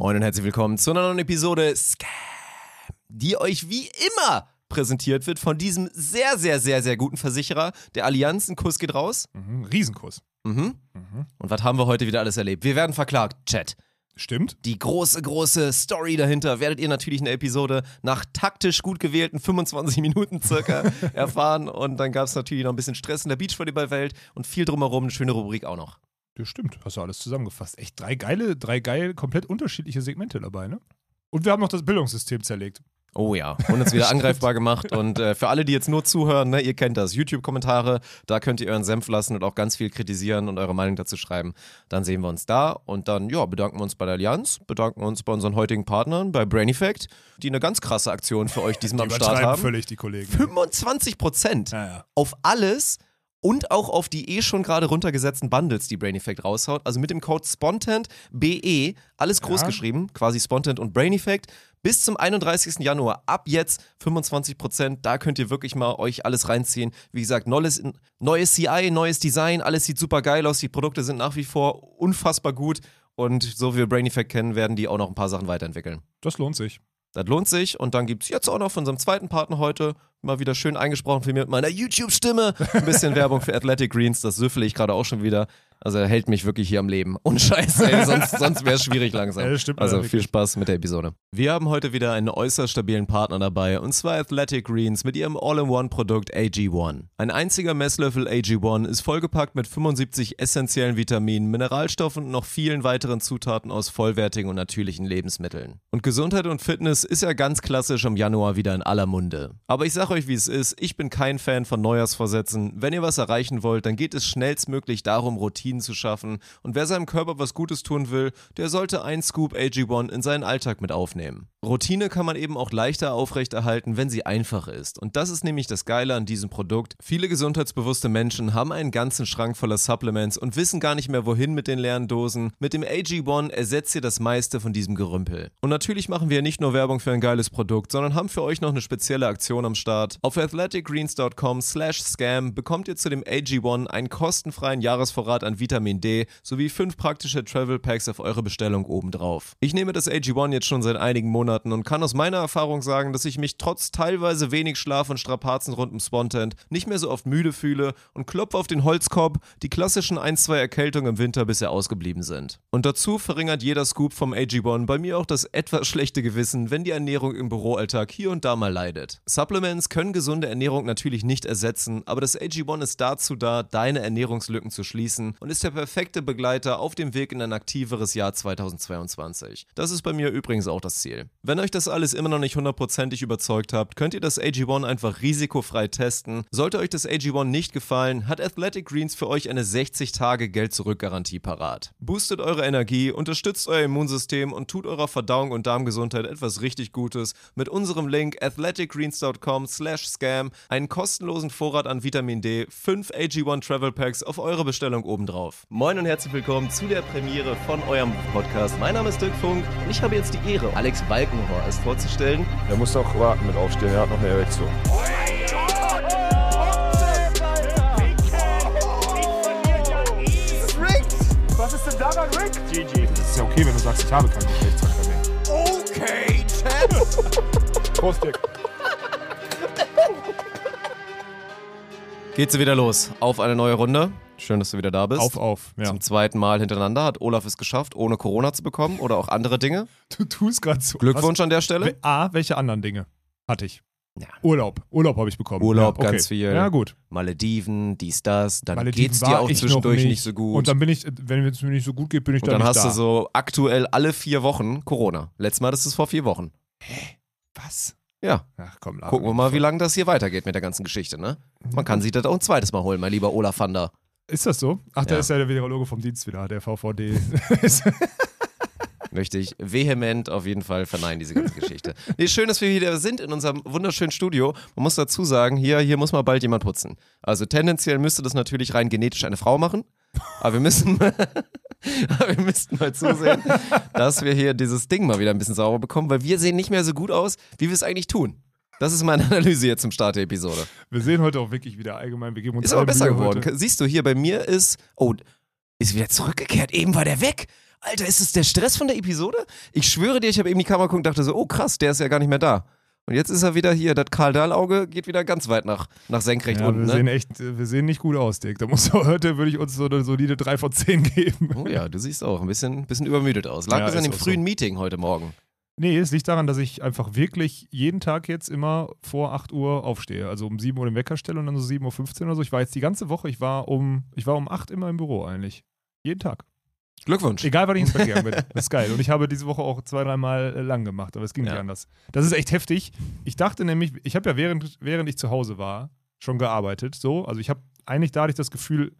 Moin und herzlich willkommen zu einer neuen Episode Scam, die euch wie immer präsentiert wird von diesem sehr, sehr, sehr, sehr guten Versicherer der Allianz. Ein Kuss geht raus. Mhm. Riesenkuss. Mhm. Und was haben wir heute wieder alles erlebt? Wir werden verklagt, Chat. Stimmt. Die große, große Story dahinter werdet ihr natürlich in der Episode nach taktisch gut gewählten 25 Minuten circa erfahren. Und dann gab es natürlich noch ein bisschen Stress in der Beachvolleyball-Welt und viel drumherum, eine schöne Rubrik auch noch. Das stimmt. Hast du alles zusammengefasst. Echt drei geile, drei geil, komplett unterschiedliche Segmente dabei, ne? Und wir haben noch das Bildungssystem zerlegt. Oh ja, und uns wieder angreifbar gemacht. Und äh, für alle, die jetzt nur zuhören, ne, ihr kennt das, YouTube-Kommentare, da könnt ihr euren Senf lassen und auch ganz viel kritisieren und eure Meinung dazu schreiben. Dann sehen wir uns da und dann, ja, bedanken wir uns bei der Allianz, bedanken uns bei unseren heutigen Partnern, bei Brain Effect, die eine ganz krasse Aktion für euch diesmal am Die Start übertreiben haben. völlig, die Kollegen. 25 Prozent Ja, ja. auf alles und auch auf die eh schon gerade runtergesetzten Bundles, die Brain Effect raushaut. Also mit dem Code SPONTANT BE, alles groß Ja. geschrieben, quasi Spontant und Brain Effect. Bis zum 31. Januar, ab jetzt 25%, da könnt ihr wirklich mal euch alles reinziehen. Wie gesagt, neues, neues CI, neues Design, alles sieht super geil aus. Die Produkte sind nach wie vor unfassbar gut. Und so wie wir Brain Effect kennen, werden die auch noch ein paar Sachen weiterentwickeln. Das lohnt sich. Das lohnt sich. Und dann gibt es jetzt auch noch von unserem zweiten Partner heute mal wieder schön eingesprochen für mich mit meiner YouTube-Stimme. Ein bisschen Werbung für Athletic Greens, das süffle ich gerade auch schon wieder. Also er hält mich wirklich hier am Leben. Und scheiße, ey, sonst, sonst wäre es schwierig langsam. Ja, stimmt also viel. Spaß mit der Episode. Wir haben heute wieder einen äußerst stabilen Partner dabei und zwar Athletic Greens mit ihrem All-in-One-Produkt AG1. Ein einziger Messlöffel AG1 ist vollgepackt mit 75 essentiellen Vitaminen, Mineralstoffen und noch vielen weiteren Zutaten aus vollwertigen und natürlichen Lebensmitteln. Und Gesundheit und Fitness ist ja ganz klassisch im Januar wieder in aller Munde. Aber ich sag euch, wie es ist, ich bin kein Fan von Neujahrsvorsätzen. Wenn ihr was erreichen wollt, dann geht es schnellstmöglich darum, Routinen zu schaffen. Und wer seinem Körper was Gutes tun will, der sollte ein Scoop AG1 in seinen Alltag mit aufnehmen. Routine kann man eben auch leichter aufrechterhalten, wenn sie einfach ist. Und das ist nämlich das Geile an diesem Produkt. Viele gesundheitsbewusste Menschen haben einen ganzen Schrank voller Supplements und wissen gar nicht mehr, wohin mit den leeren Dosen. Mit dem AG1 ersetzt ihr das meiste von diesem Gerümpel. Und natürlich machen wir nicht nur Werbung für ein geiles Produkt, sondern haben für euch noch eine spezielle Aktion am Start. Auf athleticgreens.com slash scam bekommt ihr zu dem AG1 einen kostenfreien Jahresvorrat an Vitamin D sowie fünf praktische Travel Packs auf eure Bestellung obendrauf. Ich nehme das AG1 jetzt schon seit einigen Monaten und kann aus meiner Erfahrung sagen, dass ich mich trotz teilweise wenig Schlaf und Strapazen rund um Spontent nicht mehr so oft müde fühle und klopfe auf den Holzkorb, die klassischen 1-2 Erkältungen im Winter bisher ausgeblieben sind. Und dazu verringert jeder Scoop vom AG1 bei mir auch das etwas schlechte Gewissen, wenn die Ernährung im Büroalltag hier und da mal leidet. Supplements können gesunde Ernährung natürlich nicht ersetzen, aber das AG1 ist dazu da, deine Ernährungslücken zu schließen und ist der perfekte Begleiter auf dem Weg in ein aktiveres Jahr 2022. Das ist bei mir übrigens auch das Ziel. Wenn euch das alles immer noch nicht hundertprozentig überzeugt habt, könnt ihr das AG1 einfach risikofrei testen. Sollte euch das AG1 nicht gefallen, hat Athletic Greens für euch eine 60-Tage-Geld-Zurück-Garantie parat. Boostet eure Energie, unterstützt euer Immunsystem und tut eurer Verdauung und Darmgesundheit etwas richtig Gutes mit unserem Link athleticgreens.com slash scam einen kostenlosen Vorrat an Vitamin D, 5 AG1 Travel Packs auf eure Bestellung obendrauf. Moin und herzlich willkommen zu der Premiere von eurem Podcast. Mein Name ist Dirk Funk und ich habe jetzt die Ehre, Alex Balkenhorst vorzustellen. Er muss noch warten mit aufstehen, er hat noch eine Erektion. Was ist denn daran Rick? GG. Das ist ja okay, wenn du sagst, ich habe keinen Geschlechtsverkehr mehr. Okay, Chat. Prost, Dirk. Geht's wieder los auf eine neue Runde. Schön, dass du wieder da bist. Auf, auf. Ja. Zum zweiten Mal hintereinander hat Olaf es geschafft, ohne Corona zu bekommen oder auch andere Dinge. Du tust gerade so. Glückwunsch an der Was, Stelle. A, welche anderen Dinge hatte ich? Ja. Urlaub. Urlaub habe ich bekommen. Urlaub, ja, okay. ganz viel. Ja, gut. Malediven, dies, das. Dann Malediven geht's dir auch zwischendurch noch nicht. so gut. Und dann bin ich, wenn es mir nicht so gut geht, bin ich dann dann nicht hast da. du so aktuell alle vier Wochen Corona. Letztes Mal, das ist vor vier Wochen. Was? Ja, Ach komm, laber gucken wir mal, wie lange das hier weitergeht mit der ganzen Geschichte, ne? Man kann sich das auch ein zweites Mal holen, mein lieber Olaf Vander. Ist das so? Ach, da Ja. ist ja der Virologe vom Dienst wieder, der VVD. Möchte ich vehement auf jeden Fall verneinen, diese ganze Geschichte. Nee, schön, dass wir wieder sind in unserem wunderschönen Studio. Man muss dazu sagen, hier, hier muss mal bald jemand putzen. Also tendenziell müsste das natürlich rein genetisch eine Frau machen. Aber wir müssen, wir müssten mal zusehen, dass wir hier dieses Ding mal wieder ein bisschen sauber bekommen, weil wir sehen nicht mehr so gut aus, wie wir es eigentlich tun. Das ist meine Analyse jetzt zum Start der Episode. Wir sehen heute auch wirklich wieder allgemein, wir geben uns Ist aber besser Mühe geworden. Heute. Siehst du, hier bei mir ist, oh, ist wieder zurückgekehrt. Eben war der weg. Alter, ist es der Stress von der Episode? Ich schwöre dir, ich habe eben die Kamera geguckt und dachte so, oh krass, der ist ja gar nicht mehr da. Und jetzt ist er wieder hier, das Karl Dahl-Auge geht wieder ganz weit nach, nach senkrecht Ja, unten. wir Ne? sehen echt, wir sehen nicht gut aus, Dick. Da muss heute würde ich uns so eine solide 3 von 10 geben. Oh ja, du siehst auch ein bisschen, bisschen übermüdet aus. Lag Ja, das an dem auch so. frühen Meeting heute Morgen? Nee, es liegt daran, dass ich einfach wirklich jeden Tag jetzt immer vor 8 Uhr aufstehe. Also um 7 Uhr den Wecker stelle und dann so 7.15 Uhr oder so. Ich war jetzt die ganze Woche, ich war um, ich war um 8 immer im Büro eigentlich. Jeden Tag. Glückwunsch. Egal, wann ich ins Bett gegangen bin. Das ist geil. Und ich habe diese Woche auch zwei, dreimal äh, lang gemacht, aber es ging Ja. nicht anders. Das ist echt heftig. Ich dachte nämlich, ich habe ja während, während ich zu Hause war, schon gearbeitet. So. Also ich habe eigentlich da hatte ich das Gefühl,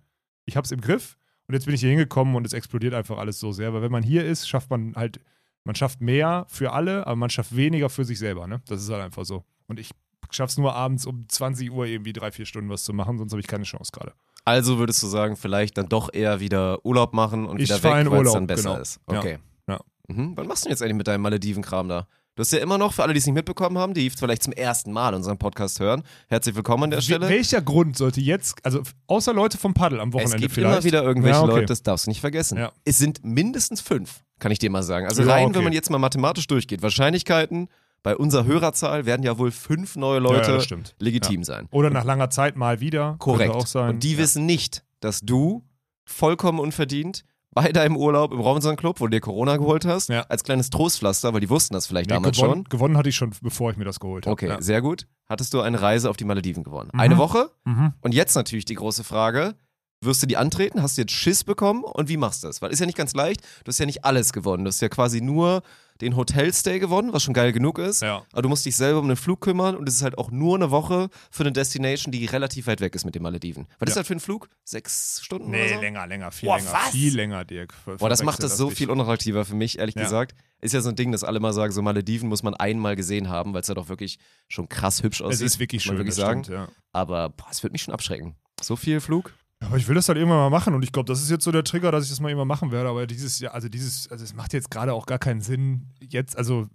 ich habe es im Griff und jetzt bin ich hier hingekommen und es explodiert einfach alles so sehr. Weil wenn man hier ist, schafft man halt, man schafft mehr für alle, aber man schafft weniger für sich selber. Ne? Das ist halt einfach so. Und ich schaffe es nur abends um 20 Uhr irgendwie drei, vier Stunden was zu machen, sonst habe ich keine Chance gerade. Also würdest du sagen, vielleicht dann doch eher wieder Urlaub machen und Ich wieder weg, weil es dann besser genau. ist. Ja. Okay. Ja. Mhm. Wann machst du denn jetzt eigentlich mit deinem Malediven-Kram da? Du hast ja immer noch, für alle, die es nicht mitbekommen haben, die vielleicht zum ersten Mal unseren Podcast hören, herzlich willkommen an der Stelle. Welcher Grund sollte jetzt, also außer Leute vom Paddel am Es Wochenende gibt vielleicht. immer wieder irgendwelche Ja, okay. Leute, das darfst du nicht vergessen. Ja. Es sind mindestens fünf, kann ich dir mal sagen. Also Ja, rein, okay. wenn man jetzt mal mathematisch durchgeht, Wahrscheinlichkeiten bei unserer Hörerzahl werden ja wohl fünf neue Ja, ja, Leute das stimmt. legitim sein. Oder nach langer Zeit mal wieder. Korrekt. Auch sein. Und die ja. wissen nicht, dass du vollkommen unverdient bei deinem Urlaub im Robinson Club, wo du dir Corona geholt hast, Ja. als kleines Trostpflaster, weil die wussten das vielleicht Nee, damals gewonnen, schon. gewonnen hatte ich schon, bevor ich mir das geholt habe. Okay, Ja. sehr gut. Hattest du eine Reise auf die Malediven gewonnen. Mhm. Eine Woche? Mhm. Und jetzt natürlich die große Frage. Wirst du die antreten? Hast du jetzt Schiss bekommen? Und wie machst du das? Weil ist ja nicht ganz leicht. Du hast ja nicht alles gewonnen. Du hast ja quasi nur den Hotelstay gewonnen, was schon geil genug ist. Ja. Aber du musst dich selber um den Flug kümmern und es ist halt auch nur eine Woche für eine Destination, die relativ weit weg ist mit den Malediven. Was ist Ja. das für ein Flug? Sechs Stunden Nee, so? länger, länger, viel Boah, länger. was? Viel länger, Dirk. Boah, das macht es so nicht. viel unattraktiver für mich, ehrlich Ja. gesagt. Ist ja so ein Ding, dass alle mal sagen, so Malediven muss man einmal gesehen haben, weil es ja doch wirklich schon krass hübsch Es aussieht. ist wirklich schön, wirklich das sagen. stimmt, ja. Aber boah, es wird mich schon abschrecken. So viel Flug? Aber ich will das halt irgendwann mal machen und ich glaube, das ist jetzt so der Trigger, dass ich das mal irgendwann machen werde. Aber dieses Jahr, also dieses, also es macht jetzt gerade auch gar keinen Sinn, jetzt, also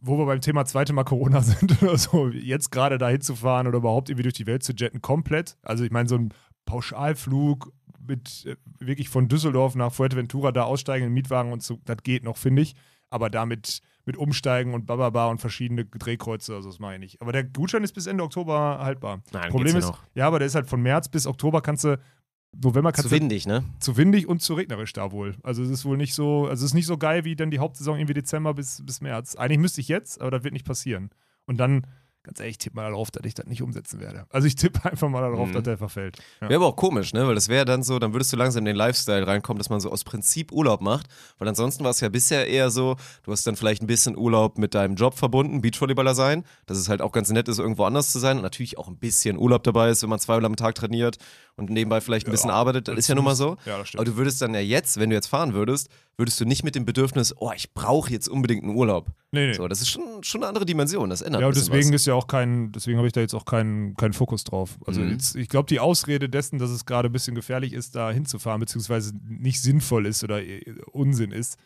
wo wir beim Thema zweite Mal Corona sind oder so, jetzt gerade da hinzufahren oder überhaupt irgendwie durch die Welt zu jetten, komplett. Also ich meine, so ein Pauschalflug mit äh, wirklich von Düsseldorf nach Fuerteventura da aussteigen in Mietwagen und so, das geht noch, finde ich. Aber damit mit Umsteigen und Bababa und verschiedene Drehkreuze, also das mache ich nicht. Aber der Gutschein ist bis Ende Oktober haltbar. Nein, Problem ja ist, noch. ja, aber der ist halt von März bis Oktober kannst du, November kannst Zu windig, ne? zu windig und zu regnerisch da wohl. Also es ist wohl nicht so, also es ist nicht so geil wie dann die Hauptsaison irgendwie Dezember bis, bis März. Eigentlich müsste ich jetzt, aber das wird nicht passieren. Und dann, ganz ehrlich, ich tippe mal darauf, dass ich das nicht umsetzen werde. Also ich tippe einfach mal darauf, Mhm. dass der verfällt. Ja. Wäre aber auch komisch, ne? Weil das wäre dann so, dann würdest du langsam in den Lifestyle reinkommen, dass man so aus Prinzip Urlaub macht. Weil ansonsten war es ja bisher eher so, du hast dann vielleicht ein bisschen Urlaub mit deinem Job verbunden, Beachvolleyballer sein, dass es halt auch ganz nett ist, irgendwo anders zu sein und natürlich auch ein bisschen Urlaub dabei ist, wenn man zweimal am Tag trainiert und nebenbei vielleicht ein bisschen Ja, arbeitet. Das ist ja nun mal so. Ja, das stimmt. Aber du würdest dann ja jetzt, wenn du jetzt fahren würdest, würdest du nicht mit dem Bedürfnis, oh, ich brauche jetzt unbedingt einen Urlaub. nee, nee. So, das ist schon, schon eine andere Dimension. Das ändert Ja, ein und deswegen was. ist ja auch kein, deswegen habe ich da jetzt auch keinen keinen Fokus drauf. Also Mhm. jetzt, ich glaube, die Ausrede dessen, dass es gerade ein bisschen gefährlich ist, da hinzufahren, beziehungsweise nicht sinnvoll ist oder äh, Unsinn ist,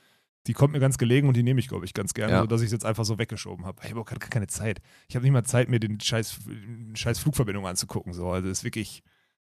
die kommt mir ganz gelegen und die nehme ich, glaube ich, ganz gerne, Ja. sodass ich es jetzt einfach so weggeschoben habe. Ich habe auch gar keine Zeit. Ich habe nicht mal Zeit, mir den scheiß, scheiß Flugverbindung anzugucken. So. Also es ist wirklich.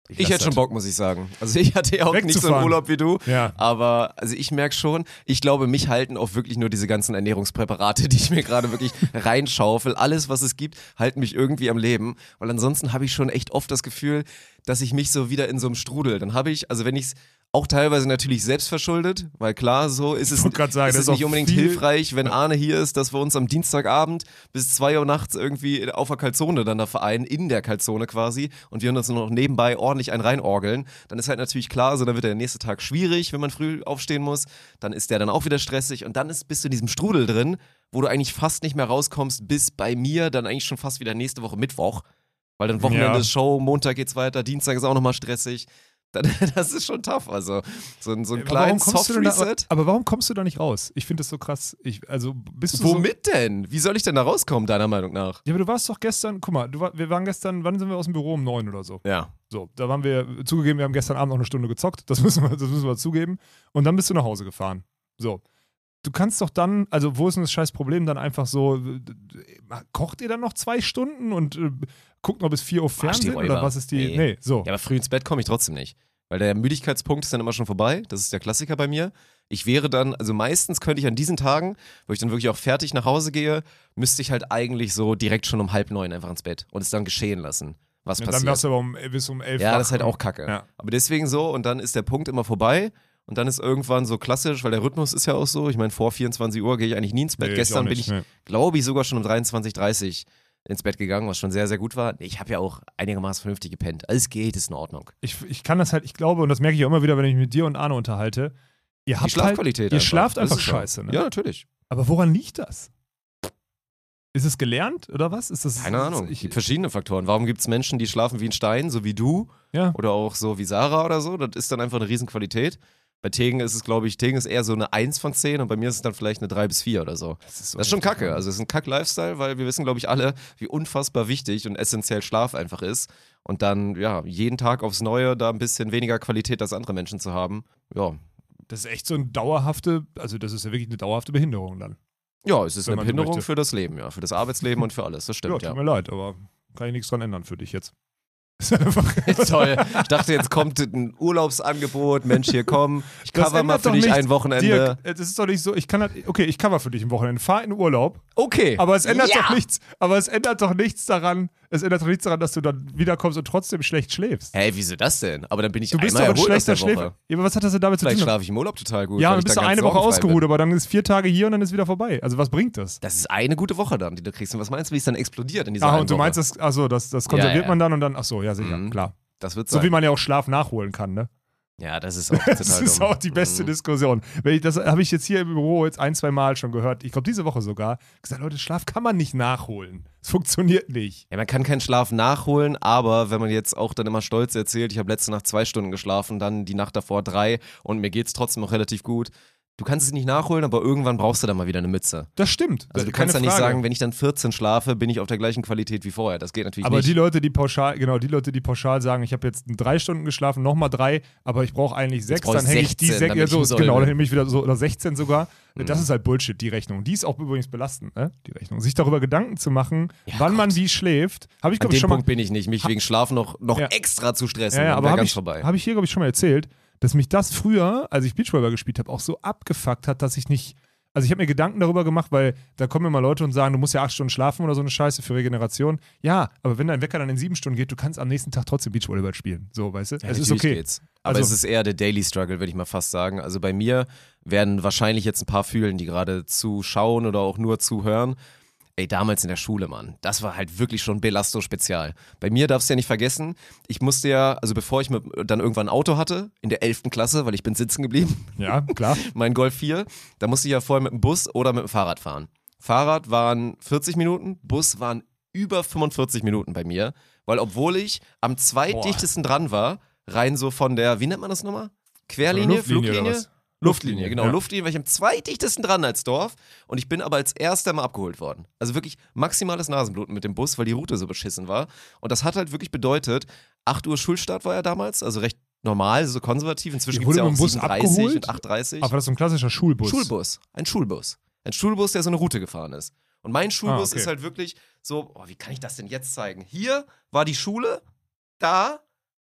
Ich lass hätte schon. Bock, muss ich sagen. Also ich hatte ja auch nicht so einen. Urlaub wie du. Ja. Aber also ich merke schon, ich glaube, mich halten auch wirklich nur diese ganzen Ernährungspräparate, die ich mir gerade wirklich reinschaufel. Alles, was es gibt, halten mich irgendwie am Leben. Weil ansonsten habe ich schon echt oft das Gefühl, dass ich mich so wieder in so einem Strudel. Dann habe ich, also wenn ich es auch teilweise natürlich selbst verschuldet, weil klar, so ist es, sagen, ist es ist nicht unbedingt viel- hilfreich, wenn Arne hier ist, dass wir uns am Dienstagabend bis 2 Uhr nachts irgendwie auf der Kalzone dann da vereinen, in der Kalzone quasi, und wir uns noch nebenbei ordentlich ein reinorgeln, dann ist halt natürlich klar, so dann wird der nächste Tag schwierig, wenn man früh aufstehen muss, dann ist der dann auch wieder stressig. Und dann ist, bist du in diesem Strudel drin, wo du eigentlich fast nicht mehr rauskommst, bis bei mir dann eigentlich schon fast wieder nächste Woche Mittwoch, weil dann Wochenende Ja. ist Show, Montag geht's weiter, Dienstag ist auch nochmal stressig. Das ist schon tough, also so, ein- so ein Aber kleinen Soft-Reset. aber warum kommst du da nicht raus? Ich finde das so krass. Ich, also bist du so, Womit denn? Wie soll ich denn da rauskommen, deiner Meinung nach? Ja, aber du warst doch gestern, guck mal, war, wir waren gestern, wann sind wir aus dem Büro? Um neun oder so. Ja. So, da waren wir, zugegeben, wir haben gestern Abend noch eine Stunde gezockt, das müssen wir, das müssen wir zugeben. Und dann bist du nach Hause gefahren. So. Du kannst doch dann, also wo ist denn das scheiß Problem, dann einfach so, äh, kocht ihr dann noch zwei Stunden und äh, guckt noch bis vier Uhr Arsch, die Fernsehen oder was ist die, Nee. nee, so. Ja, aber früh ins Bett komme ich trotzdem nicht. Weil der Müdigkeitspunkt ist dann immer schon vorbei. Das ist der Klassiker bei mir. Ich wäre dann, also meistens könnte ich an diesen Tagen, wo ich dann wirklich auch fertig nach Hause gehe, müsste ich halt eigentlich so direkt schon um halb neun einfach ins Bett und es dann geschehen lassen, was Ja, dann passiert. wärst du aber um, bis um elf Ja, das ist halt auch kacke. Ja. Aber deswegen so und dann ist der Punkt immer vorbei und dann ist irgendwann so klassisch, weil der Rhythmus ist ja auch so. Ich meine, vor 24 Uhr gehe ich eigentlich nie ins Bett. Nee, ich Gestern auch bin ich, nee. glaube ich, sogar schon um 23.30 ins Bett gegangen, was schon sehr, sehr gut war. Ich habe ja auch einigermaßen vernünftig gepennt. Alles geht, ist in Ordnung. Ich, ich kann das halt, ich glaube, und das merke ich auch immer wieder, wenn ich mit dir und Arne unterhalte, ihr Die habt Schlafqualität. halt, ihr einfach. schlaft einfach scheiße. Ne? Ja, natürlich. Aber woran liegt das? Ist es gelernt oder was? Ist das, Keine Ahnung. Es gibt verschiedene Faktoren. Warum gibt es Menschen, die schlafen wie ein Stein, so wie du ja. oder auch so wie Sarah oder so? Das ist dann einfach eine Riesenqualität. Bei Tegen ist es, glaube ich, Tegen ist eher so eine 1 von 10 und bei mir ist es dann vielleicht eine 3 bis 4 oder so. Das ist, Das ist schon kacke. Also es ist ein Kack-Lifestyle, weil wir wissen, glaube ich, alle, wie unfassbar wichtig und essentiell Schlaf einfach ist. Und dann, ja, jeden Tag aufs Neue da ein bisschen weniger Qualität als andere Menschen zu haben. Ja. Das ist echt so eine dauerhafte, also das ist ja wirklich eine dauerhafte Behinderung dann. Ja, es ist Wenn eine so Behinderung möchte. für das Leben, ja. Für das Arbeitsleben und für alles. Das ja, stimmt, tut ja. mir leid, aber kann ich nichts dran ändern für dich jetzt. Ist einfach, Toll. Ich dachte, jetzt kommt ein Urlaubsangebot. Mensch, hier komm. Ich Das cover mal für dich nichts. ein Wochenende. Dirk, das ist doch nicht so, ich kann halt, okay, ich cover für dich ein Wochenende, fahr in den Urlaub, Okay. aber es ändert ja. doch nichts, aber es ändert doch nichts daran, es ändert doch nichts daran, dass du dann wiederkommst und trotzdem schlecht schläfst. Hey, wieso das denn? Aber dann bin ich Du bist doch einmal ein erholt aus schlechter der Woche. Schläfer. Ja, aber was hat das denn damit zu Vielleicht tun? schlafe ich im Urlaub total gut. Ja, dann bist du eine Woche sorgenfrei bin. ausgeruht, aber dann ist vier Tage hier und dann ist wieder vorbei. Also was bringt das? Das ist eine gute Woche dann, die du kriegst. Und was meinst du, wie es dann explodiert in dieser Ah, einen und du Woche? meinst, das, also das, das konserviert Ja, ja. man dann und dann, ach so, ja, sicher, Mhm. klar. Das wird So wie man ja auch Schlaf nachholen kann, ne? ja, das ist auch Das ist dumm. auch die beste Mhm. Diskussion. Ich, das habe ich jetzt hier im Büro jetzt ein, zwei Mal schon gehört. Ich glaube, diese Woche sogar. Gesagt, Leute, Schlaf kann man nicht nachholen. Es funktioniert nicht. Ja, man kann keinen Schlaf nachholen, aber wenn man jetzt auch dann immer stolz erzählt, ich habe letzte Nacht zwei Stunden geschlafen, dann die Nacht davor drei und mir geht's trotzdem noch relativ gut. Du kannst es nicht nachholen, aber irgendwann brauchst du dann mal wieder eine Mütze. Das stimmt. Also du kannst ja nicht Frage. sagen, wenn ich dann 14 schlafe, bin ich auf der gleichen Qualität wie vorher. Das geht natürlich Aber nicht. die Leute, die pauschal, genau, die Leute, die pauschal sagen, ich habe jetzt drei Stunden geschlafen, nochmal drei, aber ich brauche eigentlich sechs, brauche ich dann hänge ich die 16, sechs, ja, so, genau, dann nehme ich wieder so, oder 16 sogar. Mhm. Das ist halt Bullshit, die Rechnung. Die ist auch übrigens belastend, ne? Die Rechnung. Sich darüber Gedanken zu machen, Ja, wann man Gott. wie schläft, habe ich, An glaube ich, dem schon mal Punkt bin ich nicht, mich wegen Schlafen noch, noch Ja. extra zu stressen. Ja, ja aber habe ganz ich, vorbei. hab ich hier, glaube ich, schon mal erzählt, dass mich das früher, als ich Beachvolleyball gespielt habe, auch so abgefuckt hat, dass ich nicht. Also ich habe mir Gedanken darüber gemacht, weil da kommen immer Leute und sagen, du musst ja acht Stunden schlafen oder so eine Scheiße für Regeneration. Ja, aber wenn dein Wecker dann in sieben Stunden geht, du kannst am nächsten Tag trotzdem Beachvolleyball spielen. So, weißt du? Ja, es ist okay. Geht's. Aber Also- es ist eher der Daily Struggle, würde ich mal fast sagen. Also bei mir werden wahrscheinlich jetzt ein paar fühlen, die gerade zuschauen oder auch nur zuhören. Ey, damals in der Schule, Mann, das war halt wirklich schon Belasto-Spezial. Bei mir darfst du ja nicht vergessen, ich musste ja, also bevor ich mit, dann irgendwann ein Auto hatte, in der 11. Klasse, weil ich bin sitzen geblieben, Ja, klar. mein Golf 4, da musste ich ja vorher mit dem Bus oder mit dem Fahrrad fahren. Fahrrad waren 40 Minuten, Bus waren über 45 Minuten bei mir, weil obwohl ich am zweitdichtesten dran war, rein so von der, wie nennt man das nochmal? Querlinie, Fluglinie? Luftlinie, genau, ja. Luftlinie, war ich am zweitdichtesten dran als Dorf und ich bin aber als erster mal abgeholt worden. Also wirklich maximales Nasenbluten mit dem Bus, weil die Route so beschissen war. Und das hat halt wirklich bedeutet, 8 Uhr Schulstart war ja damals, also recht normal, so konservativ. Inzwischen gibt es ja auch mit dem Bus 37 abgeholt? und 8.30. Aber das ist so ein klassischer Schulbus. Schulbus. Ein Schulbus. Ein Schulbus, der so eine Route gefahren ist. Und mein Schulbus Ah, okay. ist halt wirklich so, oh, wie kann ich das denn jetzt zeigen? Hier war die Schule, da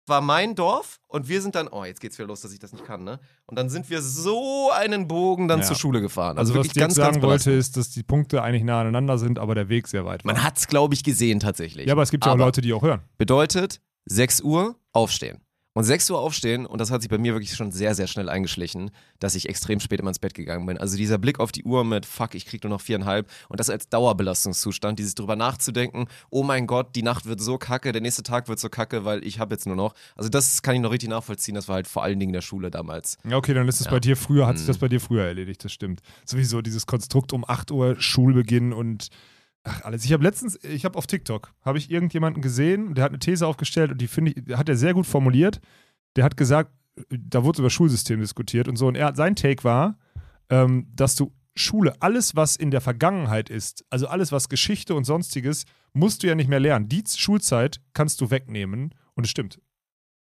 war mein Dorf und wir sind dann, oh, jetzt geht's wieder los, dass ich das nicht kann, ne? Und dann sind wir so einen Bogen dann Ja. zur Schule gefahren. Also, was wirklich ich jetzt sagen wollte, belastend. ist, dass die Punkte eigentlich nah aneinander sind, aber der Weg sehr weit war. Man hat's, glaube ich, gesehen tatsächlich. ja, aber es gibt ja auch Leute, die auch hören. Bedeutet, 6 Uhr aufstehen. Und 6 Uhr aufstehen, und das hat sich bei mir wirklich schon sehr, sehr schnell eingeschlichen, dass ich extrem spät immer ins Bett gegangen bin. Also dieser Blick auf die Uhr mit, fuck, ich krieg nur noch viereinhalb, und das als Dauerbelastungszustand, dieses drüber nachzudenken, oh mein Gott, die Nacht wird so kacke, der nächste Tag wird so kacke, weil ich habe jetzt nur noch. Also das kann ich noch richtig nachvollziehen, das war halt vor allen Dingen in der Schule damals. Ja, okay, dann ist es Ja. bei dir früher, hat sich Mhm. das bei dir früher erledigt, das stimmt. Sowieso dieses Konstrukt um 8 Uhr Schulbeginn und ach alles. Ich habe letztens, ich habe auf TikTok, habe ich irgendjemanden gesehen, der hat eine These aufgestellt und die finde ich, hat er sehr gut formuliert. Der hat gesagt, da wurde über Schulsystem diskutiert und so und er, sein Take war, ähm, dass du Schule, alles was in der Vergangenheit ist, also alles was Geschichte und sonstiges, musst du ja nicht mehr lernen. Die Schulzeit kannst du wegnehmen und es stimmt.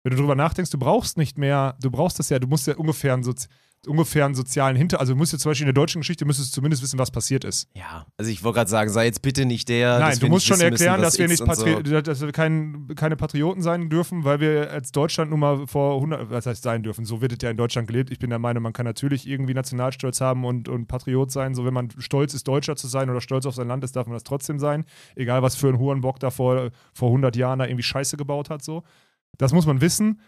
Wenn du drüber nachdenkst, du brauchst nicht mehr, du brauchst das ja, du musst ja ungefähr ein Sozi ungefähr einen sozialen Hinter. Also du musst jetzt zum Beispiel in der deutschen Geschichte müsstest du zumindest wissen, was passiert ist. Ja, also ich wollte gerade sagen, sei jetzt bitte nicht der. Nein, du musst schon müssen, erklären, was dass wir nicht Patri so. dass wir kein, keine Patrioten sein dürfen, weil wir als Deutschland nun mal vor 100, was heißt sein dürfen. So wird es ja in Deutschland gelebt. Ich bin der Meinung, man kann natürlich irgendwie Nationalstolz haben und, und Patriot sein. So, wenn man stolz ist, Deutscher zu sein oder stolz auf sein Land ist, darf man das trotzdem sein. Egal, was für ein Hurenbock da vor, vor 100 Jahren da irgendwie Scheiße gebaut hat. So. Das muss man wissen.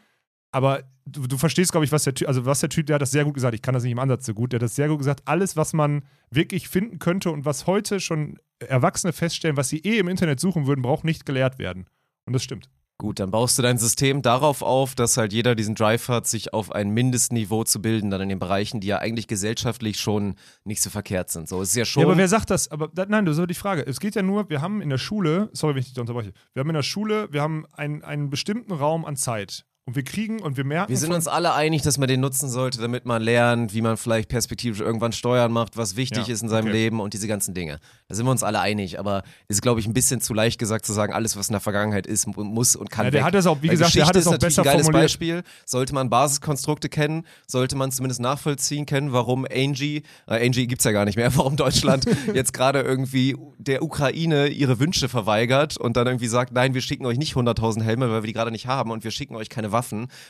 Aber du, du verstehst, glaube ich, was der Typ, also was der Typ, der hat das sehr gut gesagt, ich kann das nicht im Ansatz so gut, der hat das sehr gut gesagt, alles, was man wirklich finden könnte und was heute schon Erwachsene feststellen, was sie eh im Internet suchen würden, braucht nicht gelehrt werden. Und das stimmt. Gut, dann baust du dein System darauf auf, dass halt jeder diesen Drive hat, sich auf ein Mindestniveau zu bilden, dann in den Bereichen, die ja eigentlich gesellschaftlich schon nicht so verkehrt sind. So es ist ja schon. Ja, aber wer sagt das? Aber da, nein, das ist aber die Frage. Es geht ja nur, wir haben in der Schule, sorry, wenn ich dich unterbreche, wir haben in der Schule, wir haben einen, einen bestimmten Raum an Zeit. Und wir kriegen und wir merken. wir sind uns alle einig, dass man den nutzen sollte, damit man lernt, wie man vielleicht perspektivisch irgendwann Steuern macht, was wichtig Ja, ist in seinem okay. Leben und diese ganzen Dinge. Da sind wir uns alle einig, aber ist, glaube ich, ein bisschen zu leicht gesagt zu sagen, alles, was in der Vergangenheit ist, mu- muss und kann Ja, der weg. hat es auch, wie Weil gesagt, der Geschichte hat es ist auch natürlich besser ein geiles formuliert. Beispiel. Sollte man Basiskonstrukte kennen, sollte man zumindest nachvollziehen können, warum Angie, äh, Angie gibt's ja gar nicht mehr, warum Deutschland jetzt gerade irgendwie der Ukraine ihre Wünsche verweigert und dann irgendwie sagt, nein, wir schicken euch nicht 100.000 Helme, weil wir die gerade nicht haben und wir schicken euch keine Waffen,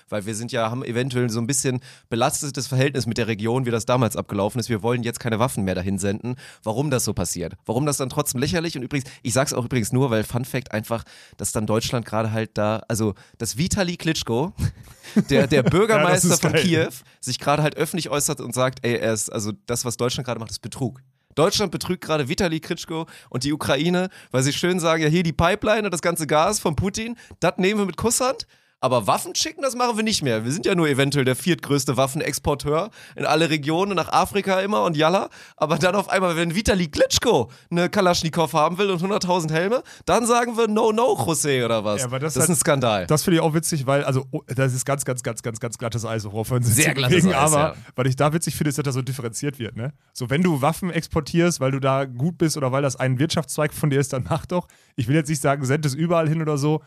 weil wir sind ja, haben eventuell so ein bisschen belastetes Verhältnis mit der Region, wie das damals abgelaufen ist. Wir wollen jetzt keine Waffen mehr dahin senden. Warum das so passiert? Warum das dann trotzdem lächerlich und übrigens, ich sag's auch übrigens nur, weil Fun Fact einfach, dass dann Deutschland gerade halt da, also dass Vitali Klitschko, der, der Bürgermeister ist von geil. Kiew, sich gerade halt öffentlich äußert und sagt, ey, er ist, also das, was Deutschland gerade macht, ist Betrug. Deutschland betrügt gerade Vitali Klitschko und die Ukraine, weil sie schön sagen, ja hier die Pipeline und das ganze Gas von Putin, das nehmen wir mit Kusshand. Aber Waffen schicken, das machen wir nicht mehr. Wir sind ja nur eventuell der viertgrößte Waffenexporteur in alle Regionen, nach Afrika immer und Yalla. Aber dann auf einmal, wenn Vitali Klitschko eine Kalaschnikow haben will und 100.000 Helme, dann sagen wir No, no, José oder was. Ja, aber das das ist ein Skandal. Das finde ich auch witzig, weil, also, oh, das ist ganz, ganz, ganz, ganz, ganz glattes Eis, worauf wir uns Sehr glattes Eis, aber ja. weil ich da witzig finde, ist, dass das so differenziert wird, ne? So, wenn du Waffen exportierst, weil du da gut bist oder weil das ein Wirtschaftszweig von dir ist, dann mach doch. Ich will jetzt nicht sagen, send es überall hin oder so,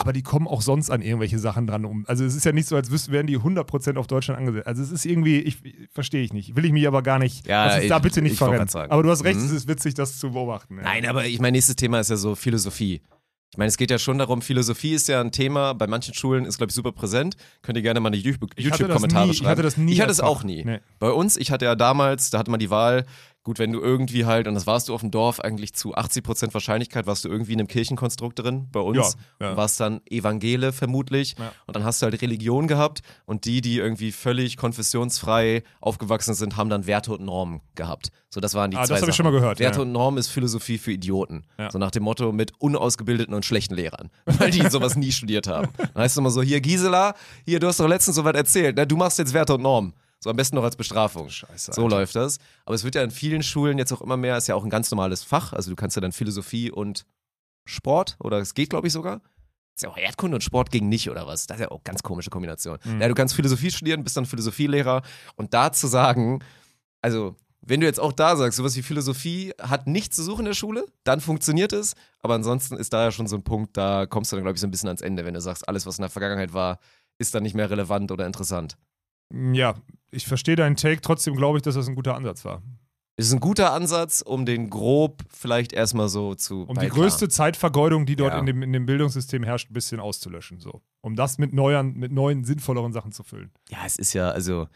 aber die kommen auch sonst an irgendwelche Sachen dran um. Also es ist ja nicht so, als wüssten, wären die 100% auf Deutschland angesetzt. Also es ist irgendwie, ich, verstehe ich nicht. Will ich mich aber gar nicht, Ja, lass uns da ich- bitte nicht ich verrennen. Aber du hast recht, Mhm. es ist witzig, das zu beobachten. Ja. Nein, aber ich mein nächstes Thema ist ja so Philosophie. Ich meine, es geht ja schon darum, Philosophie ist ja ein Thema, bei manchen Schulen ist, glaube ich, super präsent. Könnt ihr gerne mal eine Ich das YouTube-Kommentare nie- ich schreiben. hatte das nie Ich hatte es auch nie. Nee. Bei uns, ich hatte ja damals, da hatte man die Wahl, gut, wenn du irgendwie halt, und das warst du auf dem Dorf eigentlich zu 80% Wahrscheinlichkeit, warst du irgendwie in einem Kirchenkonstrukt drin. Bei uns Ja, ja. warst dann Evangele vermutlich. Ja. Und dann hast du halt Religion gehabt und die, die irgendwie völlig konfessionsfrei aufgewachsen sind, haben dann Werte und Normen gehabt. So, das waren die Ah, zwei das habe ich schon mal gehört. Werte und Norm ist Philosophie für Idioten. So nach dem Motto mit unausgebildeten und schlechten Lehrern, weil die sowas nie studiert haben. Dann heißt es immer so, hier Gisela, hier, du hast doch letztens so was erzählt, ne? du machst jetzt Werte und Norm. So am besten noch als Bestrafung. Scheiße, so Alter. läuft das. Aber es wird ja in vielen Schulen jetzt auch immer mehr, ist ja auch ein ganz normales Fach. Also du kannst ja dann Philosophie und Sport oder es geht, glaube ich, sogar. Ist ja auch Erdkunde und Sport gegen nicht oder was? Das ist ja auch ganz komische Kombination. Mhm. Ja, du kannst Philosophie studieren, bist dann Philosophielehrer und da zu sagen, also wenn du jetzt auch da sagst, sowas wie Philosophie hat nichts zu suchen in der Schule, dann funktioniert es. Aber ansonsten ist da ja schon so ein Punkt, da kommst du dann, glaube ich, so ein bisschen ans Ende, wenn du sagst, alles, was in der Vergangenheit war, ist dann nicht mehr relevant oder interessant. Ja, ich verstehe deinen Take, trotzdem glaube ich, dass das ein guter Ansatz war. Es ist ein guter Ansatz, um den grob vielleicht erstmal so zu. Um die größte Zeitvergeudung, die dort Ja. in, dem, in dem Bildungssystem herrscht, ein bisschen auszulöschen. So. Um das mit neuen, mit neuen, sinnvolleren Sachen zu füllen. Ja, es ist ja, also.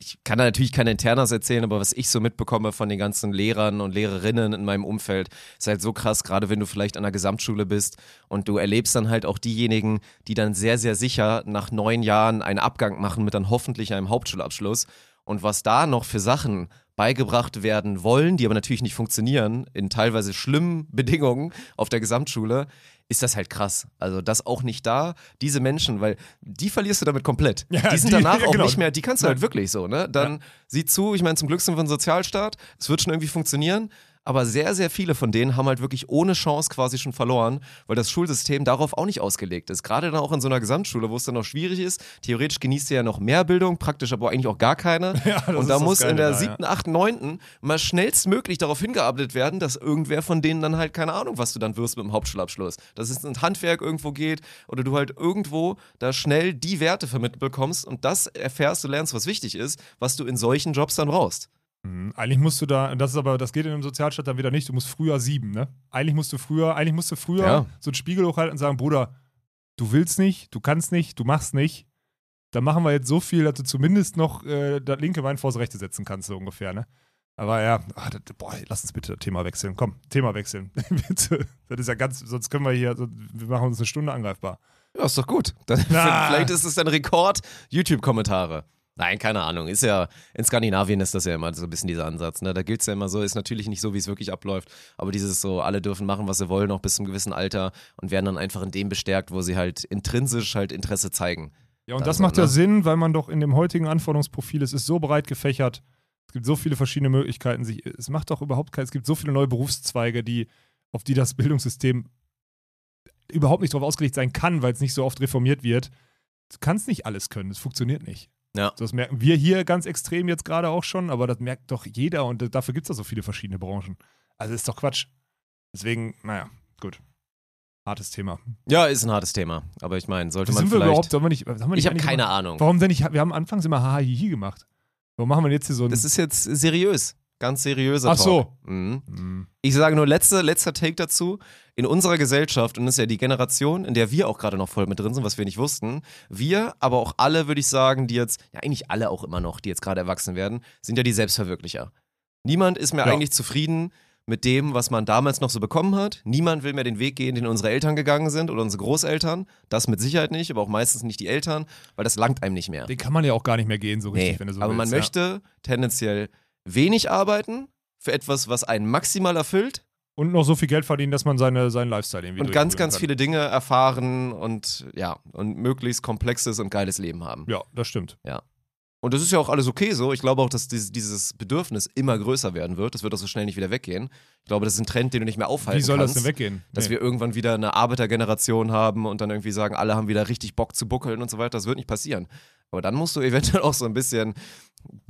Ich kann da natürlich keine Internas erzählen, aber was ich so mitbekomme von den ganzen Lehrern und Lehrerinnen in meinem Umfeld, ist halt so krass, gerade wenn du vielleicht an der Gesamtschule bist und du erlebst dann halt auch diejenigen, die dann sehr, sehr sicher nach neun Jahren einen Abgang machen mit dann hoffentlich einem Hauptschulabschluss. Und was da noch für Sachen beigebracht werden wollen, die aber natürlich nicht funktionieren, in teilweise schlimmen Bedingungen auf der Gesamtschule, ist das halt krass. Also das auch nicht da, diese Menschen, weil die verlierst du damit komplett. Ja, die sind die- danach ja, auch genau. nicht mehr, die kannst du Ja. halt wirklich so, ne? Dann sieh zu, ich meine, zum Glück sind wir ein Sozialstaat, es wird schon irgendwie funktionieren, aber sehr, sehr viele von denen haben halt wirklich ohne Chance quasi schon verloren, weil das Schulsystem darauf auch nicht ausgelegt ist. Gerade dann auch in so einer Gesamtschule, wo es dann noch schwierig ist. Theoretisch genießt ihr ja noch mehr Bildung, praktisch aber eigentlich auch gar keine. Ja, und da muss Geile in der siebten, achten, neunten mal schnellstmöglich darauf hingearbeitet werden, dass irgendwer von denen dann halt keine Ahnung, was du dann wirst mit dem Hauptschulabschluss. Dass es ins Handwerk irgendwo geht oder du halt irgendwo da schnell die Werte vermittelt bekommst und das erfährst, du lernst, was wichtig ist, was du in solchen Jobs dann brauchst. Mhm. Eigentlich musst du da, das ist aber, das geht in einem Sozialstaat dann wieder nicht, du musst früher sieben, ne? Eigentlich musst du früher, eigentlich musst du früher Ja. so einen Spiegel hochhalten und sagen, Bruder, du willst nicht, du kannst nicht, du machst nicht. Dann machen wir jetzt so viel, dass du zumindest noch äh, das linke Bein vors rechte setzen kannst, so ungefähr, ne? Aber ja, ah, das, boah, lass uns bitte das Thema wechseln. Komm, Thema wechseln. bitte. Das ist ja ganz, sonst können wir hier, wir machen uns eine Stunde angreifbar. Ja, ist doch gut. Dann, Na. Vielleicht ist es dann Rekord YouTube-Kommentare. Nein, keine Ahnung. Ist ja, in Skandinavien ist das ja immer so ein bisschen dieser Ansatz. Ne? Da gilt es ja immer so, ist natürlich nicht so, wie es wirklich abläuft, aber dieses so, alle dürfen machen, was sie wollen, auch bis zum gewissen Alter und werden dann einfach in dem bestärkt, wo sie halt intrinsisch halt Interesse zeigen. Ja, und Also, das macht ja ne? Sinn, weil man doch in dem heutigen Anforderungsprofil, es ist so breit gefächert, es gibt so viele verschiedene Möglichkeiten, sich, es macht doch überhaupt keinen, es gibt so viele neue Berufszweige, die, auf die das Bildungssystem überhaupt nicht darauf ausgelegt sein kann, weil es nicht so oft reformiert wird. Du kannst nicht alles können, es funktioniert nicht. Ja. So, Das merken wir hier ganz extrem jetzt gerade auch schon, aber das merkt doch jeder und dafür gibt es ja so viele verschiedene Branchen. Also ist doch Quatsch. Deswegen, naja, gut. Hartes Thema. Ja, ist ein hartes Thema. Aber ich meine, sollte Wie man sind wir vielleicht. überhaupt? Sollen wir nicht, wir nicht ich habe keine mal- Ahnung. Warum denn nicht? Wir haben anfangs immer haha hihi gemacht. Warum machen wir jetzt hier so ein. Das ist jetzt seriös. Ganz seriöser Ach Talk. so. Mhm. Hm. Ich sage nur letzte, letzter Take dazu. In unserer Gesellschaft, und das ist ja die Generation, in der wir auch gerade noch voll mit drin sind, was wir nicht wussten, wir, aber auch alle, würde ich sagen, die jetzt, ja eigentlich alle auch immer noch, die jetzt gerade erwachsen werden, sind ja die Selbstverwirklicher. Niemand ist mehr Ja. eigentlich zufrieden mit dem, was man damals noch so bekommen hat. Niemand will mehr den Weg gehen, den unsere Eltern gegangen sind oder unsere Großeltern. Das mit Sicherheit nicht, aber auch meistens nicht die Eltern, weil das langt einem nicht mehr. Den kann man ja auch gar nicht mehr gehen, so richtig, Nee, wenn du so aber man willst, ja. möchte tendenziell wenig arbeiten für etwas, was einen maximal erfüllt Und noch so viel Geld verdienen, dass man seine, seinen Lifestyle irgendwie und ganz, ganz kann. viele Dinge erfahren und ja, und möglichst komplexes und geiles Leben haben. Ja, das stimmt. Und das ist ja auch alles okay so. Ich glaube auch, dass dieses, Bedürfnis immer größer werden wird. Das wird auch so schnell nicht wieder weggehen. Ich glaube, das ist ein Trend, den du nicht mehr aufhalten Wie soll kannst. das denn weggehen? Dass Nee. wir irgendwann wieder eine Arbeitergeneration haben und dann irgendwie sagen, alle haben wieder richtig Bock zu buckeln und so weiter. Das wird nicht passieren. Aber dann musst du eventuell auch so ein bisschen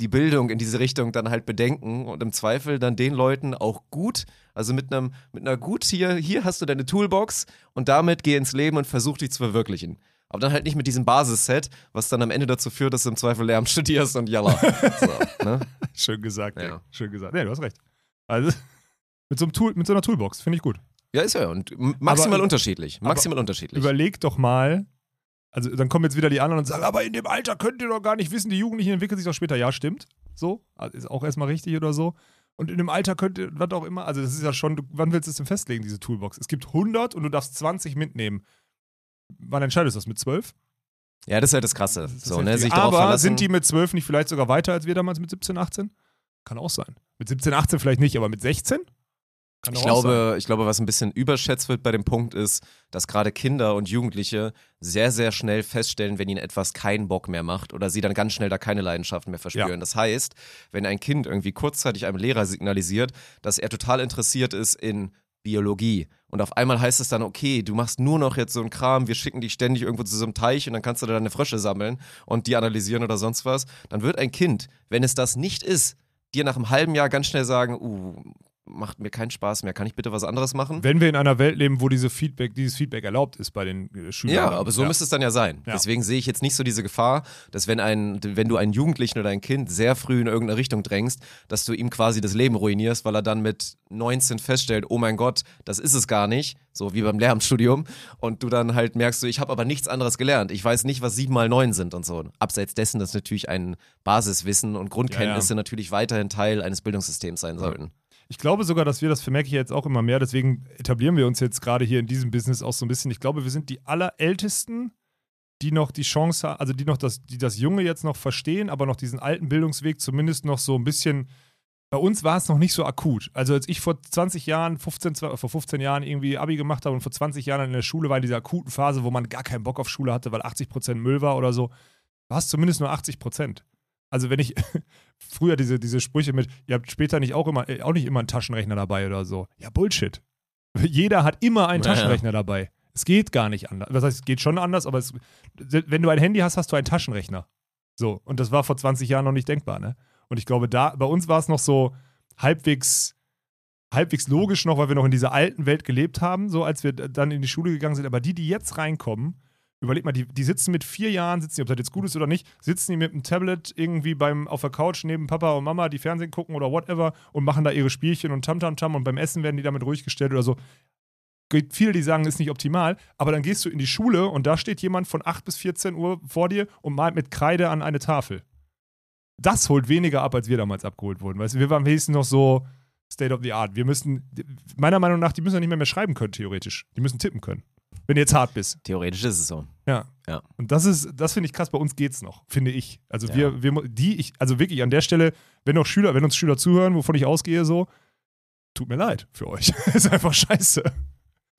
die Bildung in diese Richtung dann halt bedenken und im Zweifel dann den Leuten auch gut, also mit einem, mit einer gut hier, hier hast du deine Toolbox und damit geh ins Leben und versuch dich zu verwirklichen. Aber dann halt nicht mit diesem Basisset, was dann am Ende dazu führt, dass du im Zweifel Lehramt studierst und jalla. So, ne? Schön gesagt, Ja. ja. Schön gesagt. Nee, du hast recht. Also, mit so, einem Tool, mit so einer Toolbox, finde ich gut. Ja, ist ja. Und maximal Aber- unterschiedlich. Maximal unterschiedlich. Überleg doch mal, also dann kommen jetzt wieder die anderen und sagen, aber in dem Alter könnt ihr doch gar nicht wissen, die Jugendlichen entwickeln sich doch später. Ja, stimmt. So, also ist auch erstmal richtig oder so. Und in dem Alter könnt ihr, was auch immer, also das ist ja schon, du, wann willst du es denn festlegen, diese Toolbox? Es gibt 100 und du darfst 20 mitnehmen. Wann entscheidest du das? Mit 12? Ja, das ist halt das Krasse. Das so, ne, sich Aber verlassen. sind die mit 12 nicht vielleicht sogar weiter als wir damals mit 17, 18? Kann auch sein. Mit 17, 18 vielleicht nicht, aber mit 16? Kann ich sein. glaube, ich glaube, was ein bisschen überschätzt wird bei dem Punkt ist, dass gerade Kinder und Jugendliche sehr, sehr schnell feststellen, wenn ihnen etwas keinen Bock mehr macht oder sie dann ganz schnell da keine Leidenschaft mehr verspüren. Ja. Das heißt, wenn ein Kind irgendwie kurzzeitig einem Lehrer signalisiert, dass er total interessiert ist in Biologie und auf einmal heißt es dann, okay, du machst nur noch jetzt so einen Kram, wir schicken dich ständig irgendwo zu so einem Teich und dann kannst du da deine Frösche sammeln und die analysieren oder sonst was, dann wird ein Kind, wenn es das nicht ist, dir nach einem halben Jahr ganz schnell sagen, uh, macht mir keinen Spaß mehr, kann ich bitte was anderes machen? Wenn wir in einer Welt leben, wo diese Feedback, dieses Feedback erlaubt ist bei den äh, Schülern. Ja, aber so müsste es dann ja sein. Ja. Deswegen sehe ich jetzt nicht so diese Gefahr, dass wenn ein, wenn du einen Jugendlichen oder ein Kind sehr früh in irgendeine Richtung drängst, dass du ihm quasi das Leben ruinierst, weil er dann mit 19 feststellt, oh mein Gott, das ist es gar nicht, so wie beim Lehramtsstudium, und du dann halt merkst, so, ich habe aber nichts anderes gelernt. Ich weiß nicht, was sieben mal neun sind und so. Abseits dessen, dass natürlich ein Basiswissen und Grundkenntnisse natürlich weiterhin Teil eines Bildungssystems sein sollten. Ich glaube sogar, dass wir, das vermerke ich jetzt auch immer mehr, deswegen etablieren wir uns jetzt gerade hier in diesem Business auch so ein bisschen. Ich glaube, wir sind die allerältesten, die noch die Chance haben, also die noch das, die das Junge jetzt noch verstehen, aber noch diesen alten Bildungsweg zumindest noch so ein bisschen. Bei uns war es noch nicht so akut. Also als ich vor 20 Jahren, 15, zwei- vor 15 Jahren irgendwie Abi gemacht habe und vor 20 Jahren in der Schule war in dieser akuten Phase, wo man gar keinen Bock auf Schule hatte, weil 80% Müll war oder so, war es zumindest nur 80%. Also wenn ich früher diese, diese Sprüche mit, ihr habt später nicht auch immer, äh, auch nicht immer einen Taschenrechner dabei oder so. Ja, Bullshit. Jeder hat immer einen Ja, ja. Taschenrechner dabei. Es geht gar nicht anders. Das heißt, es geht schon anders, aber es, wenn du ein Handy hast, hast du einen Taschenrechner. So. Und das war vor 20 Jahren noch nicht denkbar, ne? Und ich glaube, da, bei uns war es noch so halbwegs, halbwegs logisch noch, weil wir noch in dieser alten Welt gelebt haben, so als wir dann in die Schule gegangen sind. Aber die, die jetzt reinkommen, überleg mal, die, die sitzen mit vier Jahren, sitzen die, ob das jetzt gut ist oder nicht, sitzen die mit dem Tablet irgendwie beim, auf der Couch neben Papa und Mama, die Fernsehen gucken oder whatever und machen da ihre Spielchen und Tamtamtam und beim Essen werden die damit ruhig gestellt oder so. Gibt viele, die sagen, ist nicht optimal, aber dann gehst du in die Schule und da steht jemand von 8 bis 14 Uhr vor dir und malt mit Kreide an eine Tafel. Das holt weniger ab, als wir damals abgeholt wurden. Weißt du, wir waren wenigstens noch so State of the Art. Wir müssten, meiner Meinung nach, die müssen ja nicht mehr, mehr schreiben können, theoretisch. Die müssen tippen können. Wenn du jetzt hart bist. Theoretisch ist es so. Ja. Ja. Und das ist, das finde ich krass, bei uns geht's noch, finde ich. Also Ja. wir, wir, die, ich, also wirklich an der Stelle, wenn noch Schüler, wenn uns Schüler zuhören, wovon ich ausgehe, so, tut mir leid für euch. ist einfach scheiße.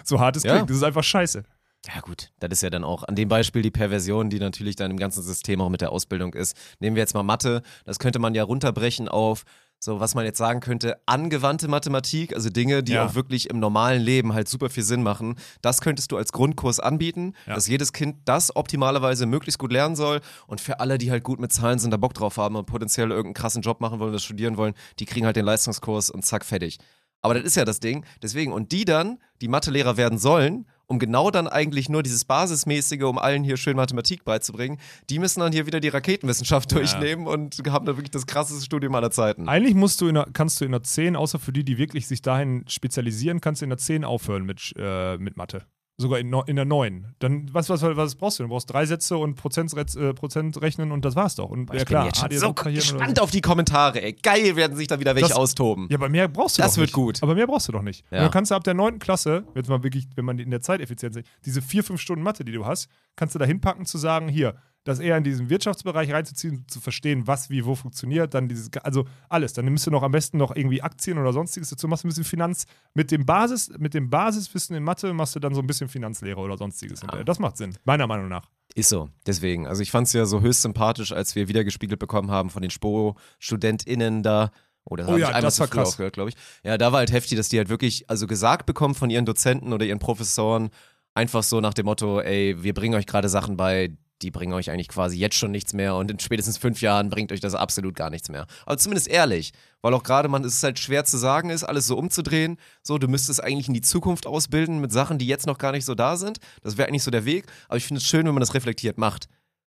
So hart es Ja. klingt, das ist einfach scheiße. Ja gut, das ist ja dann auch an dem Beispiel die Perversion, die natürlich dann im ganzen System auch mit der Ausbildung ist. Nehmen wir jetzt mal Mathe, das könnte man ja runterbrechen auf so, was man jetzt sagen könnte, angewandte Mathematik, also Dinge, die Ja. auch wirklich im normalen Leben halt super viel Sinn machen. Das könntest du als Grundkurs anbieten, Ja. dass jedes Kind das optimalerweise möglichst gut lernen soll. Und für alle, die halt gut mit Zahlen sind, da Bock drauf haben und potenziell irgendeinen krassen Job machen wollen oder studieren wollen, die kriegen halt den Leistungskurs und zack, fertig. Aber das ist ja das Ding. Deswegen, und die dann, die Mathelehrer werden sollen, um genau dann eigentlich nur dieses Basismäßige, um allen hier schön Mathematik beizubringen, die müssen dann hier wieder die Raketenwissenschaft durchnehmen und haben da wirklich das krasseste Studium aller Zeiten. Eigentlich musst du in der, kannst du in der 10, außer für die, die wirklich sich dahin spezialisieren, kannst du in der 10 aufhören mit, äh, mit Mathe. Sogar in, in der 9. Dann, was, was, was brauchst du? Du brauchst drei Sätze und Prozent, äh, Prozent rechnen und das war's doch. Und, Boah, ja ich klar, bin jetzt schon so gespannt so. auf die Kommentare, ey. Geil werden sich da wieder welche Das- austoben. Ja, aber mehr brauchst du Das doch wird nicht. gut. Aber mehr brauchst du doch nicht. Ja. Und dann kannst du ab der 9. Klasse, jetzt mal wirklich, wenn man in der Zeiteffizienz sieht, diese vier, fünf Stunden Mathe, die du hast, kannst du da hinpacken zu sagen, hier, das eher in diesen Wirtschaftsbereich reinzuziehen, zu verstehen, was wie wo funktioniert, dann dieses, also alles. Dann nimmst du noch am besten noch irgendwie Aktien oder sonstiges dazu, machst ein bisschen Finanz, mit dem Basis, mit dem Basiswissen in Mathe machst du dann so ein bisschen Finanzlehre oder sonstiges. hinterher. Das macht Sinn, meiner Meinung nach. Ist so, deswegen. Also ich fand es ja so höchst sympathisch, als wir wieder gespiegelt bekommen haben von den SPO-StudentInnen da. Oh, das Oh habe ja, ich einmal das war krass. aufgehört, glaube ich. Ja, da war halt heftig, dass die halt wirklich, also gesagt bekommen von ihren Dozenten oder ihren Professoren, einfach so nach dem Motto, ey, wir bringen euch gerade Sachen bei, die bringen euch eigentlich quasi jetzt schon nichts mehr und in spätestens fünf Jahren bringt euch das absolut gar nichts mehr. Aber zumindest ehrlich, weil auch gerade man, es ist halt schwer zu sagen ist, alles so umzudrehen. So, du müsstest eigentlich in die Zukunft ausbilden mit Sachen, die jetzt noch gar nicht so da sind. Das wäre eigentlich so der Weg. Aber ich finde es schön, wenn man das reflektiert macht.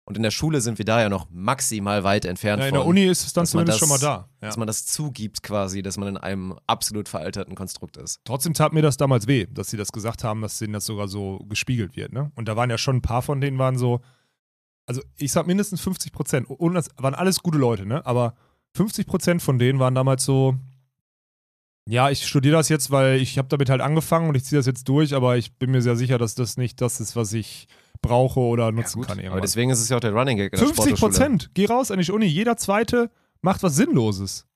Und in der Schule sind wir da ja noch maximal weit entfernt Ja, in von. der Uni ist es dann zumindest das- schon mal da. Ja. Dass man das zugibt quasi, dass man in einem absolut veralterten Konstrukt ist. Trotzdem tat mir das damals weh, dass sie das gesagt haben, dass denen das sogar so gespiegelt wird. Ne? Und da waren ja schon ein paar von denen waren so, also ich sag mindestens 50 Prozent. Und das waren alles gute Leute, ne? Aber 50 Prozent von denen waren damals so, ja, ich studiere das jetzt, weil ich habe damit halt angefangen und ich ziehe das jetzt durch, aber ich bin mir sehr sicher, dass das nicht das ist, was ich brauche oder nutzen kann. aber Irgendwann. deswegen ist es ja auch der Running Gag in der 50 Sporthochschule. Prozent, geh raus an die Uni, jeder Zweite macht was Sinnloses.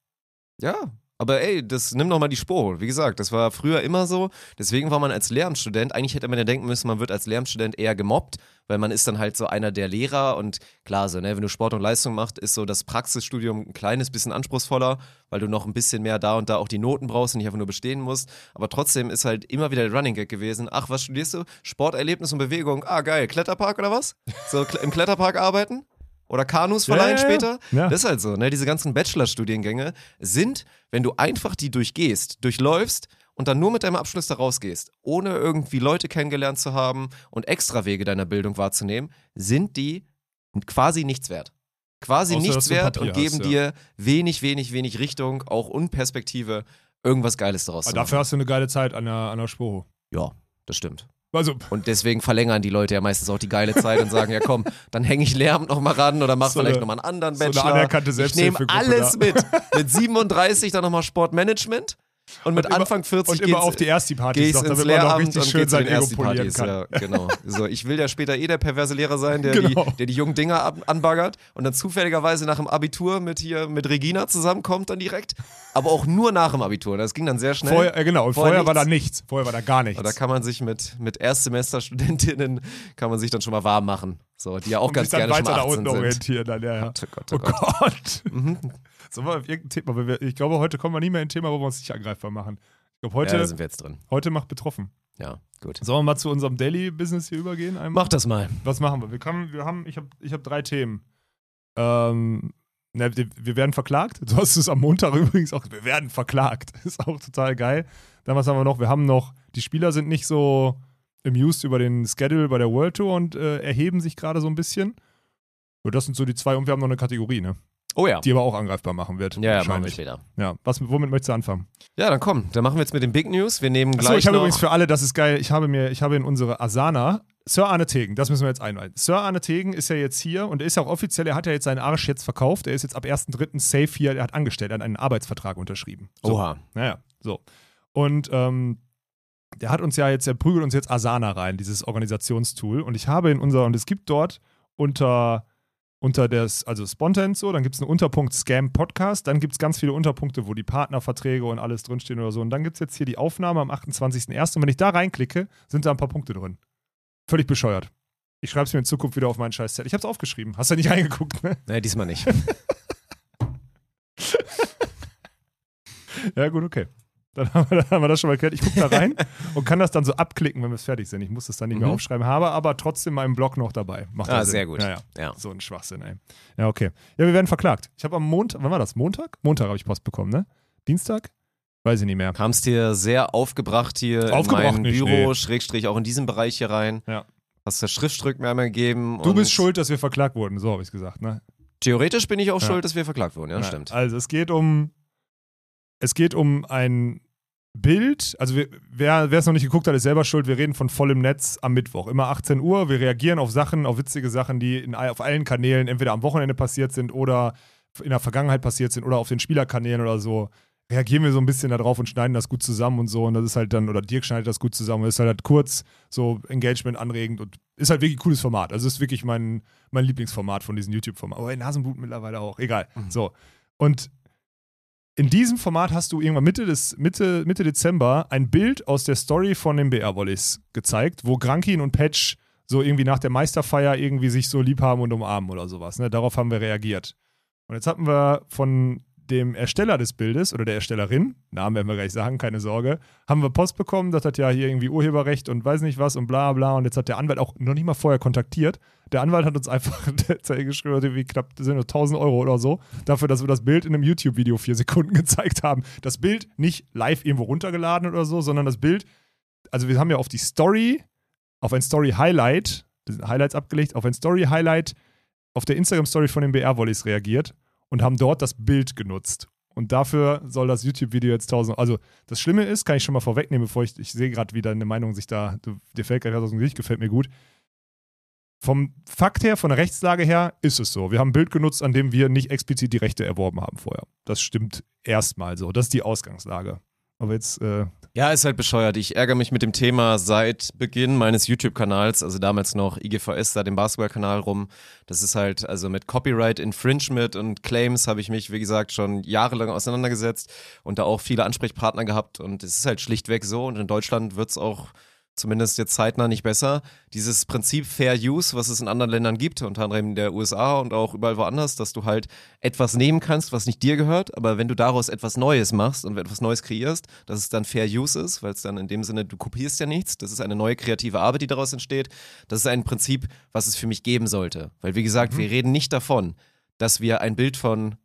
Ja, aber ey, das nimm doch mal die Spur. Wie gesagt, das war früher immer so. Deswegen war man als Lehramtsstudent, eigentlich hätte man ja denken müssen, man wird als Lehramtsstudent eher gemobbt, weil man ist dann halt so einer der Lehrer und klar, so, ne, wenn du Sport und Leistung machst, ist so das Praxisstudium ein kleines bisschen anspruchsvoller, weil du noch ein bisschen mehr da und da auch die Noten brauchst und nicht einfach nur bestehen musst. Aber trotzdem ist halt immer wieder der Running Gag gewesen. Ach, was studierst du? Sporterlebnis und Bewegung. Ah, geil. Kletterpark oder was? So im Kletterpark arbeiten? Oder Kanus verleihen ja, ja. später? Ja. Das ist halt so, ne? Diese ganzen Bachelorstudiengänge sind, wenn du einfach die durchgehst, durchläufst und dann nur mit deinem Abschluss da rausgehst, ohne irgendwie Leute kennengelernt zu haben und Extrawege deiner Bildung wahrzunehmen, sind die quasi nichts wert. Quasi Außer, nichts wert und geben hast, ja. dir wenig, wenig, wenig Richtung, auch und Perspektive, irgendwas Geiles daraus Aber zu machen. dafür hast du eine geile Zeit an der, an der Sporo. ja, das stimmt. Also, Und deswegen verlängern die Leute ja meistens auch die geile Zeit und sagen, ja komm, dann hänge ich Lehramt noch mal ran oder mach So vielleicht eine- noch mal einen anderen so eine Bachelor. anerkannte ich nehme alles da. mit. Mit 37 dann nochmal Sportmanagement und mit Und Anfang 40 und immer auf die Ersti-Partys, doch, ins damit man noch Lehramt richtig schön sein Ego polieren kann. Ja, genau. So, ich will ja später eh der perverse Lehrer sein, der, Genau. die, der die jungen Dinger ab, anbaggert und dann zufälligerweise nach dem Abitur mit hier mit Regina zusammenkommt dann direkt. Aber auch nur nach dem Abitur. Das ging dann sehr schnell. Vorher, äh, genau, Vorher vorher, war da nichts. Vorher war da gar nichts. Und da kann man sich mit, mit Erstsemester-Studentinnen, kann man sich dann schon mal warm machen So, die ja auch Und ganz gerne schon weiter 18 da unten sind. orientieren. Dann, ja, ja. Gott, oh Gott, Oh. Gott. Mhm. Sollen wir auf irgendein Thema? Wir, ich glaube, heute kommen wir nie mehr in ein Thema, wo wir uns nicht angreifbar machen. Ich glaube, heute, Ja, sind wir jetzt drin. heute macht betroffen. Ja, gut. Sollen wir mal zu unserem Daily-Business hier übergehen? Einmal? Mach das mal. Was machen wir? Wir, können, wir haben, ich habe ich hab drei Themen. Ähm, ne, wir, werden verklagt. Du hast es am Montag übrigens auch. Wir werden verklagt. Ist auch total geil. Dann was haben wir noch? Wir haben noch, die Spieler sind nicht so amused über den Schedule bei der World Tour und äh, erheben sich gerade so ein bisschen. Das sind so die zwei. Und wir haben noch eine Kategorie, ne? Oh ja. Die aber auch angreifbar machen wird. Ja, ja, machen wir später. Ja, was, womit möchtest du anfangen? Ja, dann komm, dann machen wir jetzt mit den Big News. Wir nehmen Achso, gleich ich habe übrigens für alle, das ist geil, ich habe mir, ich habe in unsere Asana, Sir Arne Tegen, das müssen wir jetzt einweihen. Sir Arne Tegen ist ja jetzt hier und er ist ja auch offiziell, er hat ja jetzt seinen Arsch jetzt verkauft, er ist jetzt ab 1.3. safe hier, er hat angestellt, er hat einen Arbeitsvertrag unterschrieben. So. Oha. Naja, so. Und ähm, der hat uns ja jetzt, er prügelt uns jetzt Asana rein, dieses Organisationstool. Und ich habe in unser, und es gibt dort unter, unter das, also Spontan so, dann gibt es einen Unterpunkt Scam Podcast, dann gibt es ganz viele Unterpunkte, wo die Partnerverträge und alles drinstehen oder so. Und dann gibt es jetzt hier die Aufnahme am 28.01. Und wenn ich da reinklicke, sind da ein paar Punkte drin. Völlig bescheuert. Ich schreibe es mir in Zukunft wieder auf meinen scheiß Zettel. Ich habe es aufgeschrieben. Hast du nicht reingeguckt, ne? Nee, diesmal nicht. Ja, gut, okay. Dann haben, wir, dann haben wir das schon mal geklärt. Ich gucke da rein und kann das dann so abklicken, wenn wir fertig sind. Ich muss das dann nicht mehr Mhm. aufschreiben, habe aber trotzdem meinen Blog noch dabei. Macht Ah, sehr gut. Ja, ja. Ja. So ein Schwachsinn, ey. Ja, okay. Ja, wir werden verklagt. Ich habe am Montag, wann war das? Montag? Montag habe ich Post bekommen, ne? Dienstag? Weiß ich nicht mehr. Kamst dir sehr aufgebracht hier Aufgebracht in mein nicht, Büro, nee. Schrägstrich auch in diesem Bereich hier rein. Ja. Hast das Schriftstück mir einmal gegeben. Du bist schuld, dass wir verklagt wurden, so habe ich es gesagt, ne? Theoretisch bin ich auch Ja. schuld, dass wir verklagt wurden, ja, Ja, stimmt. Also es geht um es geht um ein Bild, also wir, wer es noch nicht geguckt hat, ist selber schuld. Wir reden von vollem Netz am Mittwoch, immer 18 Uhr. Wir reagieren auf Sachen, auf witzige Sachen, die in, auf allen Kanälen entweder am Wochenende passiert sind oder in der Vergangenheit passiert sind oder auf den Spielerkanälen oder so. Reagieren wir so ein bisschen darauf und schneiden das gut zusammen und so. Und das ist halt dann, oder Dirk schneidet das gut zusammen. Und das ist halt, halt kurz, so Engagement anregend und ist halt wirklich ein cooles Format. Also ist wirklich mein, mein Lieblingsformat von diesen YouTube-Formaten. Aber in Nasenblut mittlerweile auch. Egal. So. Und in diesem Format hast du irgendwann Mitte, des, Mitte, Mitte Dezember ein Bild aus der Story von den BR-Volleys gezeigt, wo Grankin und Patch so irgendwie nach der Meisterfeier irgendwie sich so lieb haben und umarmen oder sowas. Ne? Darauf haben wir reagiert. Und jetzt hatten wir von dem Ersteller des Bildes oder der Erstellerin, Namen werden wir gleich sagen, keine Sorge, haben wir Post bekommen, das hat ja hier irgendwie Urheberrecht und weiß nicht was und bla bla. Und jetzt hat der Anwalt auch noch nicht mal vorher kontaktiert. Der Anwalt hat uns einfach geschrieben, irgendwie knapp das sind nur 1000 Euro oder so, dafür, dass wir das Bild in einem YouTube-Video vier Sekunden gezeigt haben. Das Bild nicht live irgendwo runtergeladen oder so, sondern das Bild, also wir haben ja auf die Story, auf ein Story-Highlight, Highlights abgelegt, auf ein Story-Highlight auf der Instagram-Story von den BR-Volleys reagiert und haben dort das Bild genutzt. Und dafür soll das YouTube-Video jetzt 1000. Also, das Schlimme ist, kann ich schon mal vorwegnehmen, bevor ich, ich sehe gerade, wie deine Meinung sich da, du, dir fällt gerade aus dem Gesicht, gefällt mir gut. Vom Fakt her, von der Rechtslage her, ist es so. Wir haben ein Bild genutzt, an dem wir nicht explizit die Rechte erworben haben vorher. Das stimmt erstmal so. Das ist die Ausgangslage. Aber jetzt, äh, Ja, ist halt bescheuert. Ich ärgere mich mit dem Thema seit Beginn meines YouTube-Kanals, also damals noch IGVS, da dem Basketball-Kanal rum. Das ist halt, also mit Copyright Infringement und Claims habe ich mich, wie gesagt, schon jahrelang auseinandergesetzt und da auch viele Ansprechpartner gehabt. Und es ist halt schlichtweg so. Und in Deutschland wird es auch zumindest jetzt zeitnah nicht besser. Dieses Prinzip Fair Use, was es in anderen Ländern gibt, unter anderem in der USA und auch überall woanders, dass du halt etwas nehmen kannst, was nicht dir gehört, aber wenn du daraus etwas Neues machst und etwas Neues kreierst, dass es dann Fair Use ist, weil es dann in dem Sinne, du kopierst ja nichts, das ist eine neue kreative Arbeit, die daraus entsteht. Das ist ein Prinzip, was es für mich geben sollte. Weil wie gesagt, wir reden nicht davon, dass wir ein Bild von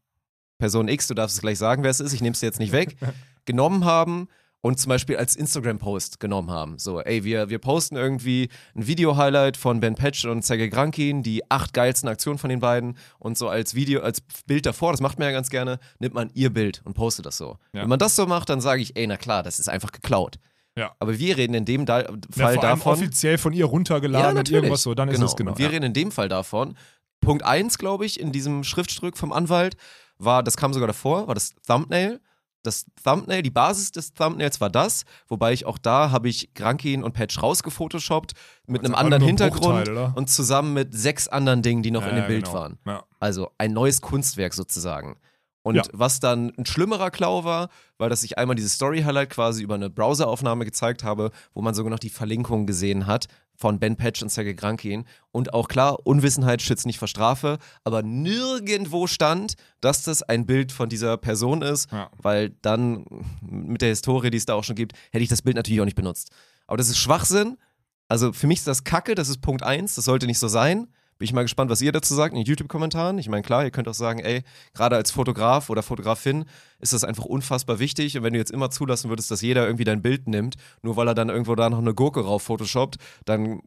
Person X, du darfst es gleich sagen, wer es ist, ich nehme es dir jetzt nicht weg, genommen haben und zum Beispiel als Instagram-Post genommen haben. So, ey, wir, wir posten irgendwie ein Video-Highlight von Ben Patch und Sergej Grankin, die acht geilsten Aktionen von den beiden und so als Video, als Bild davor, das macht man ja ganz gerne, nimmt man ihr Bild und postet das so. Ja. Wenn man das so macht, dann sage ich, ey, na klar, das ist einfach geklaut. Ja. Aber wir reden in dem da ja, Fall allem davon. offiziell von ihr runtergeladen und irgendwas so, dann ist es genau. Und wir ja. reden in dem Fall davon. Punkt 1, glaube ich, in diesem Schriftstück vom Anwalt war, das kam sogar davor, war das Thumbnail. Das Thumbnail, die Basis des Thumbnails war das, wobei ich auch da habe ich Grankin und Patch rausgefotoshoppt mit einem anderen Hintergrund Bruchteil, und zusammen mit sechs anderen Dingen, die noch Ja, in dem ja, Bild genau. waren. Ja. Also ein neues Kunstwerk sozusagen. Und was dann ein schlimmerer Klau war, weil das ich einmal dieses Story-Highlight quasi über eine Browseraufnahme gezeigt habe, wo man sogar noch die Verlinkung gesehen hat von Ben Patch und Sergei Grankin. Und auch klar, Unwissenheit schützt nicht vor Strafe, aber nirgendwo stand, dass das ein Bild von dieser Person ist, Ja. weil dann mit der Historie, die es da auch schon gibt, hätte ich das Bild natürlich auch nicht benutzt. Aber das ist Schwachsinn. Also für mich ist das Kacke, das ist Punkt eins, das sollte nicht so sein. Bin ich mal gespannt, was ihr dazu sagt in den YouTube-Kommentaren. Ich meine, klar, ihr könnt auch sagen, ey, gerade als Fotograf oder Fotografin ist das einfach unfassbar wichtig. Und wenn du jetzt immer zulassen würdest, dass jeder irgendwie dein Bild nimmt, nur weil er dann irgendwo da noch eine Gurke rauf photoshoppt, dann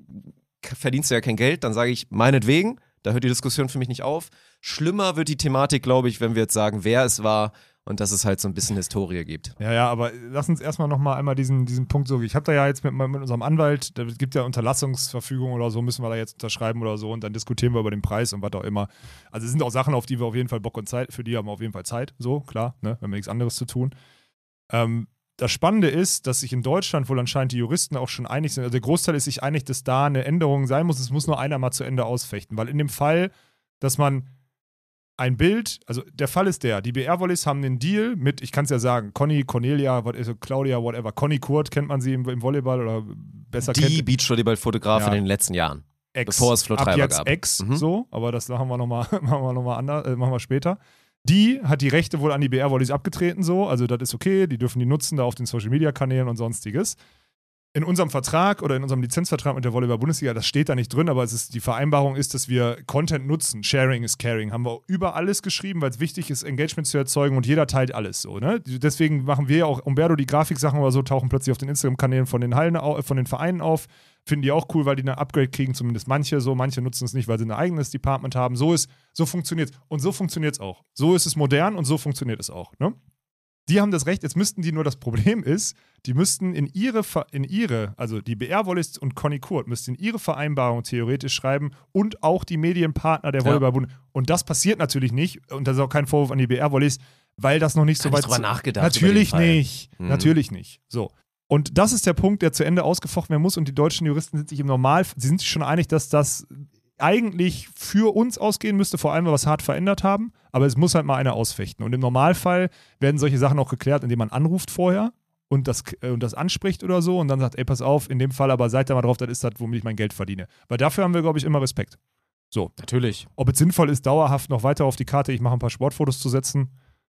verdienst du ja kein Geld. Dann sage ich, meinetwegen, da hört die Diskussion für mich nicht auf. Schlimmer wird die Thematik, glaube ich, wenn wir jetzt sagen, wer es war und dass es halt so ein bisschen Historie gibt. Ja, ja, aber lass uns erstmal nochmal einmal diesen, diesen Punkt so. Ich habe da ja jetzt mit, mit unserem Anwalt, da gibt ja Unterlassungsverfügung oder so, müssen wir da jetzt unterschreiben oder so und dann diskutieren wir über den Preis und was auch immer. Also es sind auch Sachen, auf die wir auf jeden Fall Bock und Zeit, für die haben wir auf jeden Fall Zeit, so, klar, ne, wenn wir nichts anderes zu tun. Ähm, das Spannende ist, dass sich in Deutschland wohl anscheinend die Juristen auch schon einig sind. Also der Großteil ist sich einig, dass da eine Änderung sein muss. Es muss nur einer mal zu Ende ausfechten. Weil in dem Fall, dass man ein Bild, also der Fall ist der, die BR-Volleys haben den Deal mit, ich kann es ja sagen, Conny, Cornelia, what, also Claudia, whatever. Conny Kurt kennt man sie im, im Volleyball oder besser Die kennt Beachvolleyball-Fotografin Ja. in den letzten Jahren. Ex. bevor es Flo Ab Treiber jetzt gab. Ex, Mhm. so, aber das machen wir nochmal machen wir noch mal ander- äh, machen wir später. Die hat die Rechte wohl an die BR-Volleys abgetreten, so, also das ist okay, die dürfen die nutzen da auf den Social-Media-Kanälen und sonstiges. In unserem Vertrag oder in unserem Lizenzvertrag mit der Volleyball-Bundesliga, das steht da nicht drin, aber es ist, die Vereinbarung ist, dass wir Content nutzen. Sharing is caring. Haben wir über alles geschrieben, weil es wichtig ist, Engagement zu erzeugen und jeder teilt alles so. Ne? Deswegen machen wir ja auch, Umberto, die Grafiksachen oder so, tauchen plötzlich auf den Instagram-Kanälen von den Hallen, von den Vereinen auf. Finden die auch cool, weil die eine Upgrade kriegen, zumindest manche so. Manche nutzen es nicht, weil sie ein eigenes Department haben. So ist, so funktioniert Und so funktioniert es auch. So ist es modern und so funktioniert es auch. Ne? Die haben das Recht, jetzt müssten die nur das Problem ist, die müssten in ihre, in ihre also die BR Wallis und Conny Kurt müssten in ihre Vereinbarung theoretisch schreiben und auch die Medienpartner der Ja. Volleyballbund. Und das passiert natürlich nicht, und das ist auch kein Vorwurf an die BR Wallis, weil das noch nicht so Gar weit drüber nachgedacht Natürlich nicht. Mhm. Natürlich nicht. So. Und das ist der Punkt, der zu Ende ausgefochten werden muss. Und die deutschen Juristen sind sich im Normal, sie sind sich schon einig, dass das eigentlich für uns ausgehen müsste, vor allem, weil wir was hart verändert haben. Aber es muss halt mal einer ausfechten. Und im Normalfall werden solche Sachen auch geklärt, indem man anruft vorher und das, äh, und das anspricht oder so und dann sagt, ey, pass auf, in dem Fall aber seid da mal drauf, das ist das, womit ich mein Geld verdiene. Weil dafür haben wir, glaube ich, immer Respekt. So. Natürlich. Ob es sinnvoll ist, dauerhaft noch weiter auf die Karte, ich mache ein paar Sportfotos zu setzen.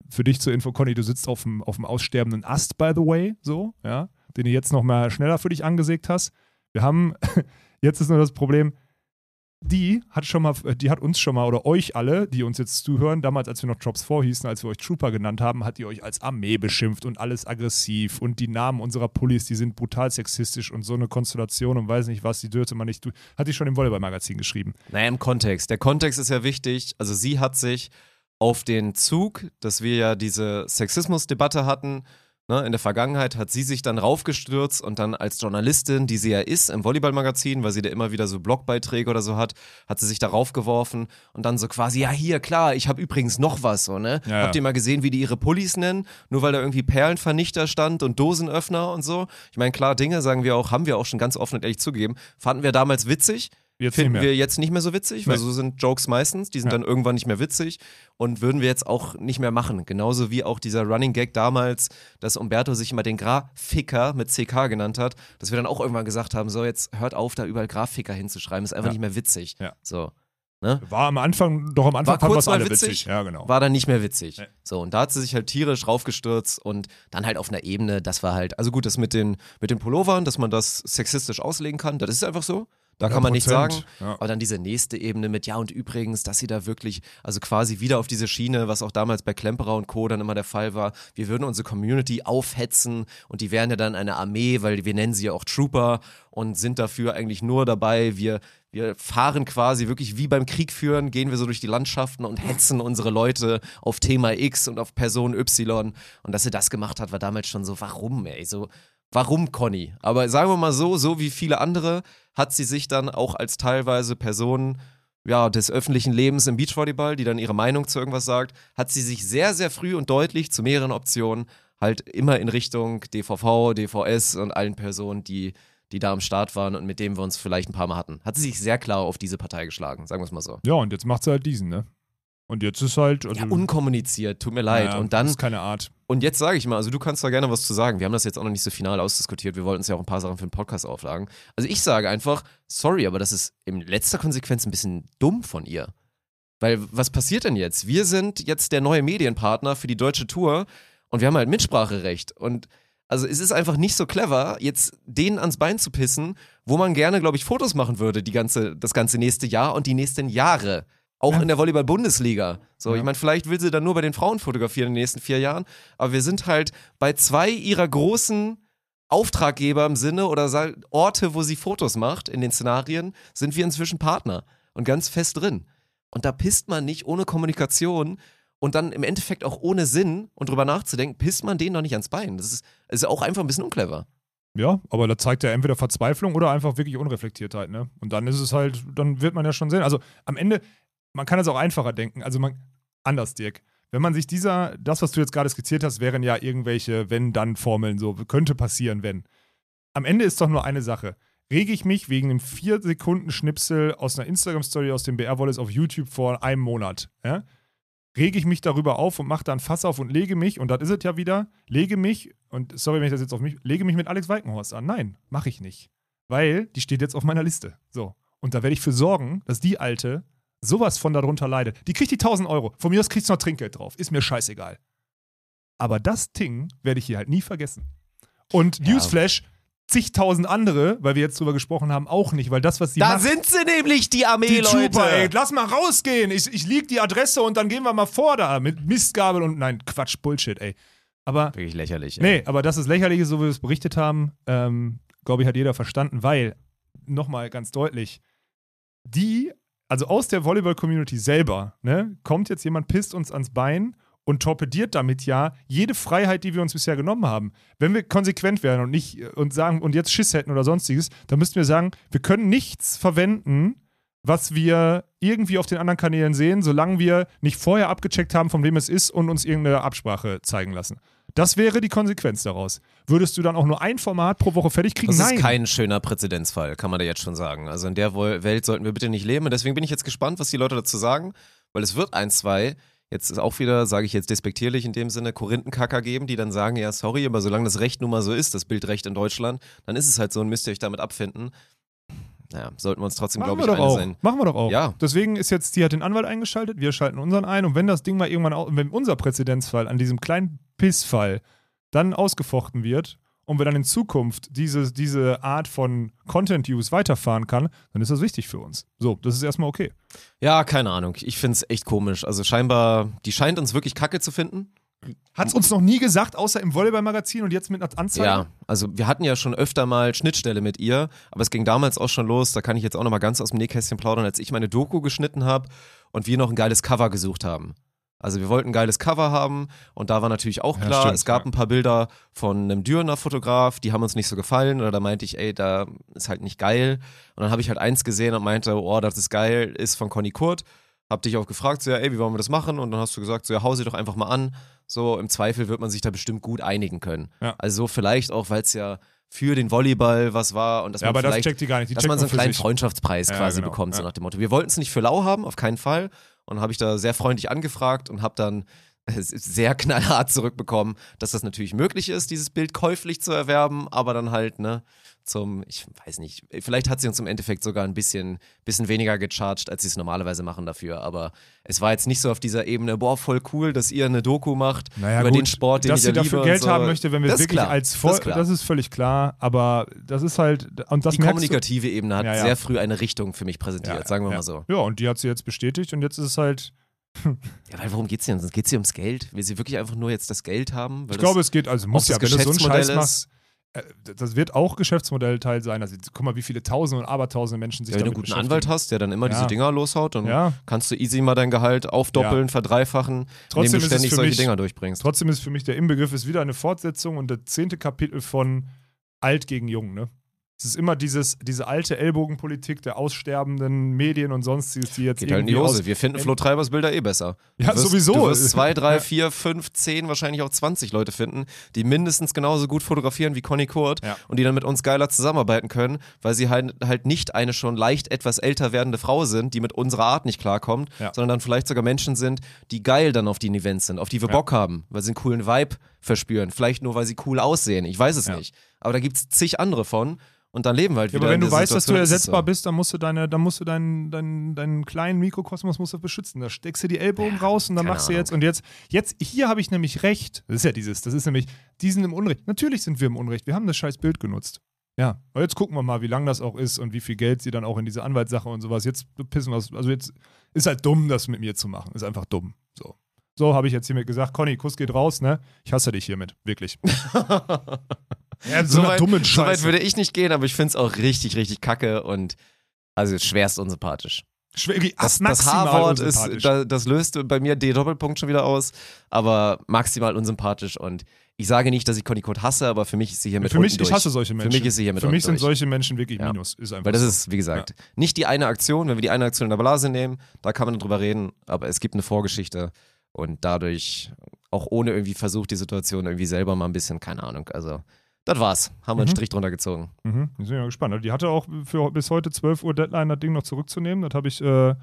Für dich zur Info, Conny, du sitzt auf dem, auf dem aussterbenden Ast, by the way, so, ja, den du jetzt noch mal schneller für dich angesägt hast. Wir haben, jetzt ist nur das Problem, die hat schon mal, die hat uns schon mal, oder euch alle, die uns jetzt zuhören, damals, als wir noch Drops 4 hießen, als wir euch Trooper genannt haben, hat die euch als Armee beschimpft und alles aggressiv und die Namen unserer Pullis, die sind brutal sexistisch und so eine Konstellation und weiß nicht was, die dürfte man nicht, hat die schon im Volleyball-Magazin geschrieben. Naja, im Kontext. Der Kontext ist ja wichtig. Also sie hat sich auf den Zug, dass wir ja diese Sexismusdebatte hatten, ne, in der Vergangenheit hat sie sich dann raufgestürzt und dann als Journalistin, die sie ja ist im Volleyballmagazin, weil sie da immer wieder so Blogbeiträge oder so hat, hat sie sich da raufgeworfen und dann so quasi, ja hier, klar, ich habe übrigens noch was, so, ne? Ja, ja. Habt ihr mal gesehen, wie die ihre Pullis nennen? Nur weil da irgendwie Perlenvernichter stand und Dosenöffner und so. Ich meine, klar, Dinge, sagen wir auch, haben wir auch schon ganz offen und ehrlich zugegeben, fanden wir damals witzig, Jetzt Finden wir jetzt nicht mehr so witzig, weil Nee. so sind Jokes meistens, die sind Ja. dann irgendwann nicht mehr witzig und würden wir jetzt auch nicht mehr machen. Genauso wie auch dieser Running Gag damals, dass Umberto sich immer den Grafiker mit CK genannt hat, dass wir dann auch irgendwann gesagt haben, so jetzt hört auf, da überall Grafiker hinzuschreiben, ist einfach Ja. nicht mehr witzig. Ja. So. Ne? War am Anfang, doch am Anfang War kurz es alle mal witzig. witzig, Ja, genau. War dann nicht mehr witzig. Nee. So, und da hat sie sich halt tierisch raufgestürzt und dann halt auf einer Ebene, das war halt, also gut, das mit den, mit den Pullovern, dass man das sexistisch auslegen kann, das ist einfach so. Da kann man nichts 100%, sagen. ja. Aber dann diese nächste Ebene mit, ja und übrigens, dass sie da wirklich, also quasi wieder auf diese Schiene, was auch damals bei Klemperer und Co. dann immer der Fall war, wir würden unsere Community aufhetzen und die wären ja dann eine Armee, weil wir nennen sie ja auch Trooper und sind dafür eigentlich nur dabei, wir, wir fahren quasi wirklich wie beim Krieg führen, gehen wir so durch die Landschaften und hetzen unsere Leute auf Thema X und auf Person Y. Und dass sie das gemacht hat, war damals schon so, warum, ey, so, warum Conny? Aber sagen wir mal so, so wie viele andere hat sie sich dann auch als teilweise Person ja, des öffentlichen Lebens im Beachvolleyball, die dann ihre Meinung zu irgendwas sagt, hat sie sich sehr, sehr früh und deutlich zu mehreren Optionen halt immer in Richtung DVV, DVS und allen Personen, die, die da am Start waren und mit denen wir uns vielleicht ein paar Mal hatten. Hat sie sich sehr klar auf diese Partei geschlagen, sagen wir es mal so. Ja, und jetzt macht sie halt diesen, ne? Und jetzt ist halt. Also, Ja, unkommuniziert, tut mir leid. ja, und dann Das ist keine Art. Und jetzt sage ich mal, also du kannst da gerne was zu sagen. Wir haben das jetzt auch noch nicht so final ausdiskutiert. Wir wollten uns ja auch ein paar Sachen für den Podcast auflagen. Also ich sage einfach, sorry, aber das ist in letzter Konsequenz ein bisschen dumm von ihr. Weil was passiert denn jetzt? Wir sind jetzt der neue Medienpartner für die deutsche Tour und wir haben halt Mitspracherecht. Und also es ist einfach nicht so clever, jetzt denen ans Bein zu pissen, wo man gerne, glaube ich, Fotos machen würde, die ganze, das ganze nächste Jahr und die nächsten Jahre. Auch Ja. in der Volleyball-Bundesliga. So, Ja. ich meine, vielleicht will sie dann nur bei den Frauen fotografieren in den nächsten vier Jahren, aber wir sind halt bei zwei ihrer großen Auftraggeber im Sinne oder Orte, wo sie Fotos macht in den Szenarien, sind wir inzwischen Partner und ganz fest drin. Und da pisst man nicht ohne Kommunikation und dann im Endeffekt auch ohne Sinn und drüber nachzudenken, pisst man denen doch nicht ans Bein. Das ist, ist auch einfach ein bisschen unclever. Ja, aber da zeigt er entweder Verzweiflung oder einfach wirklich Unreflektiertheit, ne? Und dann ist es halt, dann wird man ja schon sehen. Also am Ende, man kann es auch einfacher denken. Also man, anders, Dirk. Wenn man sich dieser, das, was du jetzt gerade skizziert hast, wären ja irgendwelche Wenn-Dann-Formeln, so könnte passieren, wenn. Am Ende ist doch nur eine Sache. Rege ich mich wegen einem 4-Sekunden-Schnipsel aus einer Instagram-Story aus dem BR-Wallis auf YouTube vor einem Monat, ja? rege ich mich darüber auf und mache dann Fass auf und lege mich, und das ist es ja wieder, lege mich, und sorry, wenn ich das jetzt auf mich, lege mich mit Alex Weikenhorst an. Nein, mache ich nicht. Weil die steht jetzt auf meiner Liste. So. Und da werde ich für sorgen, dass die Alte sowas von darunter leidet. Die kriegt die 1000 Euro. Von mir aus kriegt sie noch Trinkgeld drauf. Ist mir scheißegal. Aber das Ding werde ich hier halt nie vergessen. Und Ja. Newsflash, zigtausend andere, weil wir jetzt drüber gesprochen haben, auch nicht, weil das, was sie Da macht, sind sie nämlich, die die Armee-Leute. Trooper, ey, lass mal rausgehen. Ich, ich lieg die Adresse und dann gehen wir mal vor da mit Mistgabel und nein, Quatsch, Bullshit, ey. Aber Wirklich lächerlich. ey. nee, aber das ist lächerlich, so wie wir es berichtet haben, ähm, glaube ich, hat jeder verstanden, weil, nochmal ganz deutlich, die, also aus der Volleyball-Community selber, ne, kommt jetzt jemand, pisst uns ans Bein und torpediert damit ja jede Freiheit, die wir uns bisher genommen haben. Wenn wir konsequent wären und nicht äh, und sagen und jetzt Schiss hätten oder sonstiges, dann müssten wir sagen, wir können nichts verwenden, was wir irgendwie auf den anderen Kanälen sehen, solange wir nicht vorher abgecheckt haben, von wem es ist und uns irgendeine Absprache zeigen lassen. Das wäre die Konsequenz daraus. Würdest du dann auch nur ein Format pro Woche fertig kriegen? Das Nein. ist kein schöner Präzedenzfall, kann man da jetzt schon sagen. Also in der Welt sollten wir bitte nicht leben. Und deswegen bin ich jetzt gespannt, was die Leute dazu sagen, weil es wird ein, zwei, jetzt ist auch wieder, sage ich jetzt despektierlich in dem Sinne, Korinthenkacker geben, die dann sagen, ja, sorry, aber solange das Recht nun mal so ist, das Bildrecht in Deutschland, dann ist es halt so und müsst ihr euch damit abfinden. Naja, sollten wir uns trotzdem, glaube ich, doch auch. sein. Machen wir doch auch. Ja. Deswegen ist jetzt, die hat den Anwalt eingeschaltet, wir schalten unseren ein und wenn das Ding mal irgendwann, au- wenn unser Präzedenzfall an diesem kleinen Pissfall dann ausgefochten wird und wir dann in Zukunft diese, diese Art von Content-Use weiterfahren kann, dann ist das wichtig für uns. So, das ist erstmal okay. Ja, keine Ahnung. Ich finde es echt komisch. Also scheinbar, die scheint uns wirklich kacke zu finden. Hat es uns noch nie gesagt, außer im Volleyball-Magazin und jetzt mit einer Anzeige? Ja, also wir hatten ja schon öfter mal Schnittstelle mit ihr, aber es ging damals auch schon los, da kann ich jetzt auch nochmal ganz aus dem Nähkästchen plaudern, als ich meine Doku geschnitten habe und wir noch ein geiles Cover gesucht haben. Also wir wollten ein geiles Cover haben und da war natürlich auch Ja, klar, stimmt, es gab ja. ein paar Bilder von einem Dürener Fotograf, die haben uns nicht so gefallen oder da meinte ich, ey, da ist halt nicht geil und dann habe ich halt eins gesehen und meinte, oh, das ist geil, ist von Conny Kurt. Hab dich auch gefragt, so, ja, ey, wie wollen wir das machen? Und dann hast du gesagt, so, ja, hau sie doch einfach mal an. So, im Zweifel wird man sich da bestimmt gut einigen können. Ja. Also vielleicht auch, weil es ja für den Volleyball was war und dass Ja, man aber das vielleicht, checkt die gar nicht. Die dass man so einen kleinen sich. Freundschaftspreis Ja, quasi genau, bekommt, so ja. nach dem Motto. Wir wollten es nicht für lau haben, auf keinen Fall. Und habe ich da sehr freundlich angefragt und habe dann sehr knallhart zurückbekommen, dass das natürlich möglich ist, dieses Bild käuflich zu erwerben, aber dann halt, ne, zum, ich weiß nicht, vielleicht hat sie uns im Endeffekt sogar ein bisschen, bisschen weniger gecharged, als sie es normalerweise machen dafür, aber es war jetzt nicht so auf dieser Ebene, boah, voll cool, dass ihr eine Doku macht Naja, über gut, den Sport, den dass ich sie ja liebe dafür Geld so. haben möchte, wenn wir es Das wirklich klar, als das voll, klar. das ist völlig klar, aber das ist halt und das die merkst du- kommunikative Ebene hat Ja, ja. sehr früh eine Richtung für mich präsentiert, sagen wir mal so. Ja, und die hat sie jetzt bestätigt und jetzt ist es halt Ja, weil worum geht's denn? Geht es hier ums Geld? Will sie wirklich einfach nur jetzt das Geld haben? Ich das- glaube, es geht, also muss das ja, wenn du so einen Scheiß machst, das wird auch Geschäftsmodellteil sein. Also guck mal, wie viele Tausende und Abertausende Menschen sich Ja, wenn du einen guten Anwalt hast, der dann immer Ja. diese Dinger loshaut, dann Ja, kannst du easy mal dein Gehalt aufdoppeln, verdreifachen, Trotzdem indem du ständig solche mich- Dinger durchbringst. trotzdem ist für mich der Inbegriff ist wieder eine Fortsetzung und das zehnte Kapitel von Alt gegen Jung, ne? Es ist immer dieses, diese alte Ellbogenpolitik der aussterbenden Medien und sonstiges, die jetzt Geht halt in die Hose. Wir finden Flo Treibers Bilder eh besser. Du Ja, wirst, sowieso. Du wirst zwei, drei, vier, fünf, zehn, wahrscheinlich auch 20 Leute finden, die mindestens genauso gut fotografieren wie Conny Kurt Ja. und die dann mit uns geiler zusammenarbeiten können, weil sie halt, halt nicht eine schon leicht etwas älter werdende Frau sind, die mit unserer Art nicht klarkommt, Ja. sondern dann vielleicht sogar Menschen sind, die geil dann auf die Events sind, auf die wir. Bock haben, weil sie einen coolen Vibe verspüren. Vielleicht nur, weil sie cool aussehen. Ich weiß es nicht. Aber da gibt es zig andere von. Und dann leben wir halt Ja, wieder. aber wenn du weißt, dass du Situation, ist es ersetzbar so. bist, dann musst du deine, dann musst du deinen, deinen, deinen kleinen Mikrokosmos musst du beschützen. Da steckst du die Ellbogen raus und dann machst du Ahnung. jetzt und jetzt, jetzt hier habe ich nämlich recht. Das ist ja dieses, das ist nämlich, die sind im Unrecht. Natürlich sind wir im Unrecht. Wir haben das scheiß Bild genutzt. Ja, aber jetzt gucken wir mal, wie lang das auch ist und wie viel Geld sie dann auch in diese Anwaltssache und sowas. Jetzt pissen wir Also jetzt ist halt dumm, das mit mir zu machen. Ist einfach dumm. So. So habe ich jetzt hiermit gesagt, Conny, Kuss geht raus, ne? Ich hasse dich hiermit, wirklich. ja, so so weit, dummen so weit Scheiße. würde ich nicht gehen, aber ich finde es auch richtig, richtig kacke und also schwerst unsympathisch. Schwer, Das, das H-Wort ist, unsympathisch. da, das löst bei mir D-Doppelpunkt schon wieder aus, aber maximal unsympathisch und ich sage nicht, dass ich Conny Code hasse, aber für mich ist sie hier mit Für mich, unten ich durch. hasse solche Menschen. mich ist sie hier mit Für mich sind durch. solche Menschen wirklich Ja. Minus. Ist einfach Weil das so. ist, wie gesagt, nicht die eine Aktion, wenn wir die eine Aktion in der Blase nehmen, da kann man drüber reden, aber es gibt eine Vorgeschichte und dadurch auch ohne irgendwie versucht, die Situation irgendwie selber mal ein bisschen, keine Ahnung, also das war's. Haben wir einen Mhm. Strich drunter gezogen. Mhm, ich bin ja gespannt. Die hatte auch für bis heute 12 Uhr Deadline, das Ding noch zurückzunehmen. Das habe ich. Äh,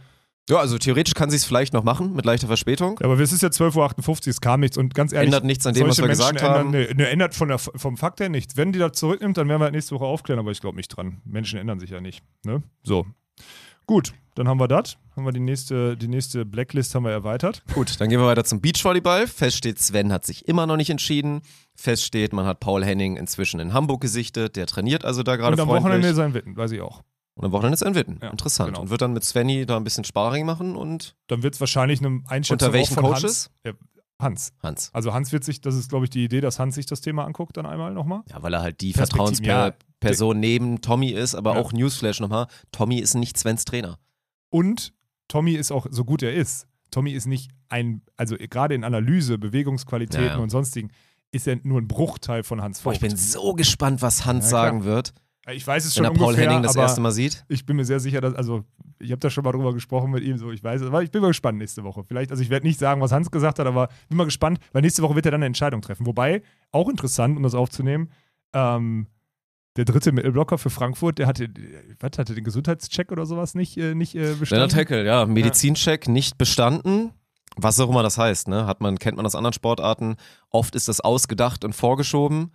Ja, also theoretisch kann sie es vielleicht noch machen, mit leichter Verspätung. ja, aber es ist ja 12.58 Uhr, es kam nichts. Und ganz ehrlich. Ändert nichts an dem, was wir Menschen gesagt haben. ändern, Nee, nee, ändert von der, vom Fakt her nichts. Wenn die das zurücknimmt, dann werden wir halt nächste Woche aufklären, aber ich glaube nicht dran. Menschen ändern sich ja nicht. Ne? So. Gut, dann haben wir das. Haben wir die nächste, die nächste Blacklist haben wir erweitert. Gut, dann gehen wir weiter zum Beachvolleyball. Fest steht, Sven hat sich immer noch nicht entschieden. Fest steht, man hat Paul Henning inzwischen in Hamburg gesichtet. Der trainiert also da gerade Und am freundlich. Wochenende sein Witten, weiß ich auch. und am Wochenende ist er in Witten. Ja, Interessant. genau. Und wird dann mit Svenny da ein bisschen Sparring machen und Dann wird es wahrscheinlich eine Einschätzung unter welchen von Coaches? Hans. Ja, Hans. Hans. Also Hans wird sich, das ist glaube ich die Idee, dass Hans sich das Thema anguckt dann einmal nochmal. Ja, weil er halt die Perspektiven, ja. Vertrauensperson neben Tommy ist, aber Ja. auch Newsflash nochmal, Tommy ist nicht Svens Trainer. Und Tommy ist auch, so gut er ist, Tommy ist nicht ein, also gerade in Analyse, Bewegungsqualitäten und sonstigen, ist er nur ein Bruchteil von Hans Boah, Vogt. ich bin so gespannt, was Hans Ja, sagen wird, Ich weiß es wenn schon er Paul ungefähr, Henning das erste Mal sieht. ich bin mir sehr sicher, dass, also ich habe da schon mal drüber gesprochen mit ihm, so ich weiß, es, aber ich bin mal gespannt nächste Woche. Vielleicht, also ich werde nicht sagen, was Hans gesagt hat, aber bin mal gespannt, weil nächste Woche wird er dann eine Entscheidung treffen. Wobei, auch interessant, um das aufzunehmen, ähm, der dritte Mittelblocker für Frankfurt, der hatte, was hatte den Gesundheitscheck oder sowas nicht, äh, nicht äh, bestanden? Heckel, ja, Medizincheck nicht bestanden. Was auch immer das heißt, ne? Hat man, kennt man aus anderen Sportarten. Oft ist das ausgedacht und vorgeschoben.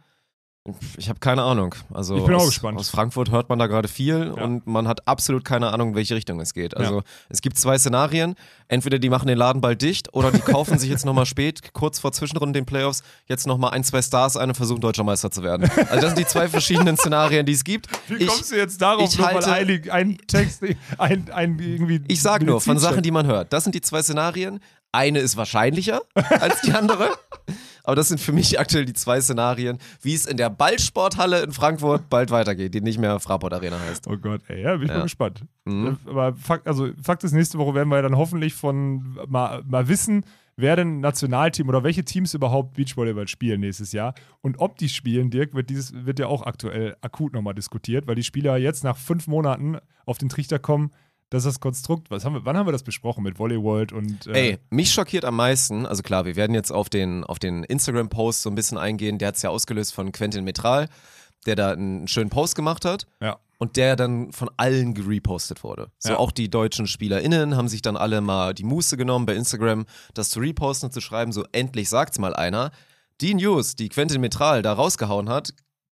Ich habe keine Ahnung. Also Ich bin auch aus, gespannt. aus Frankfurt hört man da gerade viel Ja. und man hat absolut keine Ahnung, in welche Richtung es geht. Also Ja. es gibt zwei Szenarien. Entweder die machen den Laden bald dicht oder die kaufen sich jetzt nochmal spät, kurz vor Zwischenrunden den Playoffs, jetzt nochmal ein, zwei Stars ein und versuchen deutscher Meister zu werden. Also das sind die zwei verschiedenen Szenarien, die es gibt. Wie Ich- kommst du jetzt darauf, ich halte- ein, ein Text, ein, ein irgendwie. Ich sag nur, von Sachen, die man hört. Das sind die zwei Szenarien. Eine ist wahrscheinlicher als die andere. Aber das sind für mich aktuell die zwei Szenarien, wie es in der Ballsporthalle in Frankfurt bald weitergeht, die nicht mehr Fraport Arena heißt. Oh Gott, ey, ja, bin ich Ja. mal gespannt. Mhm. Aber Fakt, also Fakt ist, nächste Woche werden wir dann hoffentlich von mal, mal wissen, wer denn Nationalteam oder welche Teams überhaupt Beachvolleyball spielen nächstes Jahr. Und ob die spielen, Dirk, wird, dieses, wird ja auch aktuell akut nochmal diskutiert, weil die Spieler jetzt nach fünf Monaten auf den Trichter kommen, dass das Konstrukt, was haben wir, wann haben wir das besprochen mit Volleyworld und äh, Ey, mich schockiert am meisten, also klar, wir werden jetzt auf den, auf den Instagram-Post so ein bisschen eingehen, der hat es ja ausgelöst von Quentin Metral, der da einen schönen Post gemacht hat. ja. und der dann von allen gerepostet wurde. So Ja. auch die deutschen SpielerInnen haben sich dann alle mal die Muße genommen, bei Instagram das zu reposten und zu schreiben, so endlich sagt's mal einer. Die News, die Quentin Metral da rausgehauen hat,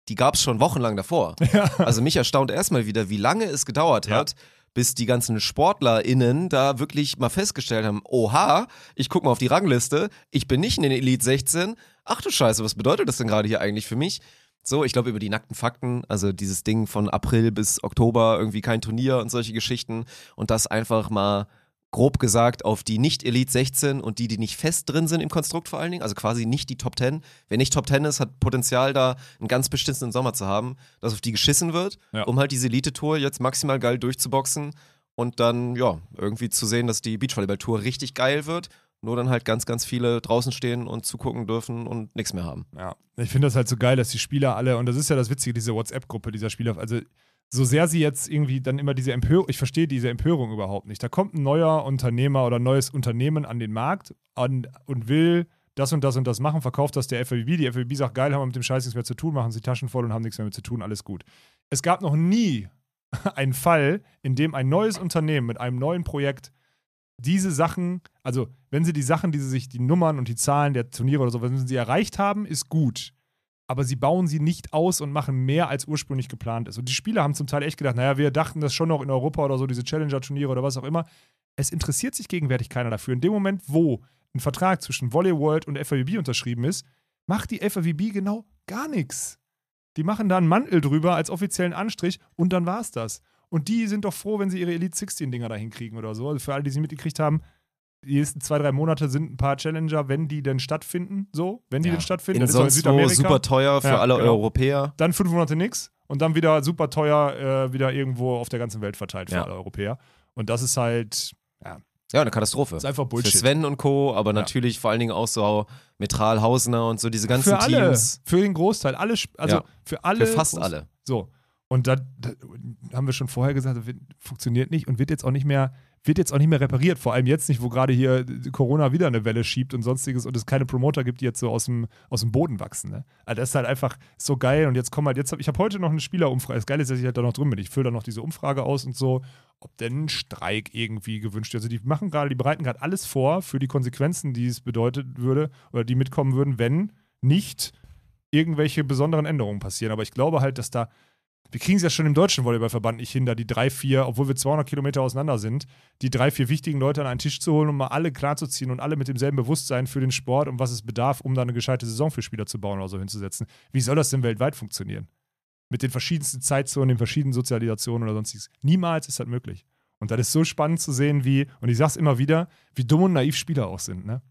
die gab's schon wochenlang davor. Also mich erstaunt erstmal wieder, wie lange es gedauert Ja. hat, bis die ganzen SportlerInnen da wirklich mal festgestellt haben, oha, ich guck mal auf die Rangliste, ich bin nicht in den Elite 16. Ach du Scheiße, was bedeutet das denn gerade hier eigentlich für mich? So, ich glaube über die nackten Fakten, also dieses Ding von April bis Oktober, irgendwie kein Turnier und solche Geschichten und das einfach mal grob gesagt auf die nicht Elite 16 und die, die nicht fest drin sind im Konstrukt vor allen Dingen, also quasi nicht die Top 10. Wer nicht Top 10 ist, hat Potenzial da einen ganz beschissenen Sommer zu haben, dass auf die geschissen wird, Ja. um halt diese Elite-Tour jetzt maximal geil durchzuboxen und dann, ja, irgendwie zu sehen, dass die Beachvolleyball-Tour richtig geil wird. nur dann halt ganz, ganz viele draußen stehen und zugucken dürfen und nichts mehr haben. Ja, ich finde das halt so geil, dass die Spieler alle, und das ist ja das Witzige, diese WhatsApp-Gruppe dieser Spieler, also so sehr sie jetzt irgendwie dann immer diese Empörung, ich verstehe diese Empörung überhaupt nicht. Da kommt ein neuer Unternehmer oder ein neues Unternehmen an den Markt an, und will das und das und das machen, verkauft das der FWB. Die FWB sagt, geil, haben wir mit dem Scheiß nichts mehr zu tun, machen sie Taschen voll und haben nichts mehr mit zu tun, alles gut. Es gab noch nie einen Fall, in dem ein neues Unternehmen mit einem neuen Projekt diese Sachen, also wenn sie die Sachen, die sie sich, die Nummern und die Zahlen der Turniere oder so, wenn sie erreicht haben, ist gut. Aber sie bauen sie nicht aus und machen mehr, als ursprünglich geplant ist. Und die Spieler haben zum Teil echt gedacht, naja, wir dachten das schon noch in Europa oder so, diese Challenger-Turniere oder was auch immer. Es interessiert sich gegenwärtig keiner dafür. In dem Moment, wo ein Vertrag zwischen Volley World und FAWB unterschrieben ist, macht die FAWB genau gar nichts. Die machen da einen Mantel drüber als offiziellen Anstrich und dann war es das. Und die sind doch froh, wenn sie ihre Elite 16-Dinger da hinkriegen oder so. Also für alle, die sie mitgekriegt haben, die nächsten zwei, drei Monate sind ein paar Challenger, wenn die denn stattfinden, so, wenn die Ja. denn stattfinden. In Das sonst wo Südamerika. super teuer für Ja, alle genau. Europäer. Dann fünf Monate nix und dann wieder super teuer, äh, wieder irgendwo auf der ganzen Welt verteilt für Ja. alle Europäer. Und das ist halt, ja, Ja, eine Katastrophe. das ist einfach Für Bullshit. Sven und Co., aber natürlich vor allen Dingen auch so Metral, Hausner und so diese ganzen für alle, Teams. für den Großteil, alle, also für alle. Für fast Groß- alle. So. Und da, da haben wir schon vorher gesagt, das funktioniert nicht und wird jetzt auch nicht mehr, wird jetzt auch nicht mehr repariert. Vor allem jetzt nicht, wo gerade hier Corona wieder eine Welle schiebt und sonstiges und es keine Promoter gibt, die jetzt so aus dem, aus dem Boden wachsen. Ne? Also das ist halt einfach so geil. Und jetzt kommen halt, jetzt hab, ich habe heute noch eine Spielerumfrage. Das Geile ist, dass ich halt da noch drin bin. Ich fülle da noch diese Umfrage aus und so, ob denn ein Streik irgendwie gewünscht wird. Also die machen gerade, die bereiten gerade alles vor für die Konsequenzen, die es bedeutet würde oder die mitkommen würden, wenn nicht irgendwelche besonderen Änderungen passieren. Aber ich glaube halt, dass da wir kriegen es ja schon im deutschen Volleyballverband nicht hin, da die drei, vier, obwohl wir 200 Kilometer auseinander sind, die drei, vier wichtigen Leute an einen Tisch zu holen und mal alle klarzuziehen und alle mit demselben Bewusstsein für den Sport und was es bedarf, um da eine gescheite Saison für Spieler zu bauen oder so hinzusetzen. Wie soll das denn weltweit funktionieren? Mit den verschiedensten Zeitzonen, den verschiedenen Sozialisationen oder sonstiges. Niemals ist das möglich. Und das ist so spannend zu sehen, wie, und ich sag's immer wieder, wie dumm und naiv Spieler auch sind, ne?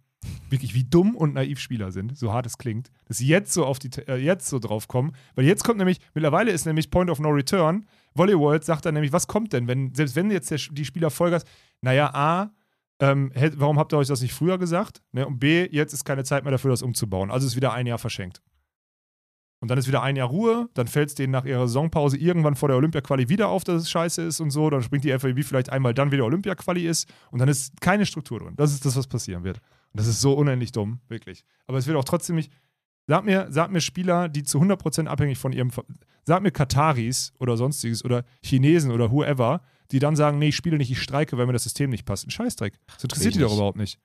Wirklich, wie dumm und naiv Spieler sind, so hart es klingt, dass sie jetzt so auf die, äh, jetzt so drauf kommen. Weil jetzt kommt nämlich, mittlerweile ist nämlich Point of No Return. Volleyball sagt dann nämlich, was kommt denn, wenn, selbst wenn jetzt der, die Spieler Vollgas, naja, A, ähm, warum habt ihr euch das nicht früher gesagt? Ne? Und B, jetzt ist keine Zeit mehr dafür, das umzubauen. Also ist wieder ein Jahr verschenkt. Und dann ist wieder ein Jahr Ruhe, dann fällt es denen nach ihrer Saisonpause irgendwann vor der Olympia-Quali wieder auf, dass es scheiße ist und so. Dann springt die FAB vielleicht einmal dann wieder Olympia-Quali ist und dann ist keine Struktur drin. Das ist das, was passieren wird. Das ist so unendlich dumm, wirklich. Aber es wird auch trotzdem nicht. Sag mir, sag mir Spieler, die zu 100% abhängig von ihrem. Sag mir Kataris oder sonstiges oder Chinesen oder whoever, die dann sagen: Nee, ich spiele nicht, ich streike, weil mir das System nicht passt. Ein Scheißdreck. Das interessiert die doch überhaupt nicht.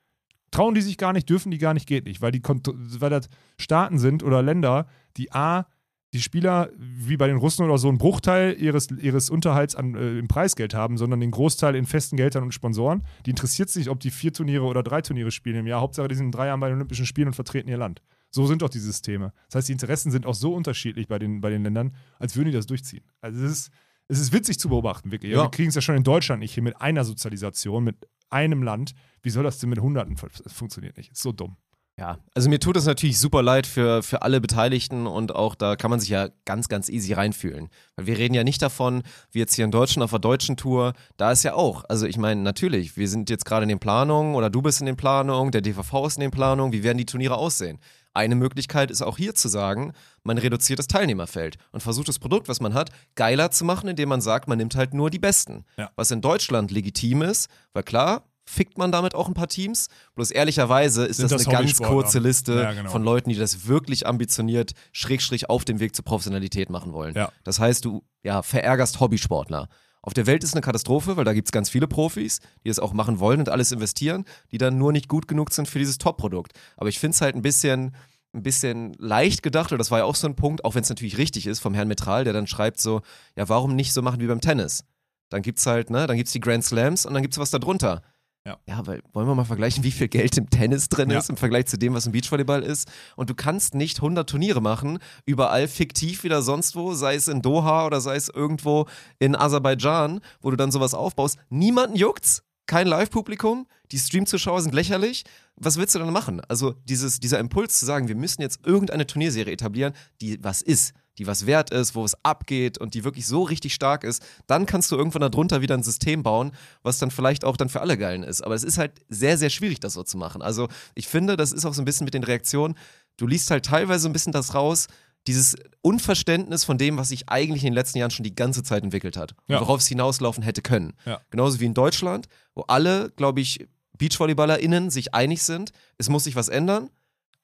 Trauen die sich gar nicht, dürfen die gar nicht, geht nicht, weil, die, weil das Staaten sind oder Länder, die A, die Spieler, wie bei den Russen oder so, einen Bruchteil ihres, ihres Unterhalts an, äh, im Preisgeld haben, sondern den Großteil in festen Geldern und Sponsoren. Die interessiert sich, ob die vier Turniere oder drei Turniere spielen im Jahr. Hauptsache, die sind in drei Jahren bei den Olympischen Spielen und vertreten ihr Land. So sind doch die Systeme. Das heißt, die Interessen sind auch so unterschiedlich bei den, bei den Ländern, als würden die das durchziehen. Also es ist, es ist witzig zu beobachten, wirklich. Ja. Wir kriegen es ja schon in Deutschland nicht hin mit einer Sozialisation, mit einem Land. Wie soll das denn mit Hunderten? Das funktioniert nicht. Ist so dumm. Ja, also mir tut es natürlich super leid für, für alle Beteiligten und auch da kann man sich ja ganz, ganz easy reinfühlen. Weil wir reden ja nicht davon, wie jetzt hier in Deutschland auf der deutschen Tour, da ist ja auch, also ich meine, natürlich, wir sind jetzt gerade in den Planungen oder du bist in den Planungen, der DVV ist in den Planungen, wie werden die Turniere aussehen? Eine Möglichkeit ist auch hier zu sagen, man reduziert das Teilnehmerfeld und versucht das Produkt, was man hat, geiler zu machen, indem man sagt, man nimmt halt nur die Besten. Ja. Was in Deutschland legitim ist, weil klar, fickt man damit auch ein paar Teams. Bloß ehrlicherweise ist das, das eine ganz kurze Liste Ja, genau. von Leuten, die das wirklich ambitioniert, schrägstrich auf dem Weg zur Professionalität machen wollen. Ja. Das heißt, du ja, verärgerst Hobbysportler. Auf der Welt ist eine Katastrophe, weil da gibt es ganz viele Profis, die es auch machen wollen und alles investieren, die dann nur nicht gut genug sind für dieses Top-Produkt. Aber ich finde es halt ein bisschen, ein bisschen leicht gedacht, oder das war ja auch so ein Punkt, auch wenn es natürlich richtig ist, vom Herrn Metral, der dann schreibt so, ja, warum nicht so machen wie beim Tennis? Dann gibt's halt, ne, dann gibt's die Grand Slams und dann gibt's was da drunter. Ja. ja, weil wollen wir mal vergleichen, wie viel Geld im Tennis drin Ja. ist im Vergleich zu dem, was im Beachvolleyball ist. Und du kannst nicht 100 Turniere machen, überall fiktiv wieder sonst wo, sei es in Doha oder sei es irgendwo in Aserbaidschan, wo du dann sowas aufbaust. Niemanden juckt's, kein Live-Publikum, die Stream-Zuschauer sind lächerlich. Was willst du dann machen? Also dieses, dieser Impuls zu sagen, wir müssen jetzt irgendeine Turnierserie etablieren, die was ist, die was wert ist, wo es abgeht und die wirklich so richtig stark ist, dann kannst du irgendwann darunter wieder ein System bauen, was dann vielleicht auch dann für alle geilen ist. Aber es ist halt sehr, sehr schwierig, das so zu machen. Also ich finde, das ist auch so ein bisschen mit den Reaktionen, du liest halt teilweise ein bisschen das raus, dieses Unverständnis von dem, was sich eigentlich in den letzten Jahren schon die ganze Zeit entwickelt hat Ja. worauf es hinauslaufen hätte können. Ja. Genauso wie in Deutschland, wo alle, glaube ich, BeachvolleyballerInnen sich einig sind, es muss sich was ändern.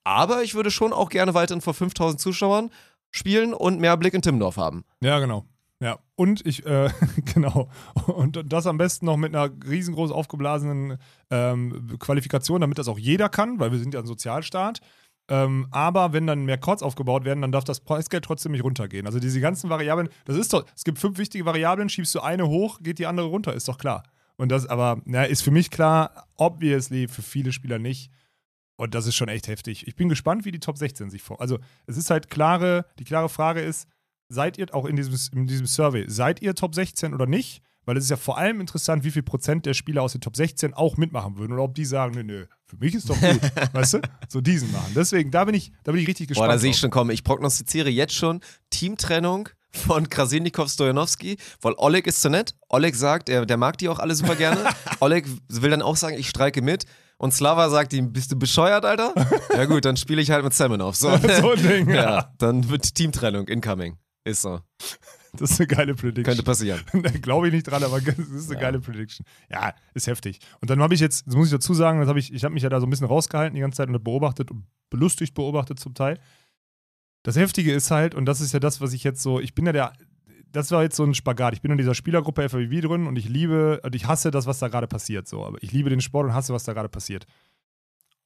Aber ich würde schon auch gerne weiterhin vor 5000 Zuschauern spielen und mehr Blick in Timmendorf haben. Ja, genau. Ja, und ich, äh, genau. Und das am besten noch mit einer riesengroß aufgeblasenen ähm, Qualifikation, damit das auch jeder kann, weil wir sind ja ein Sozialstaat. Ähm, aber wenn dann mehr Courts aufgebaut werden, dann darf das Preisgeld trotzdem nicht runtergehen. Also diese ganzen Variablen, das ist doch, es gibt fünf wichtige Variablen, schiebst du eine hoch, geht die andere runter, ist doch klar. Und das aber, na, ist für mich klar, obviously für viele Spieler nicht. Und das ist schon echt heftig. Ich bin gespannt, wie die Top 16 sich vor. Also, es ist halt klare, die klare Frage ist, seid ihr auch in diesem, in diesem Survey, seid ihr Top 16 oder nicht? Weil es ist ja vor allem interessant, wie viel Prozent der Spieler aus den Top 16 auch mitmachen würden oder ob die sagen, nö, nö, für mich ist doch gut, weißt du? So diesen machen. Deswegen, da bin ich, da bin ich richtig gespannt. Boah, da sehe ich schon kommen. Ich prognostiziere jetzt schon Teamtrennung von Krasilnikov Stojanowski, weil Oleg ist zu nett. Oleg sagt, er, der mag die auch alle super gerne. Oleg will dann auch sagen, ich streike mit. Und Slava sagt ihm, bist du bescheuert, Alter? Ja gut, dann spiele ich halt mit Semenov. So, So ein Ding, ja. ja. Dann wird Teamtrennung incoming. Ist so. Das ist eine geile Prediction. Könnte passieren. Da glaube ich nicht dran, aber das ist eine geile Prediction. Ja, ist heftig. Und dann habe ich jetzt, das muss ich dazu sagen, das hab ich, ich habe mich ja da so ein bisschen rausgehalten die ganze Zeit und beobachtet und belustigt beobachtet zum Teil. Das Heftige ist halt, und das ist ja das, was ich jetzt so, ich bin ja der, das war jetzt so ein Spagat. Ich bin in dieser Spielergruppe FAW drin und ich liebe, und ich hasse das, was da gerade passiert. So, aber ich liebe den Sport und hasse, was da gerade passiert.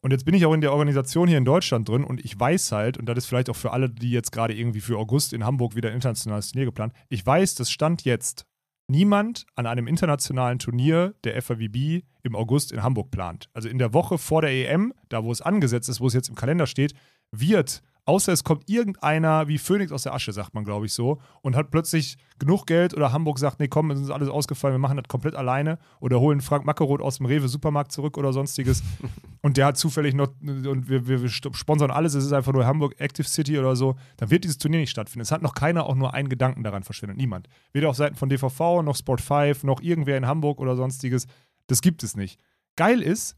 Und jetzt bin ich auch in der Organisation hier in Deutschland drin und ich weiß halt, und das ist vielleicht auch für alle, die jetzt gerade irgendwie für August in Hamburg wieder ein internationales Turnier geplant, ich weiß, das stand jetzt niemand an einem internationalen Turnier der FAWB im August in Hamburg plant. Also in der Woche vor der EM, da wo es angesetzt ist, wo es jetzt im Kalender steht, wird, außer es kommt irgendeiner wie Phoenix aus der Asche, sagt man, glaube ich so, und hat plötzlich genug Geld oder Hamburg sagt, nee, komm, es ist alles ausgefallen, wir machen das komplett alleine oder holen Frank Mackeroth aus dem Rewe-Supermarkt zurück oder sonstiges und der hat zufällig noch, und wir, wir, wir sponsern alles, es ist einfach nur Hamburg Active City oder so, dann wird dieses Turnier nicht stattfinden. Es hat noch keiner auch nur einen Gedanken daran verschwendet, niemand. Weder auf Seiten von DVV, noch Sport 5, noch irgendwer in Hamburg oder sonstiges. Das gibt es nicht. Geil ist,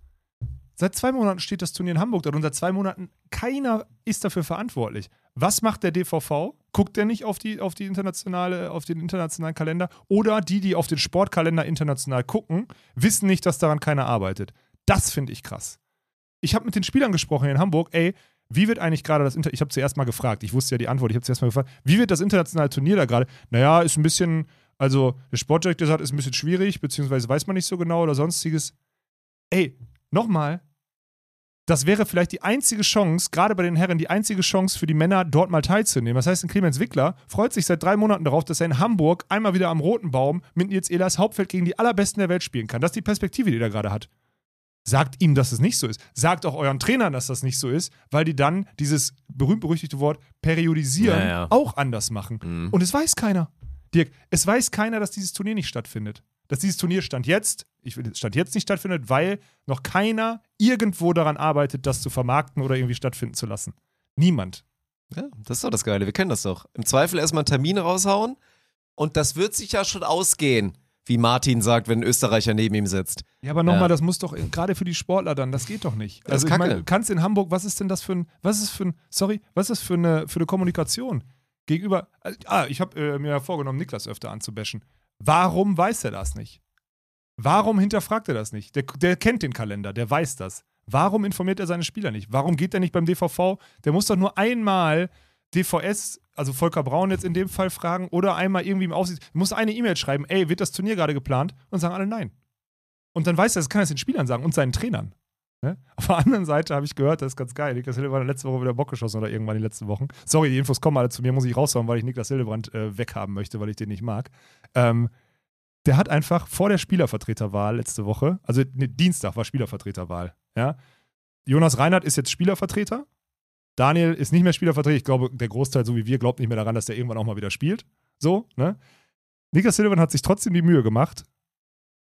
seit zwei Monaten steht das Turnier in Hamburg dort und seit zwei Monaten keiner ist dafür verantwortlich. Was macht der DVV? Guckt der nicht auf, die, auf, die internationale, auf den internationalen Kalender? Oder die, die auf den Sportkalender international gucken, wissen nicht, dass daran keiner arbeitet. Das finde ich krass. Ich habe mit den Spielern gesprochen in Hamburg, ey, wie wird eigentlich gerade das Inter ich habe zuerst mal gefragt, ich wusste ja die Antwort, ich habe zuerst mal gefragt, wie wird das internationale Turnier da gerade? Naja, ist ein bisschen, also der Sportdirektor sagt, ist ein bisschen schwierig, beziehungsweise weiß man nicht so genau oder sonstiges. Ey, nochmal, das wäre vielleicht die einzige Chance, gerade bei den Herren, die einzige Chance für die Männer, dort mal teilzunehmen. Das heißt, ein Clemens Wickler freut sich seit drei Monaten darauf, dass er in Hamburg einmal wieder am Roten Baum mit Nils Ehlers Hauptfeld gegen die allerbesten der Welt spielen kann. Das ist die Perspektive, die er gerade hat. Sagt ihm, dass es nicht so ist. Sagt auch euren Trainern, dass das nicht so ist, weil die dann dieses berühmt-berüchtigte Wort periodisieren Ja, ja. auch anders machen. Mhm. Und es weiß keiner. Dirk, es weiß keiner, dass dieses Turnier nicht stattfindet. Dass dieses Turnier stand jetzt, ich will stand jetzt nicht stattfindet, weil noch keiner irgendwo daran arbeitet, das zu vermarkten oder irgendwie stattfinden zu lassen. Niemand. Ja, das ist doch das Geile. Wir kennen das doch. Im Zweifel erstmal einen Termin raushauen und das wird sich ja schon ausgehen, wie Martin sagt, wenn ein Österreicher neben ihm sitzt. Ja, aber nochmal, Ja. das muss doch gerade für die Sportler dann, das geht doch nicht. Das Also ist ich meine, Kacke. du kannst in Hamburg, was ist denn das für ein, was ist für ein, sorry, was ist für eine, für eine Kommunikation gegenüber, ah, ich habe äh, mir vorgenommen, Niklas öfter anzubashen. Warum weiß er das nicht? Warum hinterfragt er das nicht? Der, der kennt den Kalender, der weiß das. Warum informiert er seine Spieler nicht? Warum geht er nicht beim DVV? Der muss doch nur einmal DVS, also Volker Braun jetzt in dem Fall fragen oder einmal irgendwie im Aufsicht, muss eine E-Mail schreiben, ey, wird das Turnier gerade geplant? Und sagen alle nein. Und dann weiß er, das kann er den Spielern sagen und seinen Trainern. Ne? Auf der anderen Seite habe ich gehört, das ist ganz geil. Niklas Hildebrand hat letzte Woche wieder Bock geschossen oder irgendwann in den letzten Wochen. Sorry, die Infos kommen alle zu mir, muss ich raushauen, weil ich Niklas Hildebrand äh, weghaben möchte, weil ich den nicht mag. Ähm, der hat einfach vor der Spielervertreterwahl letzte Woche, also nee, Dienstag war Spielervertreterwahl, ja. Jonas Reinhardt ist jetzt Spielervertreter. Daniel ist nicht mehr Spielervertreter. Ich glaube, der Großteil, so wie wir, glaubt nicht mehr daran, dass der irgendwann auch mal wieder spielt. So, ne? Niklas Silvan hat sich trotzdem die Mühe gemacht,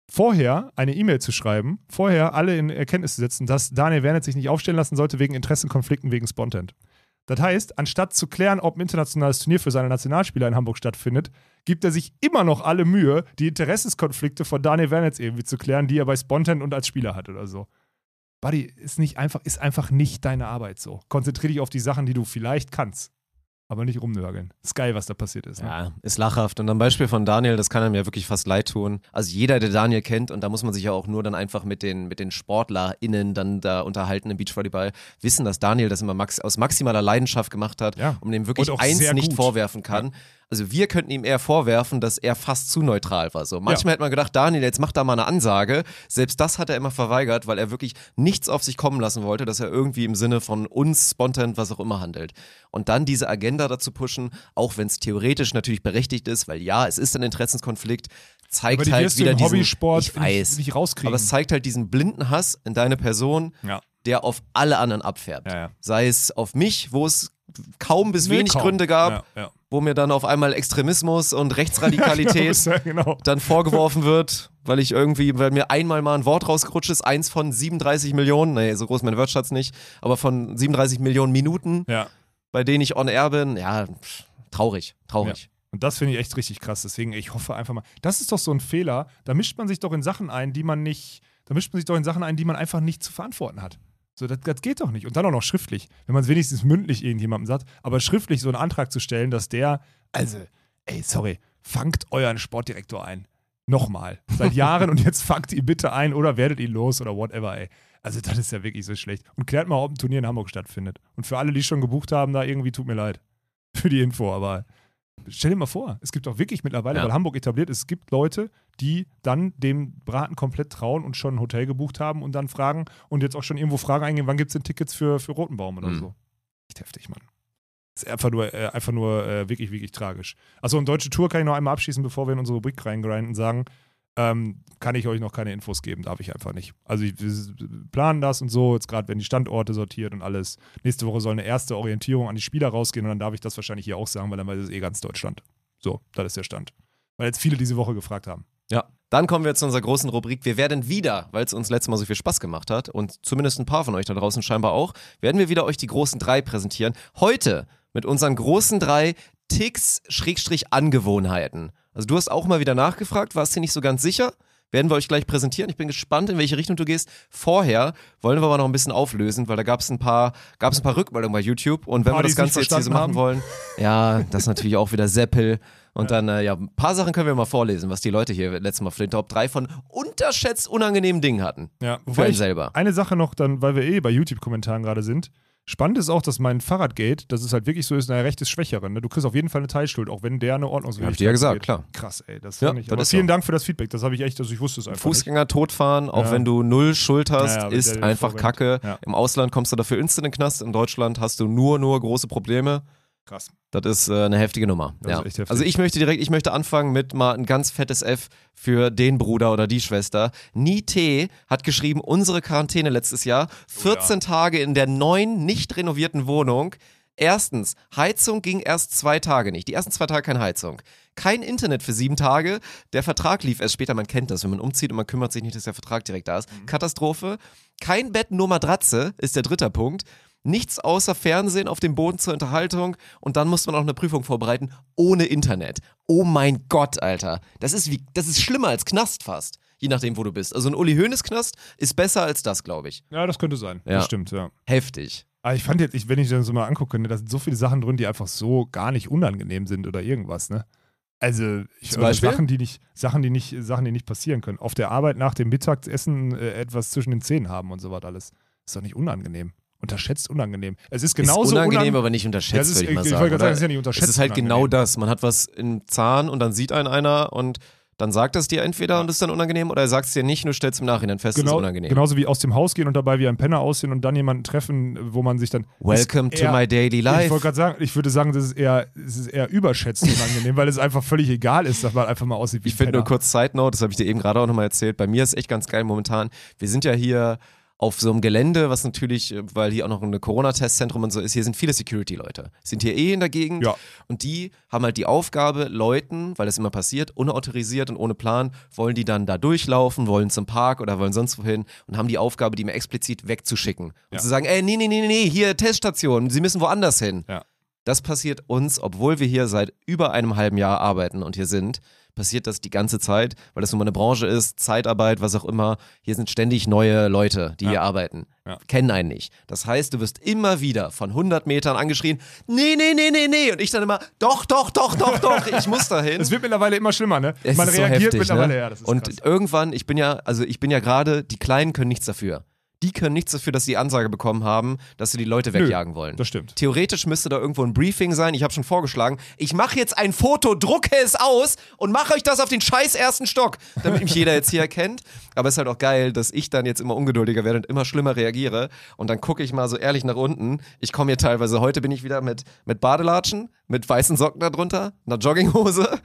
vorher eine E-Mail zu schreiben, vorher alle in Erkenntnis zu setzen, dass Daniel Wernet sich nicht aufstellen lassen sollte wegen Interessenkonflikten wegen Spontent. Das heißt, anstatt zu klären, ob ein internationales Turnier für seine Nationalspieler in Hamburg stattfindet, gibt er sich immer noch alle Mühe, die Interessenskonflikte von Daniel Wernitz irgendwie zu klären, die er bei Spontan und als Spieler hat oder so. Buddy, ist nicht einfach, ist einfach nicht deine Arbeit so. Konzentrier dich auf die Sachen, die du vielleicht kannst aber nicht rumnörgeln. Ist geil, was da passiert ist. Ne? Ja, ist lachhaft. Und am Beispiel von Daniel, das kann einem ja wirklich fast leid tun. Also jeder, der Daniel kennt, und da muss man sich ja auch nur dann einfach mit den, mit den SportlerInnen dann da unterhalten im Beachvolleyball, wissen, dass Daniel das immer max aus maximaler Leidenschaft gemacht hat Ja. und dem wirklich eins nicht gut. vorwerfen kann. Also wir könnten ihm eher vorwerfen, dass er fast zu neutral war. So manchmal hätte man gedacht, Daniel, jetzt mach da mal eine Ansage. Selbst das hat er immer verweigert, weil er wirklich nichts auf sich kommen lassen wollte, dass er irgendwie im Sinne von uns spontan was auch immer handelt. Und dann diese Agenda dazu pushen, auch wenn es theoretisch natürlich berechtigt ist, weil ja, es ist ein Interessenskonflikt, zeigt Aber die halt wieder diesen, Hobbysport ich weiß, nicht rauskriegen. aber es zeigt halt diesen blinden Hass in deine Person, Ja. der auf alle anderen abfärbt. Ja, ja. Sei es auf mich, wo es kaum bis Nee, wenig kaum. Gründe gab, Ja, ja. Wo mir dann auf einmal Extremismus und Rechtsradikalität Ja, genau. dann vorgeworfen wird, weil ich irgendwie, weil mir einmal mal ein Wort rausgerutscht ist, eins von 37 Millionen, nee, so groß ist mein Wortschatz nicht, aber von 37 Millionen Minuten, Ja. bei denen ich on air bin, ja, pff, traurig, traurig. Und das finde ich echt richtig krass. Deswegen, ich hoffe einfach mal. Das ist doch so ein Fehler. Da mischt man sich doch in Sachen ein, die man nicht. Da mischt man sich doch in Sachen ein, die man einfach nicht zu verantworten hat. So, das, das geht doch nicht. Und dann auch noch schriftlich. Wenn man es wenigstens mündlich irgendjemandem sagt, aber schriftlich so einen Antrag zu stellen, dass der, also, ey, sorry, fangt euren Sportdirektor ein. Nochmal. Seit Jahren und jetzt fangt ihn bitte ein oder werdet ihn los oder whatever, ey. Also, das ist ja wirklich so schlecht. Und klärt mal, ob ein Turnier in Hamburg stattfindet. Und für alle, die schon gebucht haben, da irgendwie tut mir leid. Für die Info, aber Stell dir mal vor, es gibt auch wirklich mittlerweile, Ja. weil Hamburg etabliert ist, es gibt Leute, die dann dem Braten komplett trauen und schon ein Hotel gebucht haben und dann fragen und jetzt auch schon irgendwo Fragen eingehen, wann gibt es denn Tickets für, für Rotenbaum oder Mhm. so. Echt heftig, Mann. ist einfach nur, äh, einfach nur äh, wirklich, wirklich tragisch. Achso, und deutsche Tour kann ich noch einmal abschließen, bevor wir in unsere Rubrik reingrinden und sagen, ähm, kann ich euch noch keine Infos geben, darf ich einfach nicht. Also ich, wir planen das und so, jetzt gerade werden die Standorte sortiert und alles. Nächste Woche soll eine erste Orientierung an die Spieler rausgehen und dann darf ich das wahrscheinlich hier auch sagen, weil dann weiß es eh ganz Deutschland. So, das ist der Stand. Weil jetzt viele diese Woche gefragt haben. Ja. Dann kommen wir zu unserer großen Rubrik. Wir werden wieder, weil es uns letztes Mal so viel Spaß gemacht hat und zumindest ein paar von euch da draußen scheinbar auch, werden wir wieder euch die großen drei präsentieren. Heute mit unseren großen drei Ticks-Angewohnheiten. Also du hast auch mal wieder nachgefragt, warst dir nicht so ganz sicher? Werden wir euch gleich präsentieren. Ich bin gespannt, in welche Richtung du gehst. Vorher wollen wir aber noch ein bisschen auflösen, weil da gab es ein paar, gab es ein paar Rückmeldungen bei YouTube. Und wenn Paar, wir das Ganze jetzt hier so machen wollen, ja, das ist natürlich auch wieder Seppel. Und dann, äh, ja, ein paar Sachen können wir mal vorlesen, was die Leute hier letztes Mal für den Top 3 von unterschätzt unangenehmen Dingen hatten. Ja, Für wobei einen ich, selber. eine Sache noch, dann, weil wir eh bei YouTube-Kommentaren gerade sind. Spannend ist auch, dass mein Fahrradgate, dass es halt wirklich so ist, naja, recht ist Schwächeren. Ne? Du kriegst auf jeden Fall eine Teilschuld, auch wenn der eine Ordnungswidrigkeit Hab ich dir ja gesagt, geht. klar. Krass, ey. Das Ja, ich. das Aber ist vielen so. Dank für das Feedback. Das habe ich echt, also ich wusste es einfach nicht. Fußgänger totfahren, auch Ja. wenn du null Schuld hast, Ja, ist einfach. Kacke. Im Ausland kommst du dafür instant in den Knast. In Deutschland hast du nur, nur große Probleme. Krass. Das ist äh, eine heftige Nummer. Ja. heftig. Also ich möchte direkt, ich möchte anfangen mit mal ein ganz fettes F für den Bruder oder die Schwester. Nite hat geschrieben, unsere Quarantäne letztes Jahr, 14 Tage in der neuen, nicht renovierten Wohnung. Erstens, Heizung ging erst zwei Tage nicht. Die ersten zwei Tage keine Heizung. Kein Internet für sieben Tage. Der Vertrag lief erst später. Man kennt das, wenn man umzieht und man kümmert sich nicht, dass der Vertrag direkt da ist. Katastrophe. Kein Bett, nur Matratze ist der dritte Punkt. Nichts außer Fernsehen auf dem Boden zur Unterhaltung und dann muss man auch eine Prüfung vorbereiten ohne Internet. Oh mein Gott, Alter. Das ist wie, das ist schlimmer als Knast fast. Je nachdem, wo du bist. Also ein Uli Hoeneß Knast ist besser als das, glaube ich. Ja, das könnte sein. Ja. Das stimmt, ja. Heftig. Aber ich fand jetzt, ich, wenn ich das so mal angucke, ne, da sind so viele Sachen drin, die einfach so gar nicht unangenehm sind oder irgendwas, ne? Also ich? Sachen, die nicht, Sachen, die nicht, Sachen, die nicht passieren können. Auf der Arbeit nach dem Mittagessen äh, etwas zwischen den Zähnen haben und so was alles. Ist doch nicht ungenangenehm. Unterschätzt unangenehm. Es ist genauso ist unangenehm, unan- aber nicht unterschätzt, ist- würde ich mal ich sagen. wollte gerade sagen, es ist ja nicht unterschätzt Es ist halt genau unangenehm. das. Man hat was im Zahn und dann sieht einen einer und dann sagt es dir entweder und ist dann unangenehm oder er sagt es dir nicht und du stellst im Nachhinein fest, es Genau, ist unangenehm. genauso wie aus dem Haus gehen und dabei wie ein Penner aussehen und dann jemanden treffen, wo man sich dann. Welcome Ist to eher- my daily Ich life. wollte gerade sagen, ich würde sagen, das ist eher, es ist eher überschätzt unangenehm, weil es einfach völlig egal ist, dass man einfach mal aussieht wie Ich finde nur kurz Side Note, das habe ich dir eben gerade auch nochmal erzählt. Bei mir ist echt ganz geil momentan. Wir sind ja hier auf so einem Gelände, was natürlich, äh, weil hier auch noch ein Corona-Testzentrum und so ist, hier sind viele Security-Leute. Sind hier eh in der Gegend Ja. und die haben halt die Aufgabe, Leuten, weil das immer passiert, unautorisiert und ohne Plan, wollen die dann da durchlaufen, wollen zum Park oder wollen sonst wohin und haben die Aufgabe, die mir explizit wegzuschicken. Und Ja. zu sagen, ey, nee, nee, nee, nee, nee, hier Teststation, sie müssen woanders hin. Ja. Das passiert uns, obwohl wir hier seit über einem halben Jahr arbeiten und hier sind, passiert das die ganze Zeit, weil das nun mal eine Branche ist, Zeitarbeit, was auch immer. Hier sind ständig neue Leute, die Ja. hier arbeiten, Ja. kennen einen nicht. Das heißt, du wirst immer wieder von 100 Metern angeschrien, nee, nee, nee, nee, nee. Und ich dann immer, doch, doch, doch, doch, doch, ich muss dahin. Es wird mittlerweile immer schlimmer, ne? Es Man ist so reagiert heftig, mittlerweile, ne? ja, Und krass. irgendwann, ich bin ja, also ich bin ja gerade, die Kleinen können nichts dafür. Die können nichts dafür, dass sie die Ansage bekommen haben, dass sie die Leute Nö, wegjagen wollen. Das stimmt. Theoretisch müsste da irgendwo ein Briefing sein. Ich habe schon vorgeschlagen, ich mache jetzt ein Foto, drucke es aus und mache euch das auf den scheiß ersten Stock, damit mich jeder jetzt hier erkennt. Aber es ist halt auch geil, dass ich dann jetzt immer ungeduldiger werde und immer schlimmer reagiere. Und dann gucke ich mal so ehrlich nach unten. Ich komme hier teilweise, heute bin ich wieder mit, mit Badelatschen, mit weißen Socken darunter, einer Jogginghose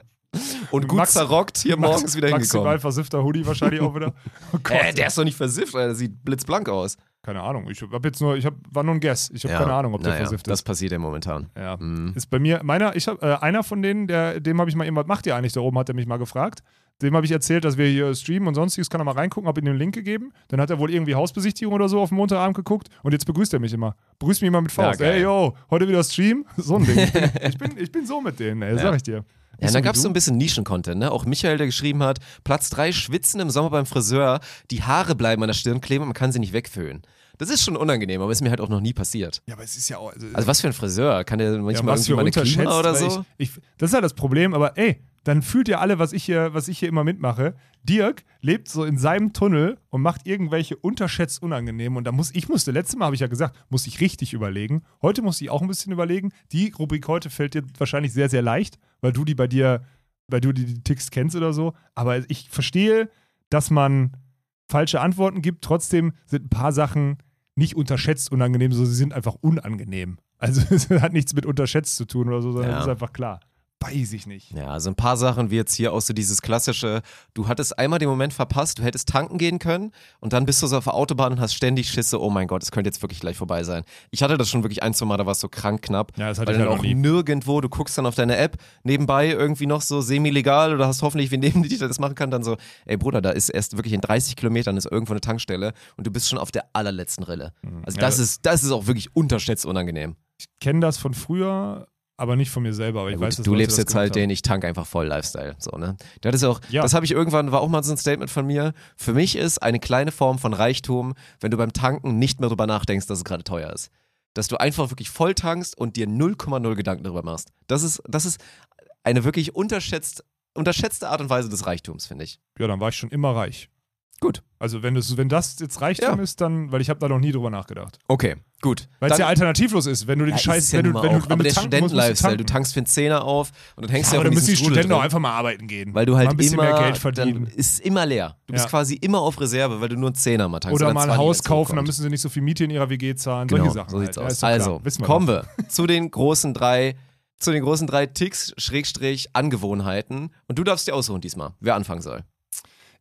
und gut Max- zerrockt hier Max- morgens wieder Maximal hingekommen. versiffter Hoodie wahrscheinlich auch wieder. Oh. Äh, der ist doch nicht versifft, Alter. Der sieht blitzblank aus. Keine Ahnung. Ich hab jetzt nur, ich hab, war nur ein Guess. Ich habe Ja, keine Ahnung, ob der naja, versifft Das ist. passiert ja momentan. Ja. Mhm. Ist bei mir, meiner, ich hab, äh, einer von denen, der, dem habe ich mal eben, was macht ihr eigentlich da oben, hat er mich mal gefragt. Dem habe ich erzählt, dass wir hier streamen und sonstiges, kann er mal reingucken, habe ihm den Link gegeben. Dann hat er wohl irgendwie Hausbesichtigung oder so auf dem Montagabend geguckt und jetzt begrüßt er mich immer. Begrüßt mich immer mit Faust. Ja, geil. ey, yo, heute wieder Stream? So ein Ding. Ich bin, ich bin, ich bin so mit denen, ey, sag ich dir. Ja, so dann wie gab es so ein bisschen Nischen-Content, ne? Auch Michael, der geschrieben hat, Platz 3, Schwitzen im Sommer beim Friseur, die Haare bleiben an der Stirn kleben und man kann sie nicht wegföhnen. Das ist schon unangenehm, aber ist mir halt auch noch nie passiert. Ja, aber es ist ja auch. Also, Also was für ein Friseur? Kann der ja, manchmal was irgendwie mal eine Klima oder so? Ich, ich, das ist ja das Problem, aber ey, dann fühlt ihr alle, was ich hier, was ich hier immer mitmache. Dirk lebt so in seinem Tunnel und macht irgendwelche unterschätzt unangenehm. Und da muss, ich musste, letztes Mal habe ich ja gesagt, muss ich richtig überlegen. Heute muss ich auch ein bisschen überlegen. Die Rubrik heute fällt dir wahrscheinlich sehr, sehr leicht, weil du die bei dir, weil du die, die Ticks kennst oder so. Aber ich verstehe, dass man falsche Antworten gibt. Trotzdem sind ein paar Sachen nicht unterschätzt unangenehm, sondern sie sind einfach unangenehm. Also es hat nichts mit unterschätzt zu tun oder so, sondern Ja. es ist einfach klar. Weiß ich nicht. Ja, also ein paar Sachen wie jetzt hier auch so dieses klassische, du hattest einmal den Moment verpasst, du hättest tanken gehen können und dann bist du so auf der Autobahn und hast ständig Schisse, oh mein Gott, es könnte jetzt wirklich gleich vorbei sein. Ich hatte das schon wirklich ein, zwei Mal, da war es so krank knapp. Ja, das hatte weil ich dann halt auch nie. nirgendwo, du guckst dann auf deine App, nebenbei irgendwie noch so semi-legal oder hast hoffentlich wen neben dir, der das machen kann, dann so, ey Bruder, da ist erst wirklich in 30 Kilometern ist irgendwo eine Tankstelle und du bist schon auf der allerletzten Rille. Also Mhm. Ja, das ist, das ist auch wirklich unterschätzt unangenehm. Ich kenne das von früher, aber nicht von mir selber. Aber ich gut, weiß, du Leute lebst jetzt halt den ich tank einfach voll Lifestyle, so ne. Das ist auch, Ja. das habe ich irgendwann war auch mal so ein Statement von mir. Für mich ist eine kleine Form von Reichtum, wenn du beim Tanken nicht mehr drüber nachdenkst, dass es gerade teuer ist. Dass du einfach wirklich voll tankst und dir 0,0 Gedanken darüber machst. Das ist, das ist eine wirklich unterschätzt, unterschätzte Art und Weise des Reichtums, finde ich. Ja, dann war ich schon immer reich. Gut. Also wenn, das, wenn das jetzt Reichtum Ja. ist, dann, weil ich habe da noch nie drüber nachgedacht. Okay, gut. Weil es Dann- ja alternativlos ist, wenn du den Ja, Scheiß, ja wenn du, wenn du, wenn aber du der Studenten-Lifestyle, du tankst für einen Zehner auf und dann hängst Ja, du aber ja dann auch in müssen die Strudel Studenten auch einfach mal arbeiten gehen. Weil du halt ein bisschen immer, mehr Geld verdienen. dann ist immer leer. Du bist quasi immer auf Reserve, weil du nur einen Zehner mal tankst. Oder mal dann ein 20 Haus kaufen, dann müssen sie nicht so viel Miete in ihrer WG zahlen. Genau, Solche Sachen. so sieht's halt. Aus. also, wir kommen wir zu den großen drei, zu den großen drei Ticks, Schrägstrich, Angewohnheiten. Und du darfst dir aussuchen diesmal, wer anfangen soll.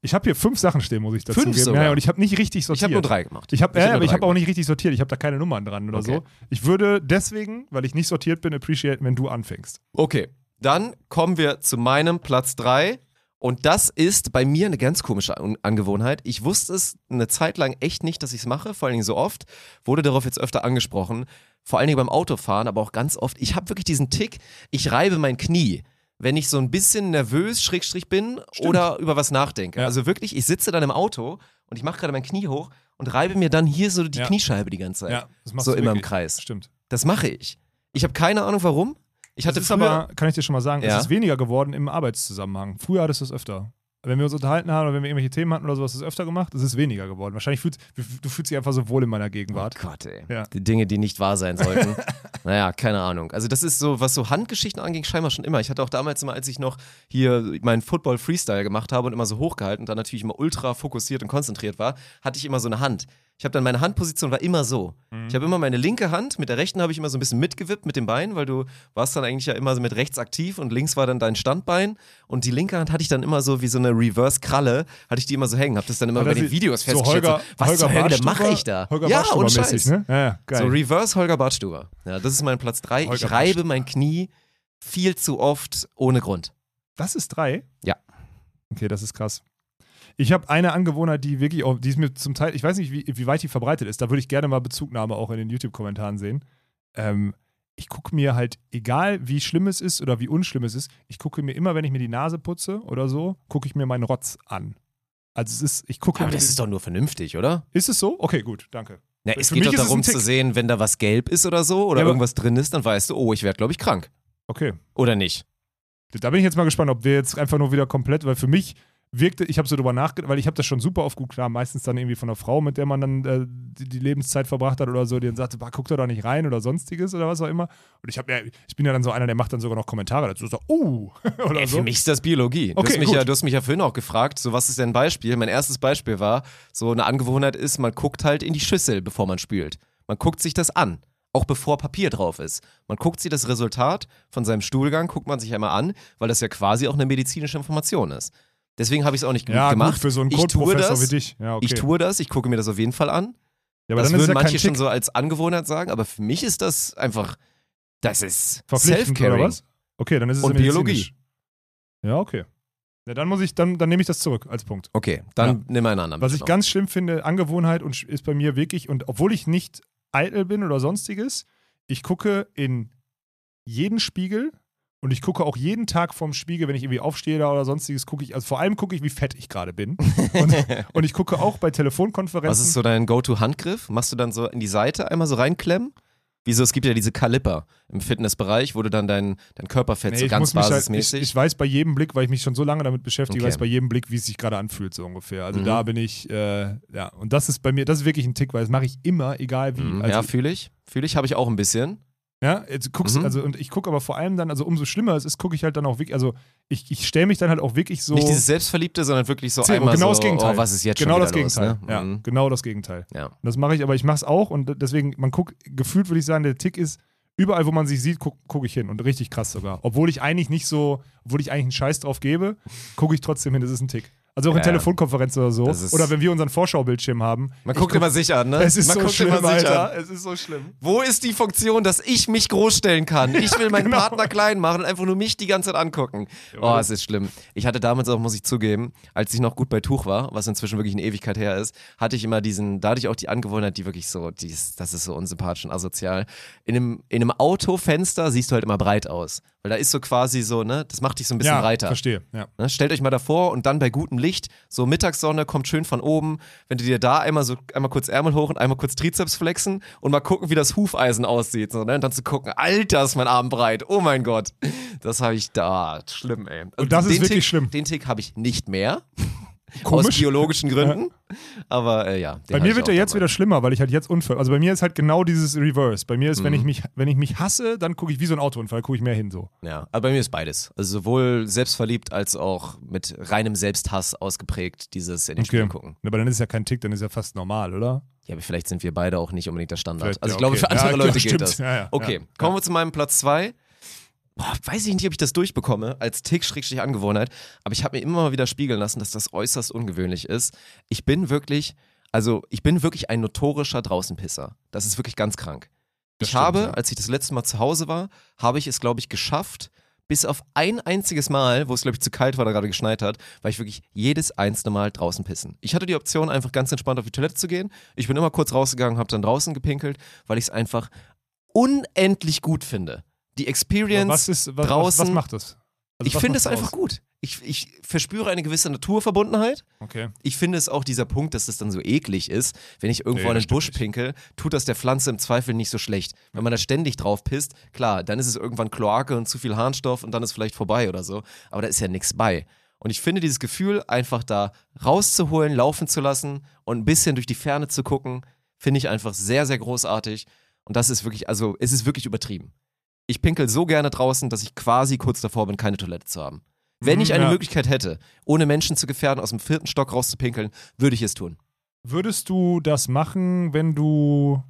Ich habe hier fünf Sachen stehen, muss ich dazu Fünf geben. sogar? Ja, und ich habe nicht richtig sortiert. Ich habe nur drei gemacht. Ich habe nur aber ich drei habe auch nicht richtig sortiert. Ich habe da keine Nummern dran oder Okay. so. Ich würde deswegen, weil ich nicht sortiert bin, appreciaten, wenn du anfängst. Okay, dann kommen wir zu meinem Platz 3. Und das ist bei mir eine ganz komische An Angewohnheit. Ich wusste es eine Zeit lang echt nicht, dass ich es mache, vor allen Dingen so oft. Wurde darauf jetzt öfter angesprochen. Vor allen Dingen beim Autofahren, aber auch ganz oft. Ich habe wirklich diesen Tick, ich reibe mein Knie, wenn ich so ein bisschen nervös, Schrägstrich bin oder über was nachdenke. Ja. Also wirklich, ich sitze dann im Auto und ich mache gerade mein Knie hoch und reibe mir dann hier so die Ja. Kniescheibe die ganze Zeit. Ja, das so immer im wirklich. Kreis. Stimmt. Das mache ich. Ich habe keine Ahnung warum. Ich hatte Das ist früher, aber, kann ich dir schon mal sagen, Ja. es ist weniger geworden im Arbeitszusammenhang. Früher hattest du es öfter. Wenn wir uns unterhalten haben oder wenn wir irgendwelche Themen hatten oder sowas, ist es öfter gemacht. Es ist weniger geworden. Wahrscheinlich fühlst du fühlst dich einfach so wohl in meiner Gegenwart. Oh Gott, ey. Ja. Die Dinge, die nicht wahr sein sollten. naja, keine Ahnung. Also das ist so, was so Handgeschichten anging, scheinbar schon immer. Ich hatte auch damals immer, als ich noch hier meinen Football Freestyle gemacht habe und immer so hochgehalten und dann natürlich immer ultra fokussiert und konzentriert war, hatte ich immer so eine Hand. Ich habe dann meine Handposition war immer so. Mhm. Ich habe immer meine linke Hand, mit der rechten habe ich immer so ein bisschen mitgewippt mit dem Bein, weil du warst dann eigentlich ja immer so mit rechts aktiv und links war dann dein Standbein und die linke Hand hatte ich dann immer so wie so eine Reverse-Kralle, hatte ich die immer so hängen, habe das dann immer Hat bei den Videos so festgestellt. Holger, so, was Holger zur Hölle mache ich da? Holger ja, Bartstuber und mäßig, Scheiß. ne? Ja, geil. So Reverse Holger Bartstuber. Ja, das ist mein Platz 3. Ich reibe mein Knie viel zu oft ohne Grund. Das ist drei? Ja. Okay, das ist krass. Ich habe eine Angewohnheit, die wirklich, auch, die ist mir zum Teil, ich weiß nicht, wie, wie weit die verbreitet ist, da würde ich gerne mal Bezugnahme auch in den YouTube-Kommentaren sehen. Ähm, ich gucke mir halt, egal wie schlimm es ist oder wie unschlimm es ist, ich gucke mir immer, wenn ich mir die Nase putze oder so, gucke ich mir meinen Rotz an. Also es ist, ich gucke Aber das ist doch nur vernünftig, oder? Ist es so? Okay, gut, danke. Na, es geht doch darum zu sehen, wenn da was gelb ist oder so oder Ja, irgendwas drin ist, dann weißt du, oh, ich werde, glaube ich, krank. Okay. Oder nicht? Da bin ich jetzt mal gespannt, ob wir jetzt einfach nur wieder komplett, weil für mich wirkte, ich habe so drüber nachgedacht, weil ich habe das schon super oft gut klar, meistens dann irgendwie von einer Frau, mit der man dann äh, die, die Lebenszeit verbracht hat oder so, die dann sagte, bah, guck doch da nicht rein oder sonstiges oder was auch immer. Und ich habe ja, ich bin ja dann so einer, der macht dann sogar noch Kommentare dazu, so, uh, oder Ey, so. Für mich ist das Biologie. du, Okay, hast mich gut. ja, du hast mich ja vorhin auch gefragt, so was ist denn ein Beispiel? Mein erstes Beispiel war, so eine Angewohnheit ist, man guckt halt in die Schüssel, bevor man spült. Man guckt sich das an. Auch bevor Papier drauf ist. Man guckt sich das Resultat von seinem Stuhlgang, guckt man sich einmal an, weil das ja quasi auch eine medizinische Information ist. Deswegen habe ich es auch nicht ja, gemacht. gut, für so einen ich tue Code-Professor das, wie dich. Ja, okay. Ich tue das, ich gucke mir das auf jeden Fall an. ja, aber das dann ist würden ja kein manche schon so als Angewohnheit sagen, aber für mich ist das einfach, das ist Self-Caring. was? Okay, dann ist es Und. Biologie. Ja, okay. Ja, dann muss ich, dann, dann nehme ich das zurück als Punkt. Okay, dann nimm einen anderen. Was ich noch. ganz schlimm finde, Angewohnheit und ist bei mir wirklich, und obwohl ich nicht eitel bin oder sonstiges, ich gucke in jeden Spiegel und ich gucke auch jeden Tag vorm Spiegel, wenn ich irgendwie aufstehe da oder sonstiges, gucke ich, also vor allem gucke ich, wie fett ich gerade bin. Und, und ich gucke auch bei Telefonkonferenzen. Was ist so dein Go-To-Handgriff? Machst du dann so in die Seite einmal so reinklemmen? Wieso? Es gibt ja diese Kaliper im Fitnessbereich, wo du dann dein, dein Körperfett Nee, so ganz muss mich halt, ich, basismäßig. ich weiß bei jedem Blick, weil ich mich schon so lange damit beschäftige, Okay. weiß bei jedem Blick, wie es sich gerade anfühlt, so ungefähr. Also Mhm. da bin ich, äh, ja, und das ist bei mir, das ist wirklich ein Tick, weil das mache ich immer, egal wie. Mhm, Also, ja, fühle ich. Fühle ich, habe ich auch ein bisschen. Ja, jetzt guckst Mhm. also und ich gucke aber vor allem dann, also umso schlimmer es ist, gucke ich halt dann auch wirklich, also ich, ich stelle mich dann halt auch wirklich so. Nicht dieses Selbstverliebte, sondern wirklich so Zero, einmal genau so, das Gegenteil. oh, was ist jetzt genau schon das Gegenteil. los? Ne? Ja, Mhm. genau das Gegenteil. ja. Und das mache ich, aber ich mache es auch und deswegen, man guckt, gefühlt würde ich sagen, der Tick ist, überall, wo man sich sieht, gucke guck ich hin und richtig krass sogar. Obwohl ich eigentlich nicht so, obwohl ich eigentlich einen Scheiß drauf gebe, gucke ich trotzdem hin, das ist ein Tick. Also auch in Ja. Telefonkonferenzen oder so. Oder wenn wir unseren Vorschaubildschirm haben. Man guckt guck- immer sich an, ne? Es ist Man so guckt schlimm, immer sich Alter. an. Es ist so schlimm. Wo ist die Funktion, dass ich mich großstellen kann? Ich will meinen Genau. Partner klein machen und einfach nur mich die ganze Zeit angucken. Oh, es ist schlimm. Ich hatte damals auch, muss ich zugeben, als ich noch gut bei Tuch war, was inzwischen wirklich eine Ewigkeit her ist, hatte ich immer diesen, da hatte ich auch die Angewohnheit, die wirklich so, die ist, das ist so unsympathisch und asozial. In einem, in einem Autofenster siehst du halt immer breit aus. Weil da ist so quasi so, ne, das macht dich so ein bisschen ja, breiter. verstehe. Ja. Ne? Stellt euch mal davor und dann bei gutem Licht, so Mittagssonne kommt schön von oben, wenn du dir da einmal so einmal kurz Ärmel hoch und einmal kurz Trizeps flexen und mal gucken, wie das Hufeisen aussieht. So, ne? Und dann zu gucken, Alter, ist mein Arm breit, oh mein Gott. Das habe ich da, schlimm, ey. Also Und das ist wirklich Tick, schlimm. Den Tick habe ich nicht mehr. Komisch. Aus biologischen Gründen. Aber äh, ja. Bei mir wird der jetzt damals. wieder schlimmer, weil ich halt jetzt Unfall. Also bei mir ist halt genau dieses Reverse. Bei mir ist, wenn Mhm. ich mich, wenn ich mich hasse, dann gucke ich wie so ein Autounfall, gucke ich mehr hin so. Ja, aber bei mir ist beides. Also sowohl selbstverliebt als auch mit reinem Selbsthass ausgeprägt, dieses in den Spiegel gucken. Aber dann ist es ja kein Tick, dann ist ja fast normal, oder? Ja, aber vielleicht sind wir beide auch nicht unbedingt der Standard. Vielleicht- also ja, ich glaube, okay. für andere Ja, Leute ja, gilt stimmt. das. Ja, ja, okay, ja. kommen wir zu meinem Platz zwei. Boah, weiß ich nicht, ob ich das durchbekomme als Tick-Angewohnheit, aber ich habe mir immer mal wieder spiegeln lassen, dass das äußerst ungewöhnlich ist. Ich bin wirklich, also ich bin wirklich ein notorischer Draußenpisser. Das ist wirklich ganz krank. Das ich stimmt, habe, ja. als ich das letzte Mal zu Hause war, habe ich es, glaube ich, geschafft, bis auf ein einziges Mal, wo es, glaube ich, zu kalt war oder gerade geschneit hat, war ich wirklich jedes einzelne Mal draußen pissen. Ich hatte die Option, einfach ganz entspannt auf die Toilette zu gehen. Ich bin immer kurz rausgegangen, habe dann draußen gepinkelt, weil ich es einfach unendlich gut finde. Die Experience was ist, was, draußen. Was, was macht das? Also ich finde es einfach gut. Ich, ich verspüre eine gewisse Naturverbundenheit. Okay. Ich finde es auch dieser Punkt, dass es dann so eklig ist, wenn ich irgendwo Nee, an den Busch nicht. pinkel, tut das der Pflanze im Zweifel nicht so schlecht. Wenn man da ständig drauf pisst, klar, dann ist es irgendwann Kloake und zu viel Harnstoff und dann ist vielleicht vorbei oder so. Aber da ist ja nichts bei. Und ich finde dieses Gefühl, einfach da rauszuholen, laufen zu lassen und ein bisschen durch die Ferne zu gucken, finde ich einfach sehr, sehr großartig. Und das ist wirklich, also es ist wirklich übertrieben. Ich pinkel so gerne draußen, dass ich quasi kurz davor bin, keine Toilette zu haben. Wenn ich eine ja. Möglichkeit hätte, ohne Menschen zu gefährden, aus dem vierten Stock rauszupinkeln, würde ich es tun. Würdest du das machen, wenn du.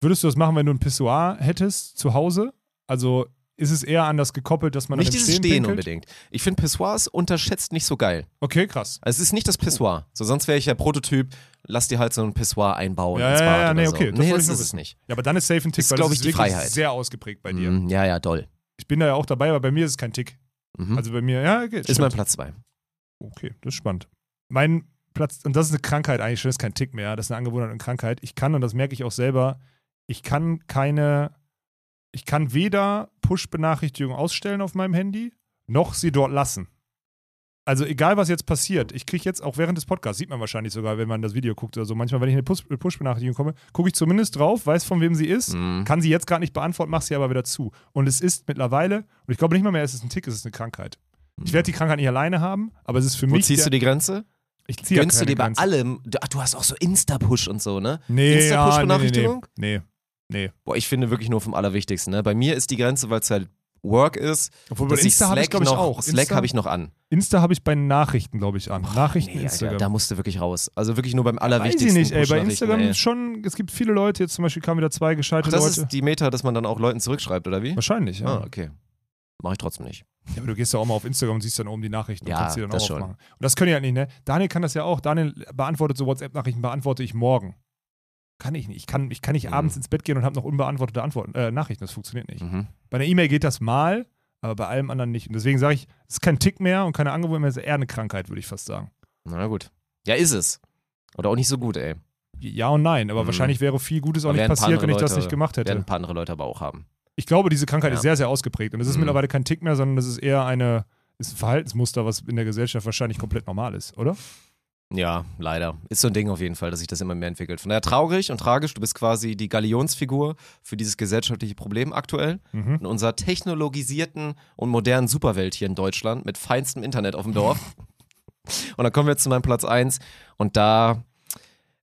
Würdest du das machen, wenn du ein Pissoir hättest zu Hause? Also ist es eher anders gekoppelt, dass man Nicht dieses Stehen Stehen unbedingt. Ich finde Pissoirs unterschätzt nicht so geil. Okay, krass. Also es ist nicht das Pissoir. So, sonst wäre ich ja Prototyp, lass dir halt so ein Pissoir einbauen Ja, ins ja, Bad ja, oder nee, so. okay, das nee, das ist es nicht. Ja, aber dann ist safe ein Tick, Ist, weil das ich, ist die Freiheit. sehr ausgeprägt bei dir. Mm, ja, ja, doll. Ich bin da ja auch dabei, aber bei mir ist es kein Tick. Mhm. Also bei mir, ja, geht. ist mein. Platz 2. Okay, das ist spannend. Mein Platz, und das ist eine Krankheit eigentlich schon, das ist kein Tick mehr, das ist eine Angewohnheit und Krankheit. Ich kann, und das merke ich auch selber, ich kann keine, ich kann weder Push-Benachrichtigungen ausstellen auf meinem Handy, noch sie dort lassen. Also egal, was jetzt passiert, ich kriege jetzt auch während des Podcasts, sieht man wahrscheinlich sogar, wenn man das Video guckt oder so, manchmal, wenn ich eine Push- Push-Benachrichtigung komme, gucke ich zumindest drauf, weiß, von wem sie ist, Mhm. kann sie jetzt gerade nicht beantworten, mach sie aber wieder zu. Und es ist mittlerweile, und ich glaube nicht mal mehr, es ist ein Tick, es ist eine Krankheit. Ich werde die Krankheit nicht alleine haben, aber es ist für Wo mich. ziehst der, du die Grenze? ich ziehe ja Gönnst du dir bei Grenze. allem. Du, ach, du hast auch so Insta-Push und so, ne? Nee, ja, nee, nee, Insta-Push-Benachrichtigung? nee, nee. Boah, ich finde wirklich nur vom Allerwichtigsten. Ne? Bei mir ist die Grenze, weil es halt Work ist. Obwohl bei Insta habe ich, glaube ich, noch, auch. Slack habe ich noch an. Insta habe ich bei Nachrichten, glaube ich, an. Nachrichten, Nee, Alter, Instagram. da musst du wirklich raus. Also wirklich nur beim Weiß Allerwichtigsten. ich nicht, ey. Bei Instagram ey. schon, es gibt viele Leute, jetzt zum Beispiel kamen wieder zwei Ach, gescheite das Leute. ist die Meta, dass man dann auch Leuten zurückschreibt, oder wie? Wahrscheinlich, ja. Ah, okay. Mache ich trotzdem nicht. ja. Aber du gehst ja auch mal auf Instagram und siehst dann oben die Nachrichten Ja, und kannst die dann das auch schon. aufmachen. Und das können die halt nicht, ne? Daniel kann das ja auch. Daniel beantwortet so WhatsApp-Nachrichten, beantworte ich morgen. Kann ich nicht. Ich kann, ich kann nicht Mhm. abends ins Bett gehen und habe noch unbeantwortete Antworten, äh, Nachrichten. Das funktioniert nicht. Mhm. Bei einer E-Mail geht das mal, aber bei allem anderen nicht. Und deswegen sage ich, es ist kein Tick mehr und keine Angewohnheit mehr, es ist eher eine Krankheit, würde ich fast sagen. Na gut. Ja, ist es. Oder auch nicht so gut, ey. Ja und nein, aber Mhm. wahrscheinlich wäre viel Gutes auch Aber nicht werden passiert, wenn ich andere das Leute- nicht gemacht Werden hätte. ein paar andere Leute aber auch haben. Ich glaube, diese Krankheit Ja. ist sehr, sehr ausgeprägt und es ist Mhm. mittlerweile kein Tick mehr, sondern es ist eher eine, ist ein Verhaltensmuster, was in der Gesellschaft wahrscheinlich komplett normal ist, oder? Ja, leider. Ist so ein Ding auf jeden Fall, dass sich das immer mehr entwickelt. Von daher traurig und tragisch, du bist quasi die Galionsfigur für dieses gesellschaftliche Problem aktuell. Mhm. In unserer technologisierten und modernen Superwelt hier in Deutschland mit feinstem Internet auf dem Dorf. und dann kommen wir jetzt zu meinem Platz 1 und da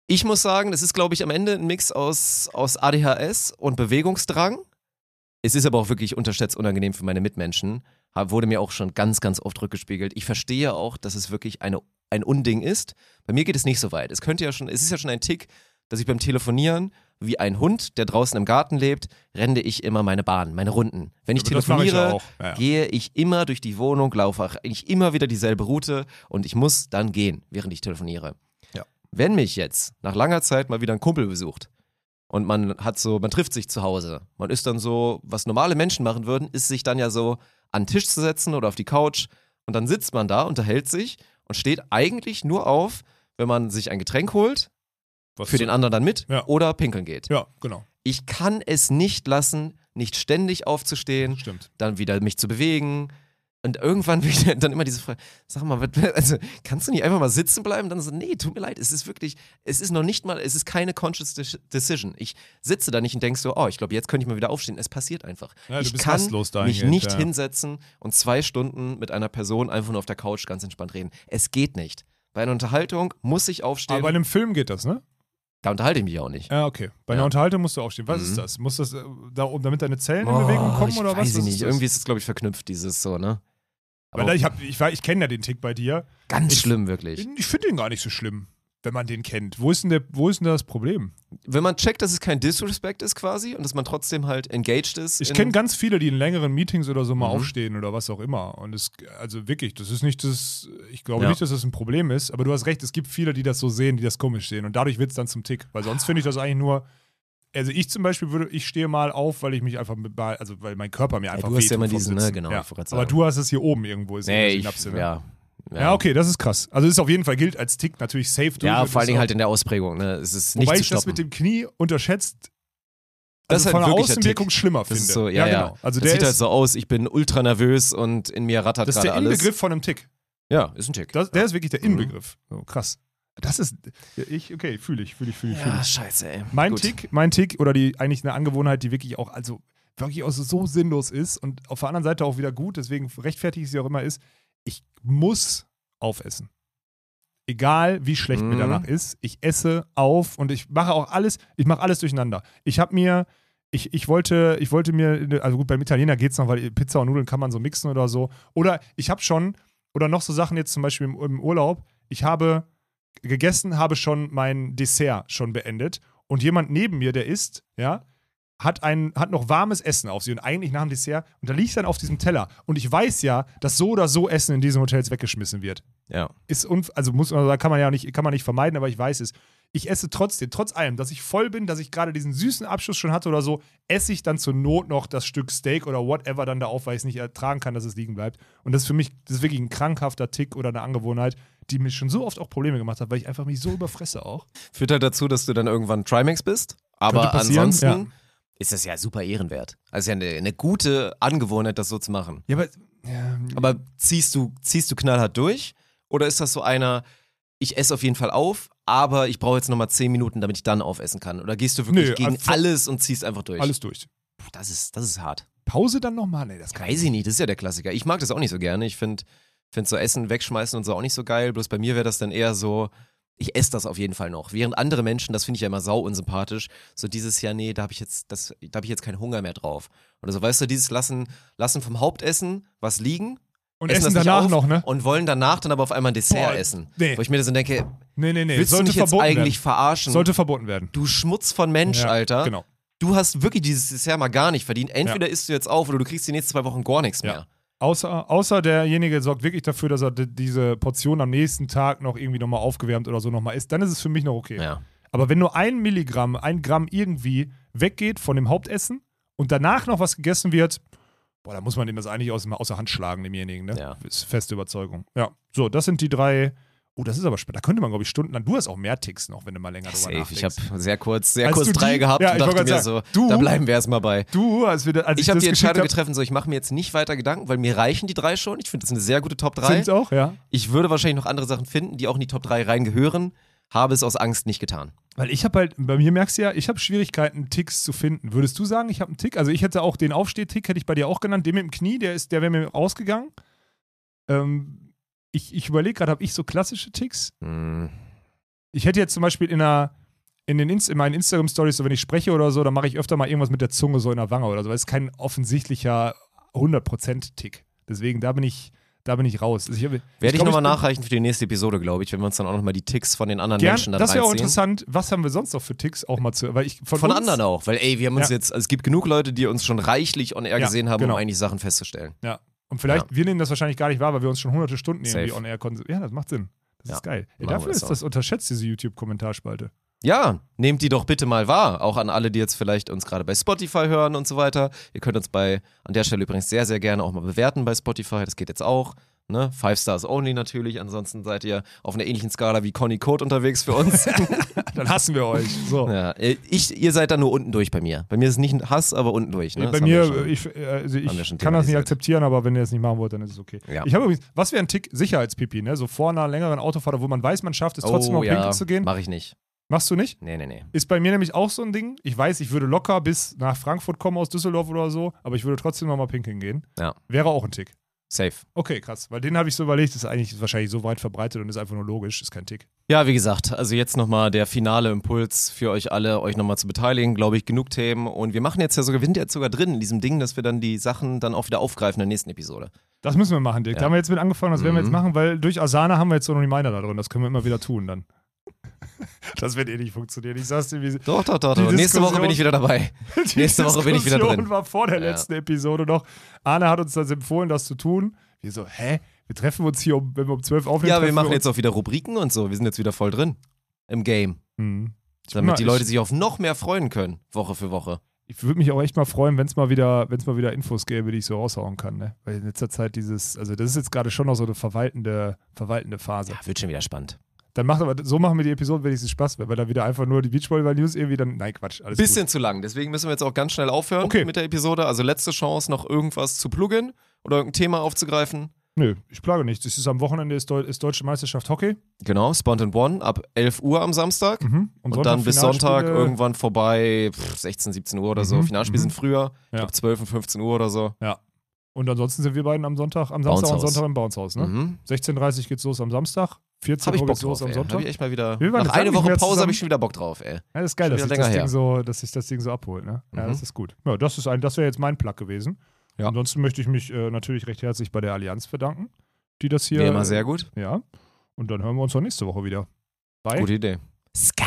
ich muss sagen, das ist glaube ich am Ende ein Mix aus, aus ADHS und Bewegungsdrang. Es ist aber auch wirklich unterschätzt unangenehm für meine Mitmenschen. Wurde mir auch schon ganz, ganz oft rückgespiegelt. Ich verstehe auch, dass es wirklich eine, ein Unding ist. Bei mir geht es nicht so weit. Es könnte ja schon, es ist ja schon ein Tick, dass ich beim Telefonieren wie ein Hund, der draußen im Garten lebt, renne ich immer meine Bahn, meine Runden. Wenn ich Aber ich telefoniere, auch. Ja, ja. gehe ich immer durch die Wohnung, laufe eigentlich immer wieder dieselbe Route und ich muss dann gehen, während ich telefoniere. Ja. Wenn mich jetzt nach langer Zeit mal wieder ein Kumpel besucht und man hat so, man trifft sich zu Hause, man ist dann so, was normale Menschen machen würden, ist sich dann ja so an den Tisch zu setzen oder auf die Couch und dann sitzt man da, unterhält sich und steht eigentlich nur auf, wenn man sich ein Getränk holt, Was für den anderen dann mit Ja. oder pinkeln geht. Ja, genau. Ich kann es nicht lassen, nicht ständig aufzustehen, Stimmt. dann wieder mich zu bewegen. Und irgendwann wieder dann immer diese Frage, sag mal, also kannst du nicht einfach mal sitzen bleiben? Dann so, nee, tut mir leid, es ist wirklich, es ist noch nicht mal, es ist keine conscious de- decision. Ich sitze da nicht und denk so, oh, ich glaube, jetzt könnte ich mal wieder aufstehen. Es passiert einfach. Ja, du ich kann mich nicht ja. hinsetzen und zwei Stunden mit einer Person einfach nur auf der Couch ganz entspannt reden. Es geht nicht. Bei einer Unterhaltung muss ich aufstehen. Aber bei einem Film geht das, ne? Da unterhalte ich mich auch nicht. Ja, okay. Bei einer Ja. Unterhaltung musst du aufstehen. Was Mhm. ist das? Muss das, äh, da, damit deine Zellen in Oh, Bewegung kommen ich oder was? weiß Was ich ist nicht. das? Irgendwie ist es, glaube ich, verknüpft, dieses so, ne? Weil ich, hab, ich, ich kenne ja den Tick bei dir. ganz ich- schlimm, wirklich. Ich finde den gar nicht so schlimm, wenn man den kennt. Wo ist denn, der, wo ist denn das Problem? wenn man checkt, dass es kein Disrespect ist quasi und dass man trotzdem halt engaged ist. Ich kenne ganz viele, die in längeren Meetings oder so mal Mhm. aufstehen oder was auch immer. Und es, also wirklich, das ist nicht das, ich glaube Ja. nicht, dass das ein Problem ist, aber du hast recht, es gibt viele, die das so sehen, die das komisch sehen. Und dadurch wird es dann zum Tick. Weil sonst finde ich das eigentlich nur. Also ich zum Beispiel würde, ich stehe mal auf, weil ich mich einfach, mit, also weil mein Körper mir einfach du hast ja immer diesen, ne, genau, Ja. Aber du hast es hier oben irgendwo, ist Nee, ich, ne? Ja. Ja, okay, das ist krass. Also es ist auf jeden Fall gilt als Tick natürlich safe. Ja, vor allen ist Dingen halt in der Ausprägung, ne? Es ist nicht Wobei zu ich das mit dem Knie unterschätzt, Das ist also halt von der Außenwirkung Tick. schlimmer das finde. ist so, ja, ja. genau. Also das der sieht ist, halt so aus, ich bin ultra nervös und in mir rattert das ist gerade der alles. Inbegriff von einem Tick. Ja, ist ein Tick. Das, der ist wirklich der Mhm. Inbegriff. So, krass. Das ist, ja, ich, okay, fühle ich, fühle ich, fühle ich, fühle ja, ich. scheiße, ey. Mein Gut. Tick, mein Tick oder die eigentlich eine Angewohnheit, die wirklich auch, also wirklich auch so, so sinnlos ist und auf der anderen Seite auch wieder gut, deswegen rechtfertige ich sie auch immer, ist, ich muss aufessen. Egal wie schlecht mir Mhm. danach ist, ich esse auf und ich mache auch alles, ich mache alles durcheinander. Ich habe mir, ich, ich wollte, ich wollte mir, also gut, beim Italiener geht es noch, weil Pizza und Nudeln kann man so mixen oder so. Oder ich habe schon, oder noch so Sachen jetzt zum Beispiel im, im Urlaub, ich habe gegessen, habe schon mein Dessert schon beendet und jemand neben mir, der isst, ja, hat, ein, hat noch warmes Essen auf sie und eigentlich nach dem Dessert und da liegt dann auf diesem Teller und ich weiß ja, dass so oder so Essen in diesen Hotels weggeschmissen wird. Ja. Ist unf also muss man, kann man ja nicht, kann man nicht vermeiden, aber ich weiß es. Ich esse trotzdem, trotz allem, dass ich voll bin, dass ich gerade diesen süßen Abschluss schon hatte oder so, esse ich dann zur Not noch das Stück Steak oder whatever dann da auf, weil ich es nicht ertragen kann, dass es liegen bleibt. Und das ist für mich, das ist wirklich ein krankhafter Tick oder eine Angewohnheit, die mir schon so oft auch Probleme gemacht hat, weil ich einfach mich so überfresse auch. Führt halt dazu, dass du dann irgendwann Trimax bist. Aber ansonsten ja. Ist das ja super ehrenwert. Also ja eine, eine gute Angewohnheit, das so zu machen. Ja, aber. Ja, Aber ziehst du, ziehst du knallhart durch? Oder ist das so einer, ich esse auf jeden Fall auf, aber ich brauche jetzt nochmal 10 Minuten, damit ich dann aufessen kann? Oder gehst du wirklich Nö, gegen alles und ziehst einfach durch? alles durch. Puh, das, ist, das ist hart. Pause dann nochmal? Nee, das Weiß ich nicht, das ist ja der Klassiker. Ich mag das auch nicht so gerne. Ich finde find so Essen wegschmeißen und so auch nicht so geil. Bloß bei mir wäre das dann eher so, ich esse das auf jeden Fall noch. Während andere Menschen, das finde ich ja immer sau unsympathisch, so dieses Jahr, nee, da habe ich jetzt, das, da habe ich jetzt keinen Hunger mehr drauf. Oder so, weißt du, dieses lassen, lassen vom Hauptessen was liegen. Und essen essen danach noch, ne? Und wollen danach dann aber auf einmal ein Dessert Boah, essen. nee. Wo ich mir so denke, Nee, nee, nee. willst du sollte mich jetzt eigentlich werden. verarschen? Sollte verboten werden. du Schmutz von Mensch, Ja, Alter. Genau. Du hast wirklich dieses Dessert mal gar nicht verdient. Entweder isst du jetzt auf oder du kriegst die nächsten zwei Wochen gar nichts Ja. mehr. Außer, außer derjenige sorgt wirklich dafür, dass er di- diese Portion am nächsten Tag noch irgendwie nochmal aufgewärmt oder so nochmal isst, dann ist es für mich noch okay. Ja. Aber wenn nur ein Milligramm, ein Gramm irgendwie weggeht von dem Hauptessen und danach noch was gegessen wird, boah, da muss man dem das eigentlich aus, aus der Hand schlagen, demjenigen, ne? Ja. Ist feste Überzeugung. Ja. So, das sind die drei. Oh, das ist aber spannend. Da könnte man, glaube ich, stundenlang. Du hast auch mehr Ticks noch, wenn du mal länger drüber Safe. Ich nachdenkst. habe sehr kurz, sehr Als kurz drei die- gehabt Ja, und ich dachte mir grad so, sagen, du- da bleiben wir erstmal bei. Du, als wir, da- als Ich habe die Entscheidung hab, getroffen, so ich mache mir jetzt nicht weiter Gedanken, weil mir reichen die drei schon. Ich finde, das ist eine sehr gute Top 3. Sind's auch, ja. Ich würde wahrscheinlich noch andere Sachen finden, die auch in die Top 3 reingehören. Habe es aus Angst nicht getan. Weil ich habe halt, bei mir merkst du ja, ich habe Schwierigkeiten, Ticks zu finden. Würdest du sagen, ich habe einen Tick? Also ich hätte auch den Aufstehtick, hätte ich bei dir auch genannt. Den mit dem Knie, der, ist, der wäre mir rausgegangen. Ähm, ich ich überlege gerade, habe ich so klassische Ticks? Hm. Ich hätte jetzt zum Beispiel in einer, in, den Inst in meinen Instagram-Stories, so wenn ich spreche oder so, dann mache ich öfter mal irgendwas mit der Zunge so in der Wange oder so. Das ist kein offensichtlicher 100%-Tick. Deswegen, da bin ich, da bin ich raus. Also ich Werde ich, glaub, nochmal nachreichen für die nächste Episode, glaube ich, wenn wir uns dann auch nochmal die Ticks von den anderen Gern, Menschen dann das wäre auch interessant. Was haben wir sonst noch für Ticks auch mal zu, weil ich von, Von uns, anderen auch, weil ey, wir haben uns Ja. jetzt, also es gibt genug Leute, die uns schon reichlich on air Ja, gesehen haben, genau. um eigentlich Sachen festzustellen. Ja. Und vielleicht, wir nehmen das wahrscheinlich gar nicht wahr, weil wir uns schon hunderte Stunden irgendwie Safe. on air konnten. Ja, das macht Sinn. Das Ja, ist geil. Ey, dafür ist das unterschätzt, diese YouTube-Kommentarspalte. Ja, nehmt die doch bitte mal wahr. Auch an alle, die jetzt vielleicht uns gerade bei Spotify hören und so weiter. Ihr könnt uns bei, an der Stelle übrigens sehr, sehr gerne auch mal bewerten bei Spotify. Das geht jetzt auch. Ne? Five Stars only natürlich. Ansonsten seid ihr auf einer ähnlichen Skala wie Conny Code unterwegs für uns. Dann hassen wir euch. So. ja, äh, ich, ihr seid da nur unten durch bei mir. Bei mir ist es nicht ein Hass, aber unten durch. Ne? Bei Das haben wir mir, schon. ich, äh, also ich kann das nicht akzeptieren, aber wenn ihr das nicht machen wollt, dann ist es okay. Ja. Ich habe übrigens, was wäre ein Tick Sicherheitspipi, ne? So vor einer längeren Autofahrt, wo man weiß, man schafft es trotzdem oh, noch ja, pinkeln zu gehen. Mach ich nicht. Machst du nicht? Nee, nee, nee. Ist bei mir nämlich auch so ein Ding. Ich weiß, ich würde locker bis nach Frankfurt kommen aus Düsseldorf oder so, aber ich würde trotzdem noch mal pinkeln gehen. Ja. Wäre auch ein Tick. Safe. Okay, krass. Weil den habe ich so überlegt, ist eigentlich wahrscheinlich so weit verbreitet und ist einfach nur logisch, ist kein Tick. Ja, wie gesagt, also jetzt nochmal der finale Impuls für euch alle, euch nochmal zu beteiligen. Glaube ich, genug Themen. Und wir machen jetzt ja sogar, wir sind jetzt sogar drin in diesem Ding, dass wir dann die Sachen dann auch wieder aufgreifen in der nächsten Episode. Das müssen wir machen, Dick. Ja. Da haben wir jetzt mit angefangen, das werden wir Mhm. jetzt machen, weil durch Asana haben wir jetzt so einen Reminder da drin. Das können wir immer wieder tun dann. Das wird eh nicht funktionieren. Ich sag's dir, wie Doch, doch, doch, doch. Nächste Woche bin ich wieder dabei. Die Nächste Woche bin ich wieder drin. war vor der Ja. letzten Episode noch. Arne hat uns das empfohlen, das zu tun. Wir so, hä? Wir treffen uns hier, um, wenn wir um 12 aufnehmen. Ja, wir machen uns- jetzt auch wieder Rubriken und so. Wir sind jetzt wieder voll drin im Game. Mhm. Damit mal- die Leute ich, sich auf noch mehr freuen können, Woche für Woche. ich würde mich auch echt mal freuen, wenn es mal wieder, wenn es mal wieder Infos gäbe, die ich so raushauen kann. Ne? Weil in letzter Zeit dieses, also das ist jetzt gerade schon noch so eine verwaltende, verwaltende Phase. Ja, wird schon wieder spannend. Dann macht aber, so machen wir die Episode wenigstens Spaß, weil da wieder einfach nur die Beachvolleyball-News irgendwie dann, nein, Quatsch, alles Bisschen zu lang, deswegen müssen wir jetzt auch ganz schnell aufhören Okay. mit der Episode. Also letzte Chance, noch irgendwas zu pluggen oder irgendein Thema aufzugreifen. gut. Nö, ich plage nichts. Es ist am Wochenende ist, Deu ist Deutsche Meisterschaft Hockey. Genau, Spont and One ab 11 Uhr am Samstag. Mhm. Und, dann bis Sonntag irgendwann vorbei, pff, 16, 17 Uhr oder so. Mhm, Finalspiele mhm. sind früher, ich Ja. glaube 12 und 15 Uhr oder so. Und ansonsten sind wir beiden am Sonntag, am Samstag und. Sonntag im Bounce House. Ne? Mhm. 16.30 Uhr geht's los am Samstag, 14 Hab ich Uhr Bock geht's los drauf, am ey. Hab Sonntag. ich echt mal wieder. Wir waren Nach einer Woche Pause habe ich schon wieder Bock drauf, ey. Ja, das ist geil, dass sich das, Ding so, dass sich das Ding so abholt. Ne? Ja, Mhm. das ist gut. Ja, das ist ein, das wäre jetzt mein Plug gewesen. Ja. Ansonsten möchte ich mich äh, natürlich recht herzlich bei der Allianz bedanken, die das hier. Wie immer sehr gut. Ja. Und dann hören wir uns auch nächste Woche wieder. Bei Gute Idee. Sky.